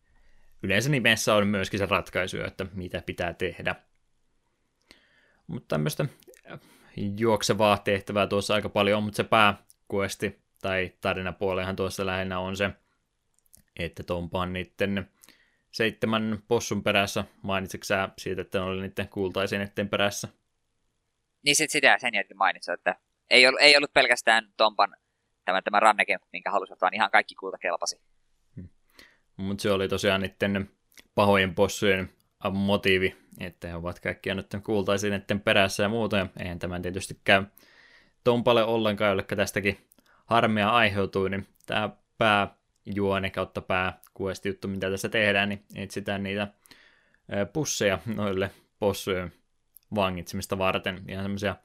yleensä nimessä on myöskin se ratkaisu, että mitä pitää tehdä. Mutta tämmöistä juoksevaa tehtävää tuossa aika paljon on, mutta se pääkuesti tai tarinapuolehan tuossa lähinnä on se, että Tompa niiden seitsemän possun perässä. Mainitsitko sä siitä, että ne oli niiden kultaisineiden perässä? Niin sit sitä sen jälkeen mainitsin, että ei ollut, ei ollut pelkästään Tompan tämä, tämä ranneke, minkä halusivat, vaan ihan kaikki kulta kelpasi. Mutta se oli tosiaan niiden pahojen possujen motiivi, että he ovat kaikkia nyt kuultaisiin niiden perässä ja muuta, ja eihän tämän tietysti käy Tompalle ollenkaan, jolle tästäkin harmia aiheutuu, niin tämä pääjuone kautta pääkuesti juttu, mitä tässä tehdään, niin etsitään niitä pusseja noille possujen vangitsemista varten, ihan semmoisia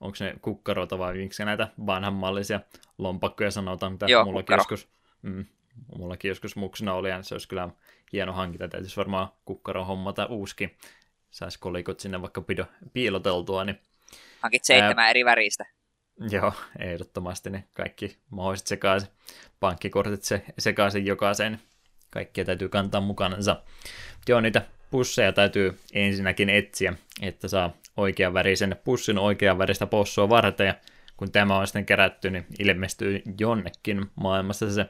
onko ne kukkaroita vai miksi näitä vanhanmallisia lompakkoja sanotaan, mitä Joo, mullakin kukkaro. joskus, mm, mullakin joskus muksuna oli, ja se olisi kyllä hieno hankinta, täytyisi varmaan kukkaron hommata uuskin, saisi kolikot sinne vaikka pido, piiloteltua, niin Hankit seitsemän Ää... eri väristä. joo, ehdottomasti niin kaikki mahdolliset sekaisin, pankkikortit se, sekaisin jokaisen, kaikkia täytyy kantaa mukanansa. Joo, niitä pusseja täytyy ensinnäkin etsiä, että saa oikean värisen pussin oikean väristä possua varten, ja kun tämä on sitten kerätty, niin ilmestyy jonnekin maailmassa se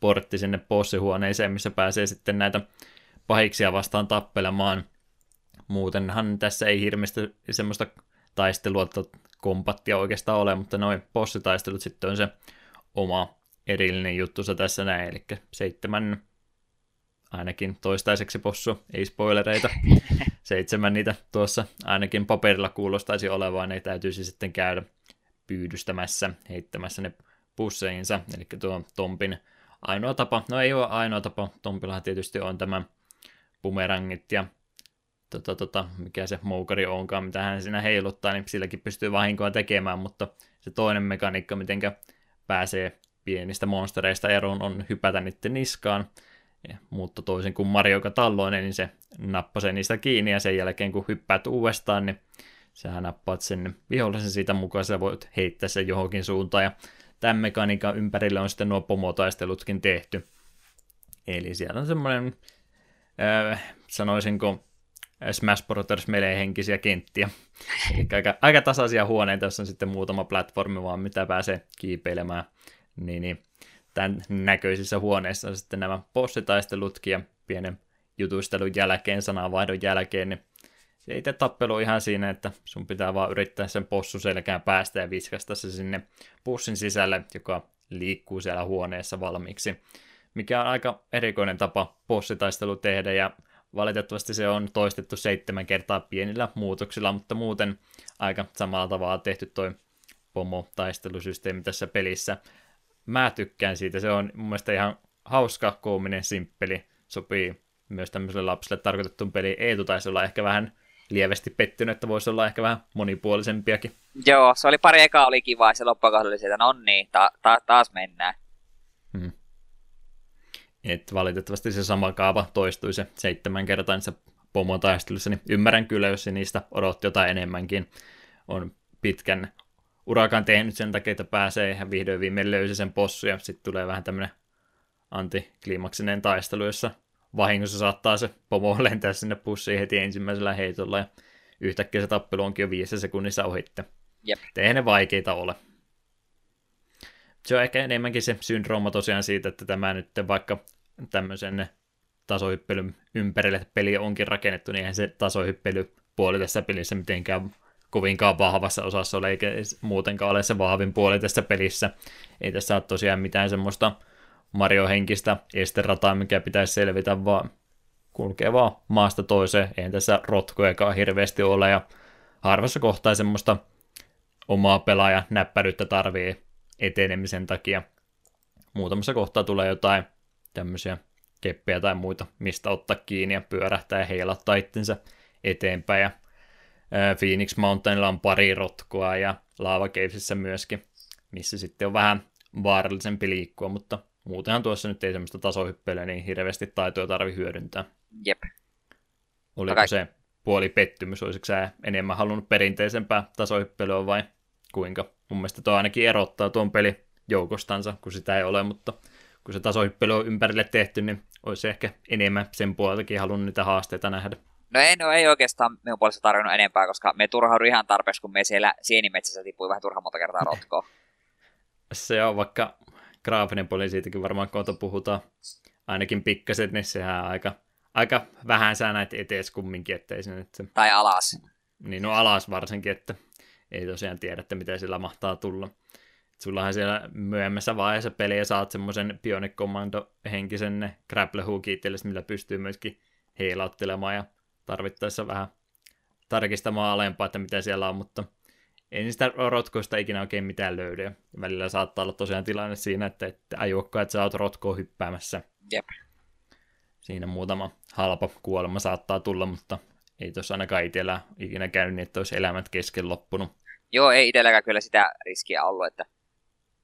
portti sinne bossihuoneeseen, missä pääsee sitten näitä pahiksia vastaan tappelemaan. Muutenhan tässä ei hirveästi semmoista taistelua kompattia oikeastaan ole, mutta noin bossitaistelut sitten on se oma erillinen juttusa tässä näin, eli seitsemän ainakin toistaiseksi possu, ei spoilereita, seitsemän niitä tuossa ainakin paperilla kuulostaisi olevaan, ne täytyisi sitten käydä pyydystämässä, heittämässä ne pusseinsa, eli tuo Tompin ainoa tapa, no ei ole ainoa tapa, Tompillahan tietysti on tämä bumerangit ja tota, tota, mikä se moukari onkaan, mitä hän siinä heiluttaa, niin silläkin pystyy vahinkoa tekemään, mutta se toinen mekaniikka, miten pääsee pienistä monstereista eroon, on hypätä niiden niskaan, mutta toisin kuin Mario Talloinen, niin se nappasee niistä kiinni, ja sen jälkeen kun hyppäät uudestaan, niin sähän nappaat sen vihollisen siitä mukaan, sä voit heittää sen johonkin suuntaan, ja tämän mekaniikan ympärille on sitten nuo pomotaistelutkin tehty. Eli siellä on semmoinen, äh, sanoisinko, Smash Brothers melee henkisiä kenttiä. Aika, aika tasaisia huoneita, jossa on sitten muutama platformi vaan, mitä pääsee kiipeilemään. Niin, niin tämän näköisissä huoneissa on sitten nämä bossitaistelutkin ja pienen jutustelun jälkeen, sananvaihdon jälkeen, niin se itse tappelu ihan siinä, että sun pitää vaan yrittää sen possu selkään päästä ja viskasta se sinne pussin sisälle, joka liikkuu siellä huoneessa valmiiksi. Mikä on aika erikoinen tapa bossitaistelu tehdä ja valitettavasti se on toistettu seitsemän kertaa pienillä muutoksilla, mutta muuten aika samalla tavalla tehty toi pomo-taistelusysteemi tässä pelissä. Mä tykkään siitä, se on mun mielestä ihan hauska, koominen, simppeli, sopii myös tämmöiselle lapselle tarkoitettuun peliin. Eetu taisi olla ehkä vähän lievästi pettynyt, että voisi olla ehkä vähän monipuolisempiakin. Joo, se oli pari ekaa oli kiva, ja se loppukohdalla oli sieltä, no niin, ta- ta- taas mennään. Hmm. Et valitettavasti se sama kaava toistui se seitsemän kertaa niissä pomotaistelussa, niin ymmärrän kyllä, jos se niistä odotti jotain enemmänkin. On pitkän urakan tehnyt sen takia, että pääsee ihan vihdoin viimein löysi sen possu, ja sitten tulee vähän tämmöinen antikliimaksinen taistelu, jossa vahingossa saattaa se pomo lentää sinne pussiin heti ensimmäisellä heitolla, ja yhtäkkiä se tappelu onkin jo viisi sekunnissa ohitte. Jep. Eihän ne vaikeita ole. Se on ehkä enemmänkin se syndrooma tosiaan siitä, että tämä nyt vaikka tämmöisen tasohyppelyn ympärille peli onkin rakennettu, niin eihän se tasohyppely puoli tässä pelissä mitenkään kovinkaan vahvassa osassa ole, eikä muutenkaan ole se vahvin puoli tässä pelissä. Ei tässä ole tosiaan mitään semmoista Mario-henkistä esterataa, mikä pitäisi selvitä, vaan kulkee vaan maasta toiseen. Eihän tässä rotkojakaan hirveästi ole, ja harvassa kohtaa semmoista omaa pelaaja näppäryyttä tarvii etenemisen takia. Muutamassa kohtaa tulee jotain tämmöisiä keppejä tai muita, mistä ottaa kiinni ja pyörähtää ja heilattaa itsensä eteenpäin. Ja Phoenix Mountainilla on pari rotkoa ja Lava Cavesissa myöskin, missä sitten on vähän vaarallisempi liikkua, mutta muutenhan tuossa nyt ei semmoista tasohyppelyä niin hirveästi taitoja tarvi hyödyntää. Jep. Oliko okay. se puoli pettymys, olisiko sä enemmän halunnut perinteisempää tasohyppelyä vai kuinka? Mun mielestä tuo ainakin erottaa tuon peli joukostansa, kun sitä ei ole, mutta kun se tasohyppely on ympärille tehty, niin olisi ehkä enemmän sen puoleltakin halunnut niitä haasteita nähdä. No ei, no ei oikeastaan minun puolesta tarvinnut enempää, koska me turhaudui ihan tarpeeksi, kun me siellä sienimetsässä tippui vähän turha monta kertaa rotkoa. Se on vaikka graafinen puoli siitäkin varmaan kohta puhutaan ainakin pikkaset, niin sehän aika, aika vähän sä näet etees kumminkin, ettei se nyt... Tai alas. Niin no alas varsinkin, että ei tosiaan tiedä, että mitä sillä mahtaa tulla. Sullahan siellä myöhemmässä vaiheessa peliä saat semmoisen Bionic Commando henkisen grapple hookit, millä pystyy myöskin heilauttelemaan ja tarvittaessa vähän tarkistamaan alempaa, että mitä siellä on, mutta ei niistä rotkoista ikinä oikein mitään löydy. Ja välillä saattaa olla tosiaan tilanne siinä, että et ajuokkaan, että sä oot rotkoa hyppäämässä. Jep. Siinä muutama halpa kuolema saattaa tulla, mutta ei tuossa ainakaan itsellä ikinä käynyt niin, että olisi elämät kesken loppunut. Joo, ei itselläkään kyllä sitä riskiä ollut, että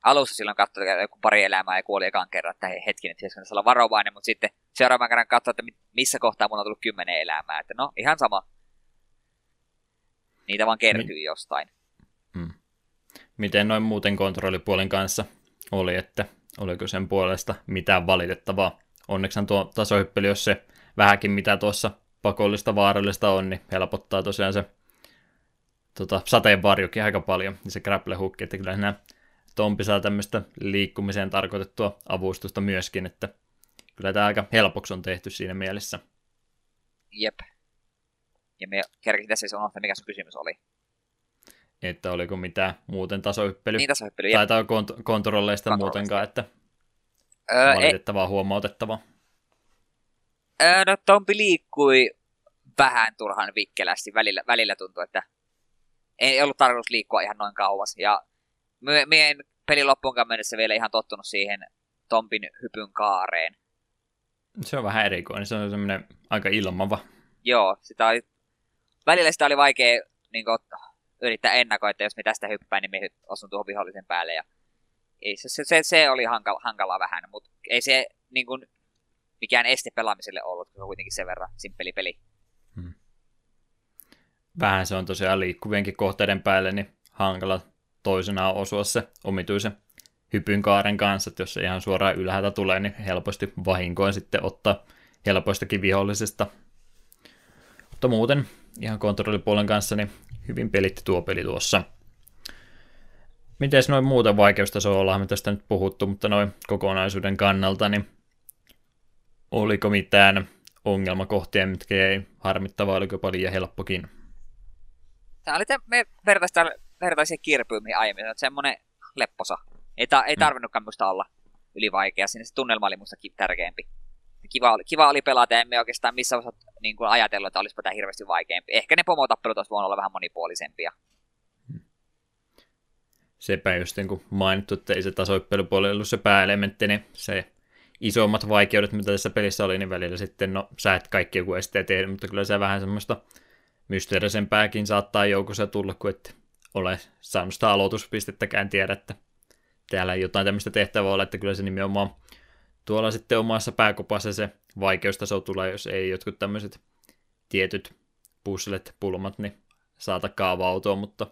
alussa silloin katsoi joku pari elämää ja kuoli ekan kerran, että hetkinen, pitäisikö olla varovainen, mutta sitten seuraavan kerran katsoi, että missä kohtaa mulla on tullut kymmenen elämää, että no ihan sama. Niitä vaan kertyy niin. jostain. Hmm. Miten noin muuten kontrollipuolen kanssa oli, että oliko sen puolesta mitään valitettavaa? Onneksi tuo tasohyppely, jos se vähänkin mitä tuossa pakollista vaarallista on, niin helpottaa tosiaan se tota, sateenvarjokin aika paljon, niin se grapple hook, että kyllä nämä Tompi saa tämmöistä liikkumiseen tarkoitettua avustusta myöskin, että kyllä tämä aika helpoksi on tehty siinä mielessä. Jep. Ja me kerkin tässä siis unohtaa, mikä sun kysymys oli. Että oliko mitään muuten tasohyppely? Niin, tasohyppely, jep. Tai kont- kontrolleista muutenkaan, että öö, valitettavaa, ei... huomautettavaa. Öö, no Tompi liikkui vähän turhan vikkelästi. Välillä, välillä tuntui, että ei ollut tarkoitus liikkua ihan noin kauas. Ja me, en pelin loppuunkaan mennessä vielä ihan tottunut siihen Tompin hypyn kaareen. Se on vähän erikoinen, se on semmoinen aika ilmava. Joo, sitä oli, välillä sitä oli vaikea niin kuin, yrittää ennakoida, että jos me tästä hyppään, niin me osun tuohon vihollisen päälle. Ja ei, se, se, se, oli hankala, hankala vähän, mutta ei se niin kuin, mikään este pelaamiselle ollut, kun se on kuitenkin sen verran simppeli peli. Hmm. Vähän se on tosiaan liikkuvienkin kohteiden päälle, niin hankala toisenaan osua se omituisen hypyn kaaren kanssa, että jos se ihan suoraan ylhäältä tulee, niin helposti vahinkoin sitten ottaa helpoistakin vihollisesta. Mutta muuten ihan kontrollipuolen kanssa niin hyvin pelitti tuo peli tuossa. Miten noin muuten vaikeustaso ollaan me tästä nyt puhuttu, mutta noin kokonaisuuden kannalta, niin oliko mitään ongelmakohtia, mitkä ei harmittavaa, oliko paljon helppokin? Tämä oli te, me vertaista vertaisia kirpyyn, mihin aiemmin että semmoinen lepposa. Ei, ta, ei mm. tarvinnutkaan musta olla ylivaikea, sinne se tunnelma oli musta tärkeämpi. Kiva oli, kiva oli pelata, emme oikeastaan missä osat niin kuin ajatellut, että olisipa tämä hirveästi vaikeampi. Ehkä ne pomotappelut olisi voinut olla vähän monipuolisempia. Sepä just niin kuin mainittu, että ei se tasoippelupuoli ollut se pääelementti, niin se isommat vaikeudet, mitä tässä pelissä oli, niin välillä sitten, no sä et kaikki joku esteet tehdä, mutta kyllä se vähän semmoista mysteerisempääkin saattaa joukossa tulla, kuin että ole saanut sitä aloituspistettäkään tiedä, että täällä jotain tämmöistä tehtävää ole, että kyllä se nimenomaan tuolla sitten omassa pääkopassa se vaikeustaso tulee, jos ei jotkut tämmöiset tietyt puzzlet, pulmat, niin saata kaavautua, mutta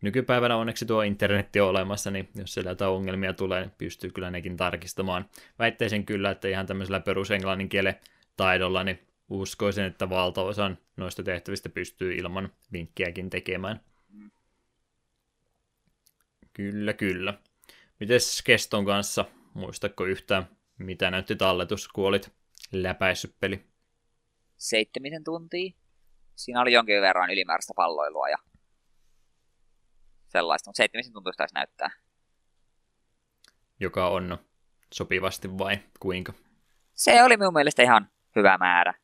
nykypäivänä onneksi tuo internetti on olemassa, niin jos siellä jotain ongelmia tulee, niin pystyy kyllä nekin tarkistamaan. Väittäisin kyllä, että ihan tämmöisellä perusenglannin kielen taidolla, niin uskoisin, että valtaosan noista tehtävistä pystyy ilman vinkkiäkin tekemään. Kyllä, kyllä. Mites keston kanssa? Muistatko yhtään, mitä näytti talletus, kun olit läpäissyt peli? Seitsemisen tuntia. Siinä oli jonkin verran ylimääräistä palloilua ja sellaista, mutta seitsemisen tuntia taisi näyttää. Joka on sopivasti vai kuinka? Se oli minun mielestä ihan hyvä määrä.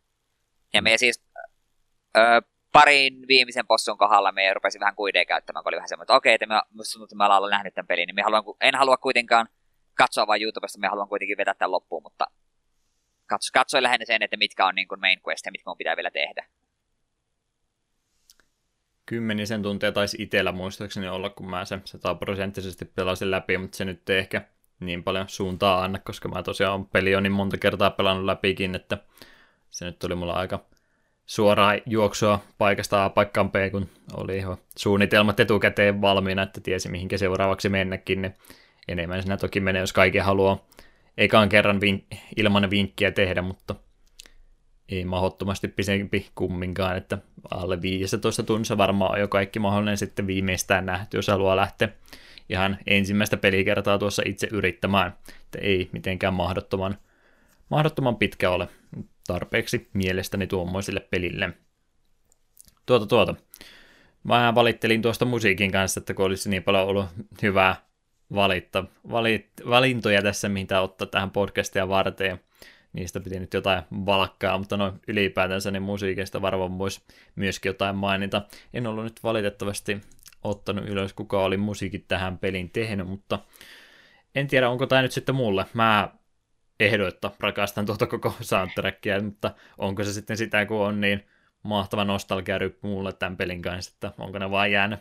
Ja me siis öö, parin viimeisen possun kohdalla me rupesin vähän kuidea käyttämään, kun oli vähän semmoinen, että okei, että me, tuntuu, että me ollaan nähnyt tämän pelin, niin haluan, en halua kuitenkaan katsoa vain YouTubesta, me haluan kuitenkin vetää tämän loppuun, mutta katso, katsoin lähinnä sen, että mitkä on niin kuin main quest ja mitkä mun pitää vielä tehdä. Kymmenisen tuntia taisi itsellä muistaakseni olla, kun mä sen sataprosenttisesti pelasin läpi, mutta se nyt ei ehkä niin paljon suuntaa anna, koska mä tosiaan peli jo niin monta kertaa pelannut läpikin, että se nyt tuli mulla aika suoraa juoksua paikasta A paikkaan B, kun oli jo suunnitelmat etukäteen valmiina, että tiesi mihinkä seuraavaksi mennäkin, niin enemmän siinä toki menee, jos kaikki haluaa ekaan kerran vin- ilman vinkkiä tehdä, mutta ei mahdottomasti pisempi kumminkaan, että alle 15 tunnissa varmaan on jo kaikki mahdollinen sitten viimeistään nähty, jos haluaa lähteä ihan ensimmäistä pelikertaa tuossa itse yrittämään, että ei mitenkään mahdottoman, mahdottoman pitkä ole tarpeeksi mielestäni tuommoiselle pelille. Tuota, tuota. Mä valittelin tuosta musiikin kanssa, että kun olisi niin paljon ollut hyvää valitta, valit, valintoja tässä, mitä ottaa tähän podcastia varten, ja niistä piti nyt jotain valkkaa, mutta noin ylipäätänsä niin musiikista varmaan voisi myöskin jotain mainita. En ollut nyt valitettavasti ottanut ylös, kuka oli musiikit tähän pelin tehnyt, mutta en tiedä, onko tämä nyt sitten mulle. Mä ehdoitta rakastan tuota koko soundtrackia, mutta onko se sitten sitä, kun on niin mahtava nostalgiaryppy mulle tämän pelin kanssa, että onko ne vaan jäänyt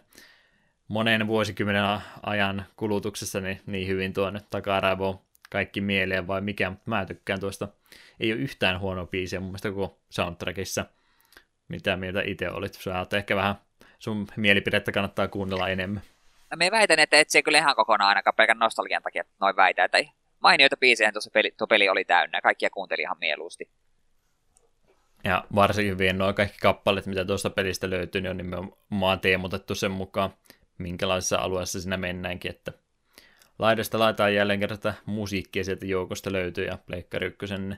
monen vuosikymmenen ajan kulutuksessa niin, niin hyvin tuonne takaraivoon kaikki mieleen vai mikä, mutta mä tykkään tuosta. Ei ole yhtään huono biisiä mun mielestä koko soundtrackissa. Mitä mieltä itse olit? Sä oot ehkä vähän, sun mielipidettä kannattaa kuunnella enemmän. No me väitän, että et se kyllä ihan kokonaan ainakaan pelkän nostalgian takia noin väitä, että mainioita biisejä tuossa peli, tuo peli oli täynnä, kaikkia kuunteli ihan mieluusti. Ja varsin hyvin nuo kaikki kappaleet, mitä tuosta pelistä löytyy, niin on nimenomaan teemotettu sen mukaan, minkälaisessa alueessa siinä mennäänkin, että laidasta laitaan jälleen kerran musiikkia sieltä joukosta löytyy, ja Pleikkari Ykkösen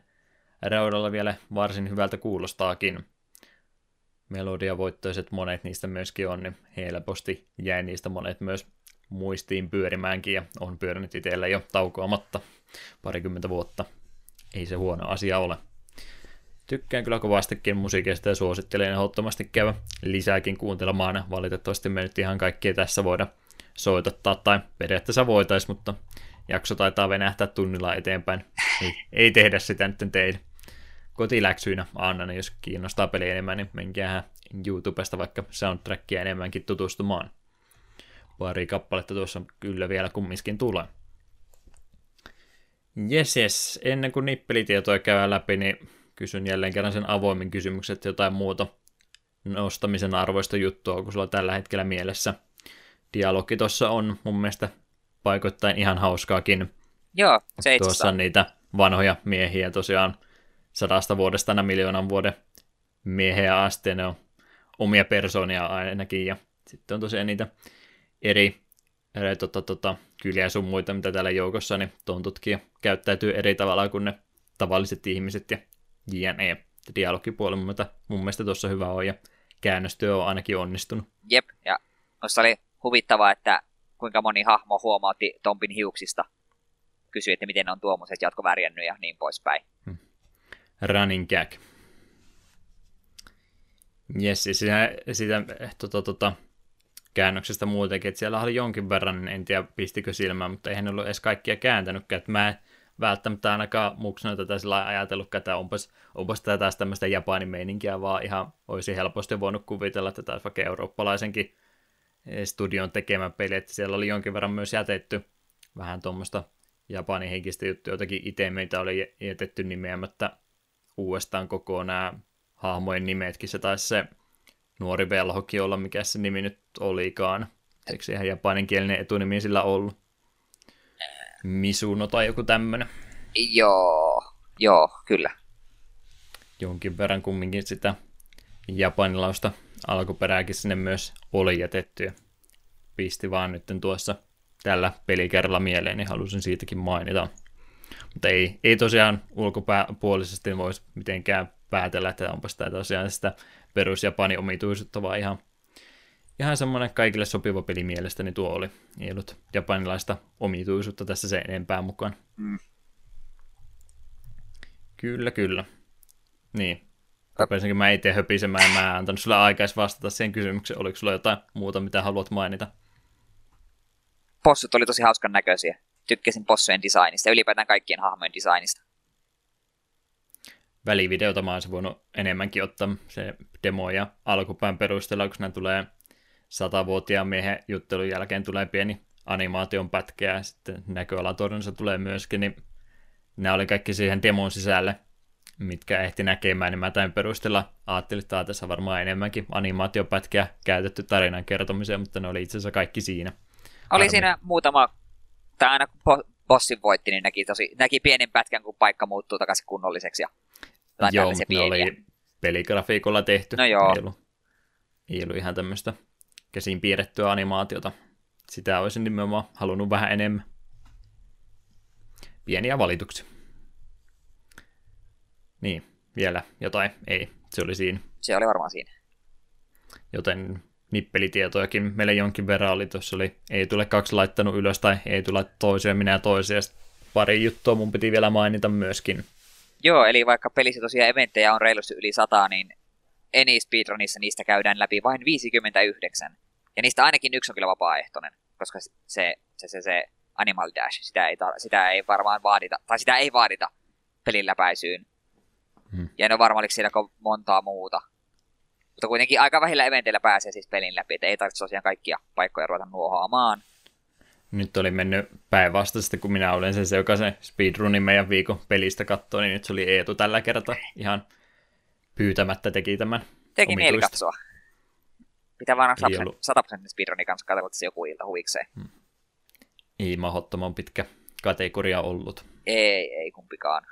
raudalla vielä varsin hyvältä kuulostaakin. Melodiavoittoiset monet niistä myöskin on, niin helposti jäi niistä monet myös muistiin pyörimäänkin, ja on pyörinyt itsellä jo taukoamatta parikymmentä vuotta. Ei se huono asia ole. Tykkään kyllä kovastikin musiikista ja suosittelen ehdottomasti käydä lisääkin kuuntelemaan. Valitettavasti me nyt ihan kaikkia tässä voida soitottaa, tai periaatteessa voitaisiin, mutta jakso taitaa venähtää tunnilla eteenpäin. Ei, ei tehdä sitä nyt teille. Kotiläksyinä annan, jos kiinnostaa peli enemmän, niin menkää YouTubesta vaikka soundtrackia enemmänkin tutustumaan. Pari kappaletta tuossa kyllä vielä kumminkin tulee. Jes, jes. Ennen kuin nippelitietoja käy läpi, niin kysyn jälleen kerran sen avoimen kysymyksen, että jotain muuta nostamisen arvoista juttua, kun sulla tällä hetkellä mielessä. Dialogi tuossa on mun mielestä paikoittain ihan hauskaakin. Joo, se Tuossa on niitä vanhoja miehiä tosiaan sadasta vuodesta aina miljoonan vuoden miehiä asti, ne on omia persoonia ainakin, ja sitten on tosiaan niitä eri tota, tota, kyliä sun muita, mitä täällä joukossa, niin tontutkin käyttäytyy eri tavalla kuin ne tavalliset ihmiset, ja jne. Dialogipuoli mun mielestä, mun mielestä tuossa hyvä on, ja käännöstyö on ainakin onnistunut. Jep, ja tuossa oli huvittavaa, että kuinka moni hahmo huomautti Tompin hiuksista. Kysyi, että miten ne on tuommoiset jatkovärjännyt ja niin poispäin. Hmm. Running gag. Jes, sitä, sitä tota, tota, käännöksestä muutenkin, että siellä oli jonkin verran, en tiedä pistikö silmään, mutta eihän ollut edes kaikkia kääntänytkään, että mä en välttämättä ainakaan muksuna tätä sillä ajatellutkaan, että onpas, onpas tätä taas tämmöistä Japanin meininkiä, vaan ihan olisi helposti voinut kuvitella, että taas vaikka eurooppalaisenkin studion tekemä peli, että siellä oli jonkin verran myös jätetty vähän tuommoista Japanin henkistä juttuja, jotakin itse meitä oli jätetty nimeämättä uudestaan koko nämä hahmojen nimetkin, se taisi se nuori velhokin olla, mikä se nimi nyt olikaan. Eikö se ihan japaninkielinen etunimi sillä ollut? Misuno tai joku tämmönen. Joo, joo, kyllä. Jonkin verran kumminkin sitä japanilausta alkuperääkin sinne myös oli jätetty ja pisti vaan nyt tuossa tällä pelikerralla mieleen, niin halusin siitäkin mainita. Mutta ei, ei tosiaan ulkopuolisesti voisi mitenkään päätellä, että onpa sitä tosiaan sitä perus Japanin omituisuutta, vaan ihan, ihan semmoinen kaikille sopiva peli mielestäni tuo oli. Ei ollut japanilaista omituisuutta tässä se enempää mukaan. Mm. Kyllä, kyllä. Niin, Rupesinkin mä itse höpisemään, mä en antanut sulle aikais vastata siihen kysymykseen. Oliko sulla jotain muuta, mitä haluat mainita? Possut oli tosi hauskan näköisiä. Tykkäsin possujen designista ja ylipäätään kaikkien hahmojen designista. Välivideota mä olisin voinut enemmänkin ottaa se demo ja alkupään perusteella, kun tulee satavuotiaan miehen juttelun jälkeen tulee pieni animaation pätkä ja sitten näköalatorjunnassa tulee myöskin, niin nämä oli kaikki siihen demon sisälle mitkä ehti näkemään, niin mä tämän perusteella ajattelin, että tässä varmaan enemmänkin animaatiopätkiä käytetty tarinan kertomiseen, mutta ne oli itse asiassa kaikki siinä. Oli Armi. siinä muutama, tai aina kun bossin voitti, niin näki, tosi, näki pienen pätkän, kun paikka muuttuu takaisin kunnolliseksi. Ja joo, mutta ne oli peligrafiikolla tehty. No joo. Ei ollut, ei ollut ihan tämmöistä käsin piirrettyä animaatiota. Sitä olisin nimenomaan halunnut vähän enemmän. Pieniä valituksia. Niin, vielä jotain. Ei, se oli siinä. Se oli varmaan siinä. Joten nippelitietojakin meille jonkin verran oli. Tuossa oli ei tule kaksi laittanut ylös tai ei tule toisia minä toisia. pari juttua mun piti vielä mainita myöskin. Joo, eli vaikka pelissä tosiaan eventtejä on reilusti yli sata, niin Eni Speedrunissa niistä käydään läpi vain 59. Ja niistä ainakin yksi on kyllä vapaaehtoinen, koska se, se, se, se Animal Dash, sitä ei, sitä ei varmaan vaadita, tai sitä ei vaadita pelin läpäisyyn. Hmm. Ja no varmaan oliko siellä montaa muuta. Mutta kuitenkin aika vähillä eventeillä pääsee siis pelin läpi, että ei tarvitse tosiaan kaikkia paikkoja ruveta nuohoamaan. Nyt oli mennyt päinvastaisesti, kun minä olen se, joka se speedrunin meidän viikon pelistä katsoi, niin nyt se oli Eetu tällä kertaa ihan pyytämättä teki tämän Teki mieli katsoa. Pitää vaan 100 prosentin speedrunin kanssa katsella se joku ilta huvikseen. Hmm. Ei mahdottoman pitkä kategoria ollut. Ei, ei kumpikaan.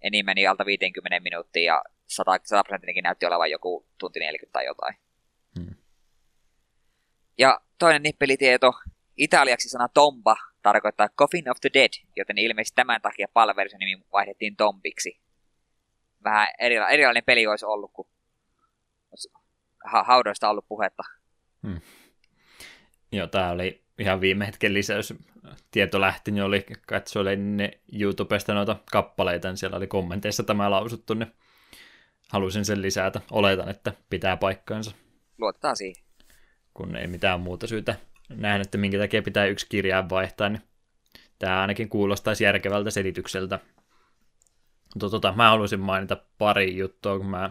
Eni meni alta 50 minuuttia ja 100, 100 prosenttinenkin näytti olevan joku tunti 40 tai jotain. Hmm. Ja toinen nippelitieto. Italiaksi sana tomba tarkoittaa Coffin of the Dead, joten ilmeisesti tämän takia palvelusen nimi vaihdettiin tompiksi. Vähän erilainen peli olisi ollut, kun haudoista ollut puhetta. Hmm. Joo, tämä oli ihan viime hetken lisäys. Tieto lähti, niin oli katsoin ne YouTubesta noita kappaleita, niin siellä oli kommenteissa tämä lausuttu, niin halusin sen lisätä. Oletan, että pitää paikkaansa. Luotetaan siihen. Kun ei mitään muuta syytä nähdä, että minkä takia pitää yksi kirjaa vaihtaa, niin tämä ainakin kuulostaisi järkevältä selitykseltä. Mutta tota, mä haluaisin mainita pari juttua, kun mä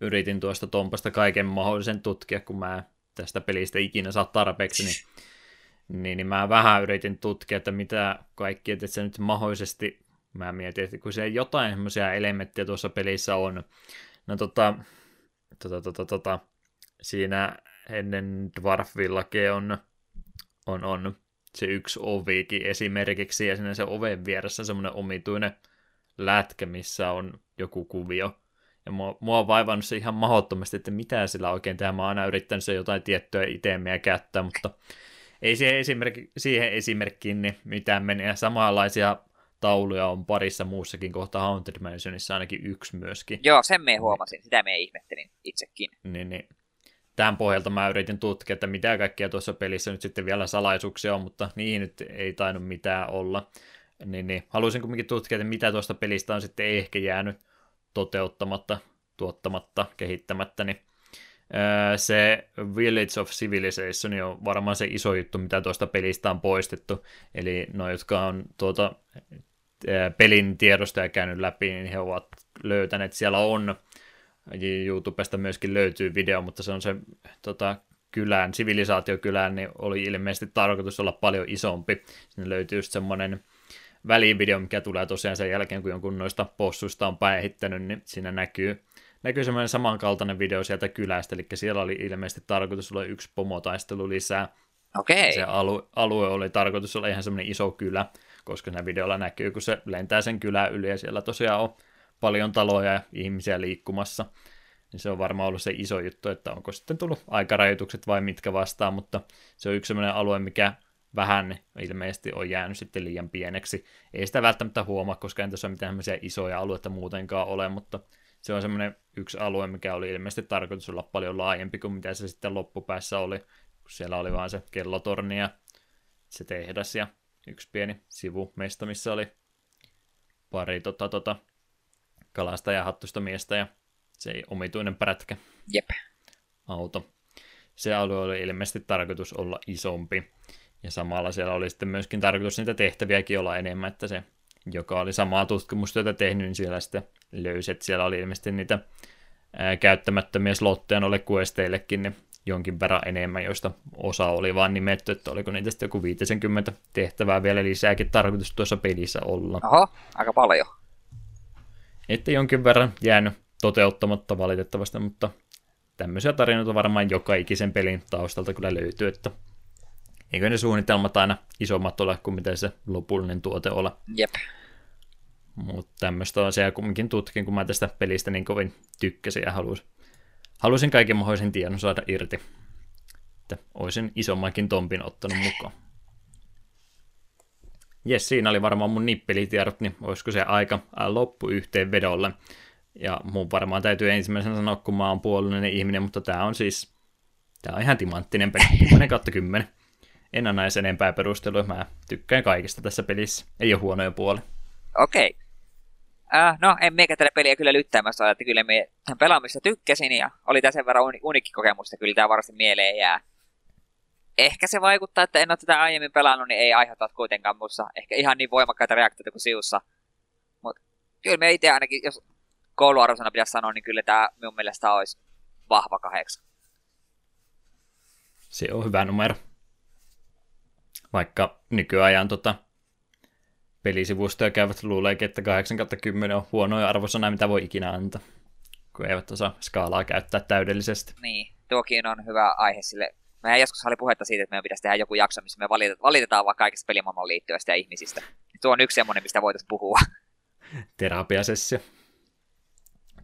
yritin tuosta Tompasta kaiken mahdollisen tutkia, kun mä tästä pelistä ikinä saa tarpeeksi, niin, niin, niin mä vähän yritin tutkia, että mitä kaikki, että se nyt mahdollisesti, mä mietin, että kun se jotain semmoisia elementtejä tuossa pelissä on, no tota, tota, tota, tota siinä ennen Dwarfvillake on, on, on se yksi ovikin esimerkiksi, ja siinä se oven vieressä semmoinen omituinen lätkä, missä on joku kuvio, ja mua, mua on vaivannut se ihan mahdottomasti, että mitä sillä oikein tehdään. Mä oon aina yrittänyt se jotain tiettyä itemiä käyttää, mutta ei siihen, esimerkki, siihen esimerkkiin niin mitään mene. Samanlaisia tauluja on parissa muussakin kohtaa Haunted Mansionissa ainakin yksi myöskin. Joo, sen me huomasin. Sitä me ihmettelin itsekin. Niin, niin. Tämän pohjalta mä yritin tutkia, että mitä kaikkia tuossa pelissä nyt sitten vielä salaisuuksia on, mutta niihin nyt ei tainnut mitään olla. Niin, niin. Haluaisin kuitenkin tutkia, että mitä tuosta pelistä on sitten ehkä jäänyt toteuttamatta, tuottamatta, kehittämättä, niin se Village of Civilization on varmaan se iso juttu, mitä tuosta pelistä on poistettu. Eli no, jotka on tuota, pelin tiedosta ja käynyt läpi, niin he ovat löytäneet, siellä on, YouTubesta myöskin löytyy video, mutta se on se tota, kylään, sivilisaatiokylään, niin oli ilmeisesti tarkoitus olla paljon isompi. Sinne löytyy just semmoinen välivideo, mikä tulee tosiaan sen jälkeen, kun jonkun noista possuista on päihittänyt, niin siinä näkyy, näkyy semmoinen samankaltainen video sieltä kylästä, eli siellä oli ilmeisesti tarkoitus olla yksi pomotaistelu lisää. Okei. Se alue, alue oli tarkoitus olla ihan semmoinen iso kylä, koska siinä videolla näkyy, kun se lentää sen kylän yli, ja siellä tosiaan on paljon taloja ja ihmisiä liikkumassa. Niin se on varmaan ollut se iso juttu, että onko sitten tullut aikarajoitukset vai mitkä vastaan, mutta se on yksi semmoinen alue, mikä vähän ilmeisesti on jäänyt sitten liian pieneksi. Ei sitä välttämättä huomaa, koska en tässä ole mitään isoja alueita muutenkaan ole, mutta se on semmoinen yksi alue, mikä oli ilmeisesti tarkoitus olla paljon laajempi kuin mitä se sitten loppupäässä oli, kun siellä oli vaan se kellotorni ja se tehdas ja yksi pieni sivumesta, missä oli pari tota, tota, kalasta ja hattusta miestä ja se omituinen prätkä. Jep. Auto. Se alue oli ilmeisesti tarkoitus olla isompi. Ja samalla siellä oli sitten myöskin tarkoitus niitä tehtäviäkin olla enemmän, että se, joka oli samaa tutkimustyötä tehnyt, niin siellä sitten löysi, että siellä oli ilmeisesti niitä ää, käyttämättömiä slotteja noille questeillekin niin jonkin verran enemmän, joista osa oli vaan nimetty, että oliko niitä sitten joku 50 tehtävää vielä lisääkin tarkoitus tuossa pelissä olla. Oho, aika paljon. Että jonkin verran jäänyt toteuttamatta valitettavasti, mutta tämmöisiä tarinoita varmaan joka ikisen pelin taustalta kyllä löytyy, että eikö ne suunnitelmat aina isommat ole kuin miten se lopullinen tuote ole. Jep. Mutta tämmöistä asiaa kumminkin tutkin, kun mä tästä pelistä niin kovin tykkäsin ja halusin, halusin kaiken mahdollisen tiedon saada irti. Että olisin isommankin tompin ottanut mukaan. Jes, siinä oli varmaan mun nippelitiedot, niin olisiko se aika loppu yhteenvedolle. Ja mun varmaan täytyy ensimmäisenä sanoa, kun mä oon puolueellinen ihminen, mutta tämä on siis Tämä on ihan timanttinen peli, 10 kautta 10. En anna edes enempää perustelua, mä tykkään kaikista tässä pelissä. Ei ole huonoja puoli. Okei. Okay. Äh, no, en meikä tätä peliä kyllä lyttäämässä että kyllä me pelaamista tykkäsin ja oli tässä sen verran unikki kokemusta, kyllä tämä varmasti mieleen jää. Ehkä se vaikuttaa, että en ole tätä aiemmin pelannut, niin ei aiheuta kuitenkaan muussa ehkä ihan niin voimakkaita reaktioita kuin siussa. Mutta kyllä me itse ainakin, jos kouluarvosana pitäisi sanoa, niin kyllä tämä minun mielestä olisi vahva kahdeksan. Se on hyvä numero. Vaikka nykyajan tota, pelisivustoja käyvät luuleekin, että 8 10 on huonoja arvosana, mitä voi ikinä antaa, kun eivät osaa skaalaa käyttää täydellisesti. Niin, tuokin on hyvä aihe sille. Mehän joskus oli puhetta siitä, että meidän pitäisi tehdä joku jakso, missä me valitetaan vaikka kaikista pelimaailman liittyvistä ja ihmisistä. Tuo on yksi semmoinen, mistä voitaisiin puhua. Terapiasessio.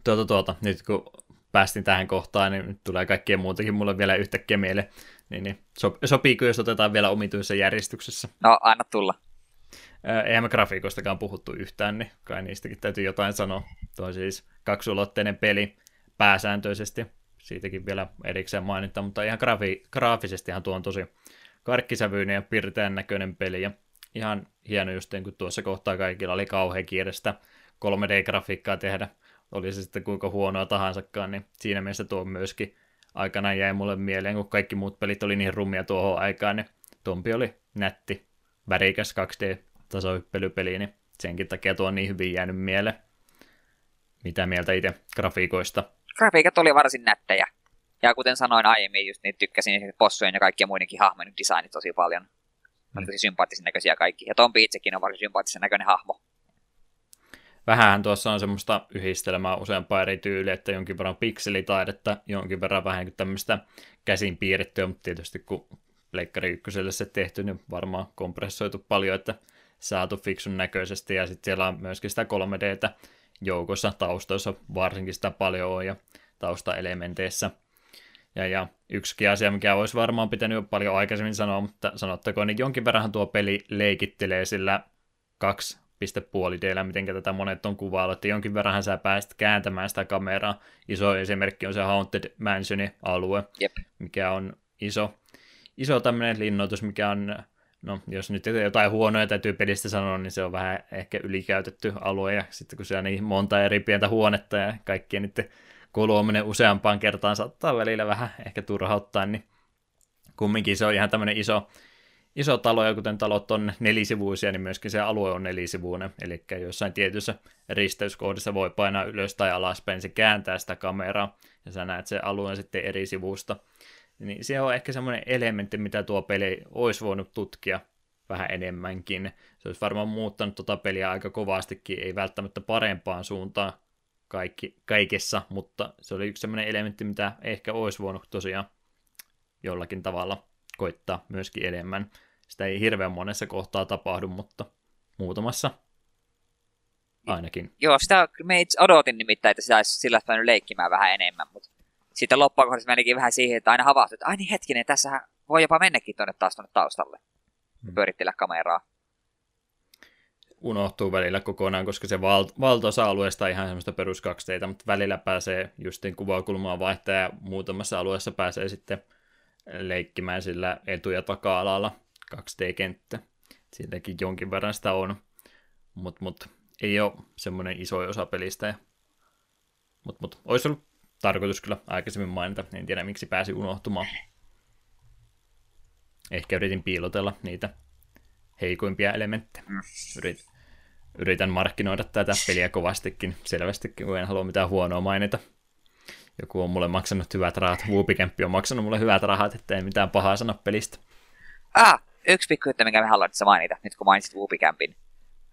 Tuota, tuota, nyt kun päästin tähän kohtaan, niin tulee kaikkea muutakin mulle vielä yhtäkkiä mieleen. Niin, niin. Sopiiko, jos otetaan vielä omituisessa järjestyksessä? No, anna tulla. Eihän me grafiikoistakaan puhuttu yhtään, niin kai niistäkin täytyy jotain sanoa. Tuo on siis kaksulotteinen peli pääsääntöisesti. Siitäkin vielä erikseen mainita, mutta ihan grafi- graafisestihan tuo on tosi karkkisävyinen ja pirteän näköinen peli. Ja ihan hieno just niin kun tuossa kohtaa kaikilla oli kauhean kiirestä 3D-grafiikkaa tehdä. Oli se sitten kuinka huonoa tahansakaan, niin siinä mielessä tuo myöskin aikana jäi mulle mieleen, kun kaikki muut pelit oli niin rummia tuohon aikaan, niin Tompi oli nätti, värikäs 2D tasohyppelypeli, niin senkin takia tuo on niin hyvin jäänyt mieleen. Mitä mieltä itse grafiikoista? Grafiikat oli varsin nättejä. Ja kuten sanoin aiemmin, just niin tykkäsin possujen ja kaikkien muidenkin hahmojen designit tosi paljon. Mm. tosi sympaattisen näköisiä kaikki. Ja Tompi itsekin on varsin sympaattisen näköinen hahmo. Vähän tuossa on semmoista yhdistelmää useampaa eri tyyliä, että jonkin verran pikselitaidetta, jonkin verran vähän kuin tämmöistä käsin piirrettyä, mutta tietysti kun Pleikkari ykköselle se tehty, niin varmaan kompressoitu paljon, että saatu fiksun näköisesti, ja sitten siellä on myöskin sitä 3Dtä joukossa, taustoissa varsinkin sitä paljon on, ja taustaelementeissä. Ja, ja yksikin asia, mikä olisi varmaan pitänyt jo paljon aikaisemmin sanoa, mutta sanottakoon, niin jonkin verran tuo peli leikittelee sillä kaksi puolideillä, miten tätä monet on kuvaillut, että jonkin verran sä pääset kääntämään sitä kameraa. Iso esimerkki on se Haunted Mansionin alue, Jep. mikä on iso, iso tämmöinen linnoitus, mikä on no jos nyt jotain huonoja täytyy pelistä sanoa, niin se on vähän ehkä ylikäytetty alue, ja sitten kun siellä on niin monta eri pientä huonetta ja kaikkien niiden kuluaminen useampaan kertaan saattaa välillä vähän ehkä turhauttaa, niin kumminkin se on ihan tämmöinen iso, iso talo, ja kuten talot on nelisivuisia, niin myöskin se alue on nelisivuinen, eli jossain tietyssä risteyskohdassa voi painaa ylös tai alaspäin, se kääntää sitä kameraa, ja sä näet se alueen sitten eri sivusta. Niin se on ehkä semmoinen elementti, mitä tuo peli olisi voinut tutkia vähän enemmänkin. Se olisi varmaan muuttanut tuota peliä aika kovastikin, ei välttämättä parempaan suuntaan kaikki, kaikessa, mutta se oli yksi semmoinen elementti, mitä ehkä olisi voinut tosiaan jollakin tavalla koittaa myöskin enemmän. Sitä ei hirveän monessa kohtaa tapahdu, mutta muutamassa ainakin. Joo, sitä me itse odotin nimittäin, että sitä olisi sillä tavalla leikkimään vähän enemmän, mutta sitten loppukohdassa menikin vähän siihen, että aina havahtui, että ai niin hetkinen, tässä voi jopa mennäkin tuonne taas tuonne taustalle. Hmm. Pyörittellä kameraa. Unohtuu välillä kokonaan, koska se val- valtaosa alueesta on ihan semmoista perus 2 mutta välillä pääsee justiin kuvakulmaa vaihtaa ja muutamassa alueessa pääsee sitten leikkimään sillä etu- ja taka-alalla 2D-kenttä. Siitäkin jonkin verran sitä on, mutta mut, ei ole semmoinen iso osa pelistä. Mutta mut, olisi ollut tarkoitus kyllä aikaisemmin mainita, en tiedä miksi pääsi unohtumaan. Ehkä yritin piilotella niitä heikoimpia elementtejä. Yrit, yritän markkinoida tätä peliä kovastikin, selvästikin, kun en halua mitään huonoa mainita. Joku on mulle maksanut hyvät rahat, Whoopikämppi on maksanut mulle hyvät rahat, ettei mitään pahaa sano pelistä. Ah, yksi pikku juttu, minkä me haluan mainita, nyt kun mainitsit Whoopikämpin.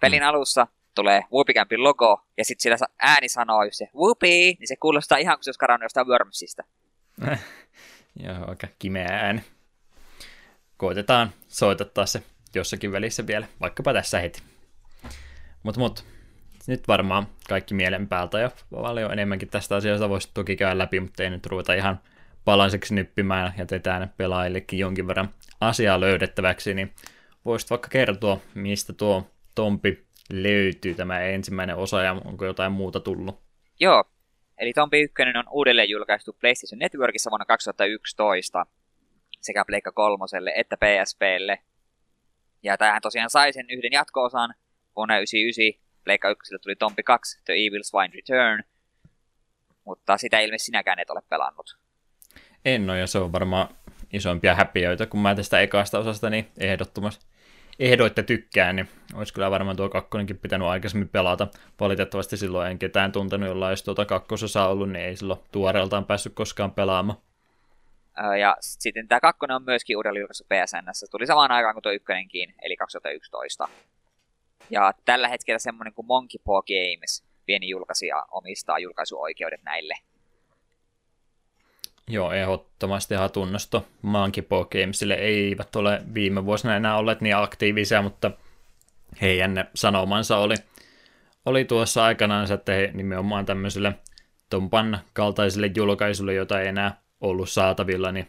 Pelin mm. alussa tulee Whoopicampin logo, ja sitten sillä ääni sanoo just se Whoopie, niin se kuulostaa ihan kuin se olisi karannut jostain Wormsista. Joo, aika kimeä ääni. Koitetaan soitattaa se jossakin välissä vielä, vaikkapa tässä heti. Mutta mut, nyt varmaan kaikki mielen päältä ja paljon enemmänkin tästä asiasta voisi toki käydä läpi, mutta ei nyt ruveta ihan palaiseksi nyppimään ja jätetään pelaajillekin jonkin verran asiaa löydettäväksi, niin voisit vaikka kertoa, mistä tuo Tompi löytyy tämä ensimmäinen osa ja onko jotain muuta tullut? Joo, eli Tompi 1 on uudelleen julkaistu PlayStation Networkissa vuonna 2011. sekä Pleikka kolmoselle että PSPlle. Ja tämähän tosiaan sai sen yhden jatko-osan vuonna 1999. Pleikka 1 tuli Tompi 2, The Evil Swine Return. Mutta sitä ilmeisesti sinäkään et ole pelannut. En ole, ja se on varmaan isompia häpiöitä, kun mä tästä ekasta osasta niin ehdottomasti ehdoitte tykkään, niin olisi kyllä varmaan tuo kakkonenkin pitänyt aikaisemmin pelata. Valitettavasti silloin en ketään tuntenut, jolla olisi tuota kakkososaa ollut, niin ei silloin tuoreeltaan päässyt koskaan pelaamaan. Ja sitten tämä kakkonen on myöskin uudelleen julkaisu PSN. Tuli samaan aikaan kuin tuo ykkönenkin, eli 2011. Ja tällä hetkellä semmoinen kuin Monkey Paw Games, pieni julkaisija, omistaa julkaisuoikeudet näille. Joo, ehdottomasti hatunnosto Monkey Paw Gamesille eivät ole viime vuosina enää olleet niin aktiivisia, mutta heidän sanomansa oli, oli tuossa aikanaan, että he nimenomaan tämmöisille Tompan kaltaisille julkaisuille, joita ei enää ollut saatavilla, niin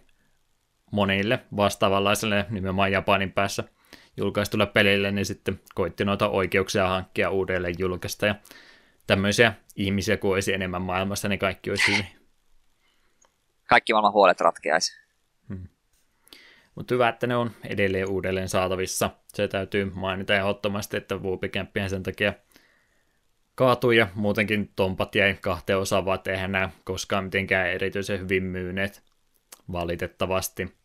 monille vastaavanlaisille nimenomaan Japanin päässä julkaistulle pelille, niin sitten koitti noita oikeuksia hankkia uudelleen julkaista ja tämmöisiä ihmisiä kuin olisi enemmän maailmassa, niin kaikki olisi hyvin. Kaikki maailman huolet ratkeaisi. Hmm. Mutta hyvä, että ne on edelleen uudelleen saatavissa. Se täytyy mainita ehdottomasti, että Whoopikämppihän sen takia kaatui ja muutenkin tompat jäi kahteen osaan, vaan eihän nämä koskaan mitenkään erityisen hyvin myyneet valitettavasti.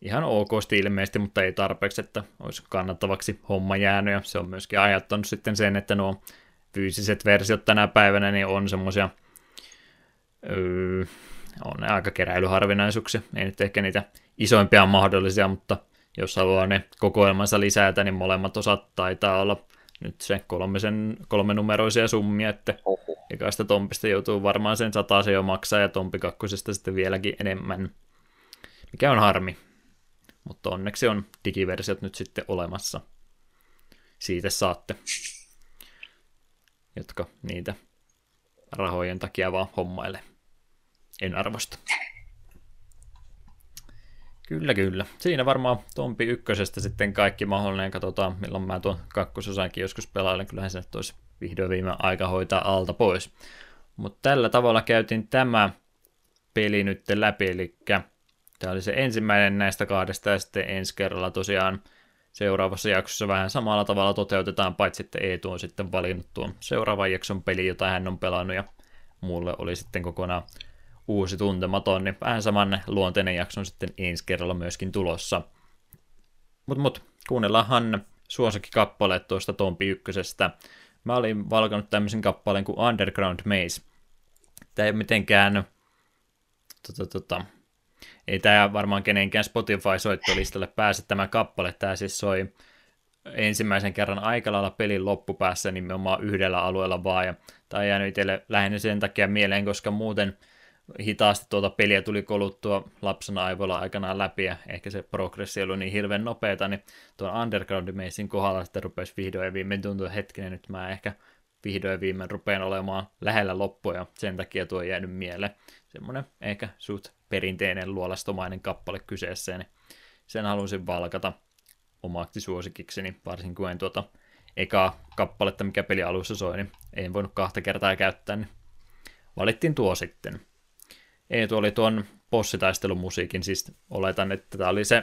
Ihan okosti ilmeisesti, mutta ei tarpeeksi, että olisi kannattavaksi homma jäänyt ja se on myöskin ajattanut sitten sen, että nuo fyysiset versiot tänä päivänä niin on semmoisia öö, on ne aika keräilyharvinaisuuksia. Ei nyt ehkä niitä isoimpia mahdollisia, mutta jos haluaa ne kokoelmansa lisätä, niin molemmat osat taitaa olla nyt se kolmisen, numeroisia summia, että Oho. ekaista Tompista joutuu varmaan sen se jo maksaa ja Tompi kakkosesta sitten vieläkin enemmän, mikä on harmi. Mutta onneksi on digiversiot nyt sitten olemassa. Siitä saatte, jotka niitä rahojen takia vaan hommaille. En arvosta. Kyllä, kyllä. Siinä varmaan Tompi ykkösestä sitten kaikki mahdollinen. Katsotaan, milloin mä tuon kakkososankin joskus pelailen. Kyllähän se olisi vihdoin viime aika hoitaa alta pois. Mutta tällä tavalla käytiin tämä peli nyt läpi, eli tämä oli se ensimmäinen näistä kahdesta, ja sitten ensi kerralla tosiaan seuraavassa jaksossa vähän samalla tavalla toteutetaan, paitsi että Eetu on sitten valinnut tuon seuraavan jakson peli, jota hän on pelannut, ja mulle oli sitten kokonaan uusi tuntematon, niin vähän saman luonteinen jakson sitten ensi kerralla myöskin tulossa. Mutta mut, kuunnellaanhan suosikkikappaleet tuosta Tompi ykkösestä. Mä olin valkannut tämmöisen kappaleen kuin Underground Maze. Tämä ei ole mitenkään... Tota, tota, ei tämä varmaan kenenkään Spotify-soittolistalle pääse tämä kappale. Tämä siis soi ensimmäisen kerran aika lailla pelin loppupäässä nimenomaan yhdellä alueella vaan. Ja tämä on jäänyt itselle lähinnä sen takia mieleen, koska muuten – hitaasti tuota peliä tuli koluttua lapsena aivoilla aikanaan läpi, ja ehkä se progressio oli niin hirveän nopeeta, niin tuon Underground Mazin kohdalla sitten rupesi vihdoin ja viimein tuntua hetkinen, nyt mä ehkä vihdoin viimein rupean olemaan lähellä loppua, ja sen takia tuo on jäänyt mieleen. Semmoinen ehkä suht perinteinen luolastomainen kappale kyseessä, niin sen halusin valkata omaksi suosikikseni, varsinkin kun en tuota ekaa kappaletta, mikä peli alussa soi, niin en voinut kahta kertaa käyttää, niin valittiin tuo sitten. Eetu oli tuon bossitaistelumusiikin, siis oletan, että tämä oli se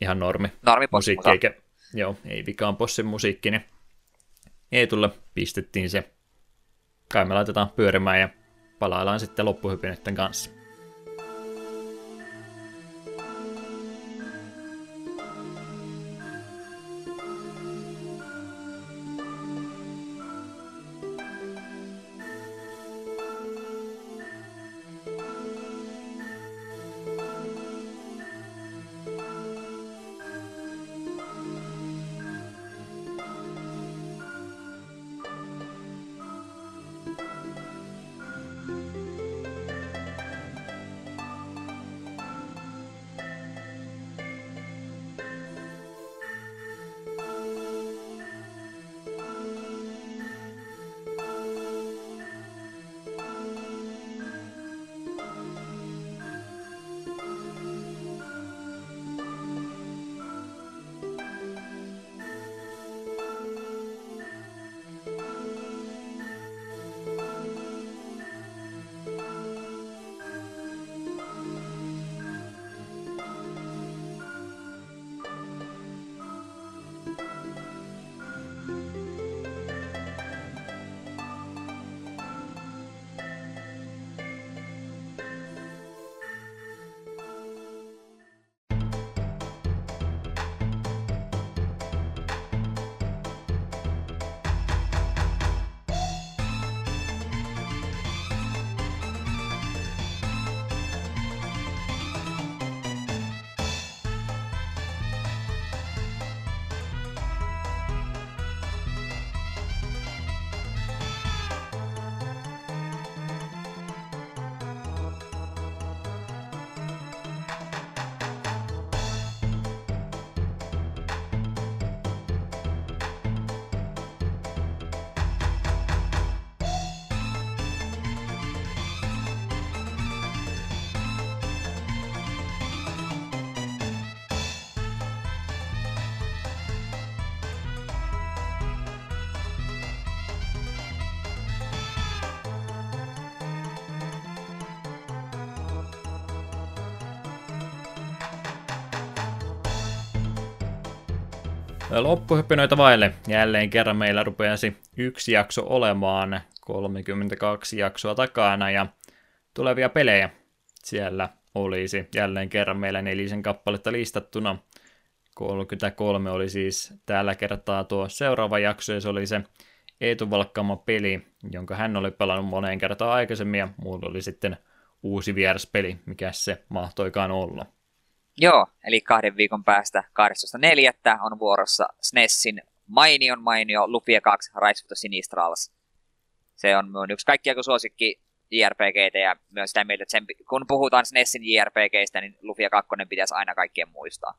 ihan normi, normi musiikki, eikä, joo, ei vikaan bossin musiikki, niin Eetulle pistettiin se. Kai me laitetaan pyörimään ja palaillaan sitten loppuhypinöiden kanssa. Loppuhyppinoita vaille. Jälleen kerran meillä rupeasi yksi jakso olemaan, 32 jaksoa takana ja tulevia pelejä siellä olisi jälleen kerran meillä nelisen kappaletta listattuna. 33 oli siis tällä kertaa tuo seuraava jakso ja se oli se Eetu valkkaama peli, jonka hän oli pelannut moneen kertaan aikaisemmin ja mulla oli sitten uusi vieraspeli, mikä se mahtoikaan olla. Joo, eli kahden viikon päästä 12.4. on vuorossa SNESin mainion mainio Lupia 2 Rise of the Sinistrals. Se on mun yksi kaikkien suosikki JRPGtä ja myös sitä mieltä, että sen, kun puhutaan SNESin JRPGistä, niin Lufia 2 pitäisi aina kaikkien muistaa.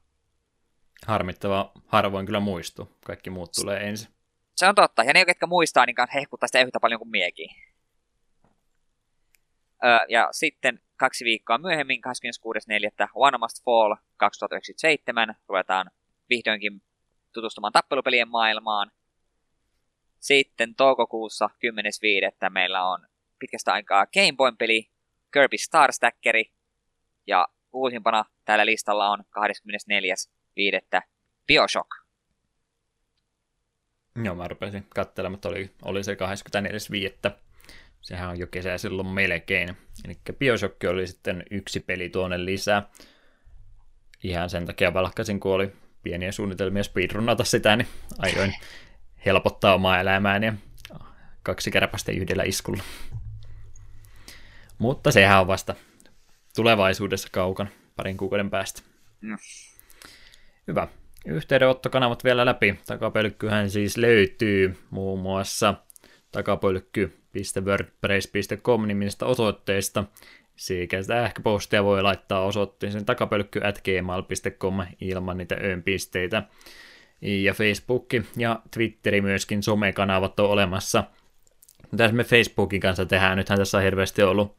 Harmittava, harvoin kyllä muistu. Kaikki muut tulee ensin. Se on totta, ja ne, jotka muistaa, niin hehkuttaa sitä yhtä paljon kuin miekin. Öö, ja sitten kaksi viikkoa myöhemmin, 26.4. One Must Fall 2097, ruvetaan vihdoinkin tutustumaan tappelupelien maailmaan. Sitten toukokuussa 10.5. meillä on pitkästä aikaa Game Boy-peli Kirby Star Stackeri. Ja uusimpana täällä listalla on 24.5. Bioshock. Joo, mä rupesin katselemaan, mutta oli, oli se 24.5. Sehän on jo kesä silloin melkein. Eli Bioshock oli sitten yksi peli tuonne lisää. Ihan sen takia valkkasin, kun oli pieniä suunnitelmia speedrunnata sitä, niin ajoin helpottaa omaa elämääni ja kaksi kärpästä yhdellä iskulla. Mutta sehän on vasta tulevaisuudessa kaukana, parin kuukauden päästä. No. Hyvä. Yhteydenottokanavat vielä läpi. Takapölkkyhän siis löytyy muun muassa takapölkky.wordpress.com nimistä osoitteesta. Sekä sähköpostia voi laittaa osoitteeseen takapölkky.gmail.com ilman niitä öönpisteitä. Ja Facebook ja Twitteri myöskin somekanavat on olemassa. Mitä me Facebookin kanssa tehdään? Nythän tässä on hirveästi ollut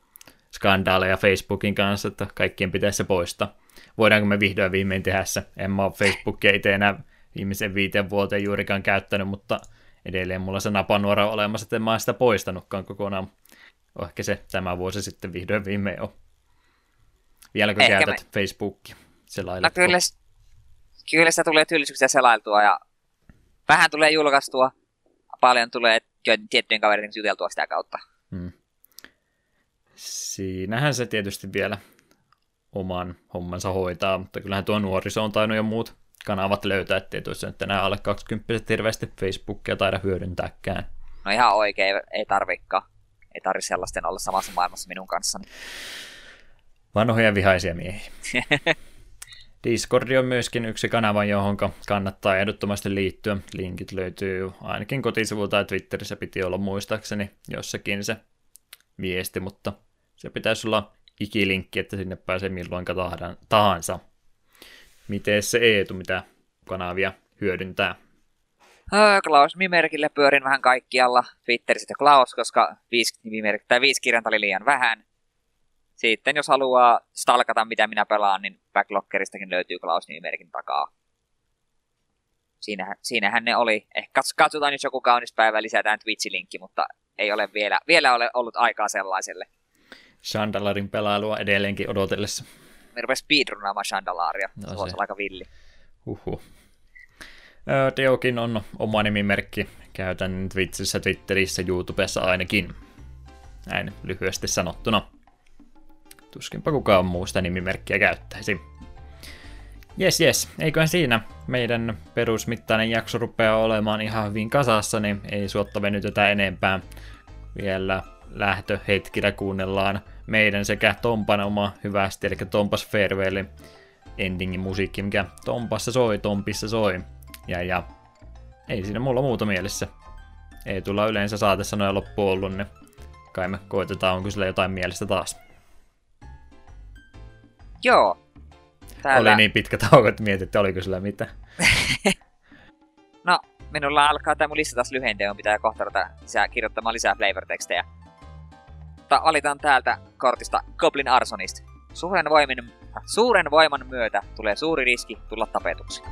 skandaaleja Facebookin kanssa, että kaikkien pitäisi se poistaa. Voidaanko me vihdoin viimein tehdä se? En mä ole Facebookia itse enää viimeisen viiteen vuoteen juurikaan käyttänyt, mutta edelleen mulla se napanuora on olemassa, että en mä sitä poistanutkaan kokonaan. Ehkä se tämä vuosi sitten vihdoin viimein on. Vieläkö Ehkä käytät me... Facebookia? No kyllä, kyllä se tulee tylsyyksiä selailtua ja vähän tulee julkaistua, paljon tulee tiettyjen kavereiden juteltua sitä kautta. Hmm siinähän se tietysti vielä oman hommansa hoitaa, mutta kyllähän tuo nuoriso on tainnut jo muut kanavat löytää, ettei tuossa nyt enää alle 20 hirveästi Facebookia taida hyödyntääkään. No ihan oikein, ei tarvikaan. Ei tarvi sellaisten olla samassa maailmassa minun kanssani. Vanhoja vihaisia miehiä. Discord on myöskin yksi kanava, johon kannattaa ehdottomasti liittyä. Linkit löytyy ainakin kotisivulta ja Twitterissä piti olla muistaakseni jossakin se viesti, mutta se pitäisi olla ikilinkki, että sinne pääsee milloin tahansa. Miten se Eetu, mitä kanavia hyödyntää? Klaus Mimerkille pyörin vähän kaikkialla. Twitterissä Klaus, koska viisi, nimimerk- tai viisi kirjainta oli liian vähän. Sitten jos haluaa stalkata, mitä minä pelaan, niin Backlockeristakin löytyy Klaus nimimerkin takaa. Siinähän, siinähän ne oli. Ehkä katsotaan, jos joku kaunis päivä lisätään Twitch-linkki, mutta ei ole vielä, vielä ole ollut aikaa sellaiselle. Chandalarin pelailua edelleenkin odotellessa. Me rupesi speedrunnaamaan Chandalaria. No, se voisi aika villi. Huhhuh. Teokin on oma nimimerkki. Käytän Twitchissä, Twitterissä, YouTubessa ainakin. Näin lyhyesti sanottuna. Tuskinpa kukaan muusta nimimerkkiä käyttäisi. Jes, jes. Eiköhän siinä meidän perusmittainen jakso rupeaa olemaan ihan hyvin kasassa, niin ei suotta venytetä enempää. Vielä lähtöhetkillä kuunnellaan meidän sekä Tompan oma hyvästi, eli Tompas Farewell endingin musiikki, mikä Tompassa soi, Tompissa soi. Ja, ja ei siinä mulla muuta mielessä. Ei tulla yleensä saatesanoja loppu ollut, niin kai me koitetaan, onko sillä jotain mielestä taas. Joo. Täällä... Oli niin pitkä tauko, että mietit, että oliko sillä mitä. no, minulla alkaa tämä mun lista taas lyhentyä, pitää kohta lisää, kirjoittamaan lisää flavor-tekstejä mutta valitaan täältä kortista Goblin Arsonist. Suuren, voimin, suuren voiman myötä tulee suuri riski tulla tapetuksi.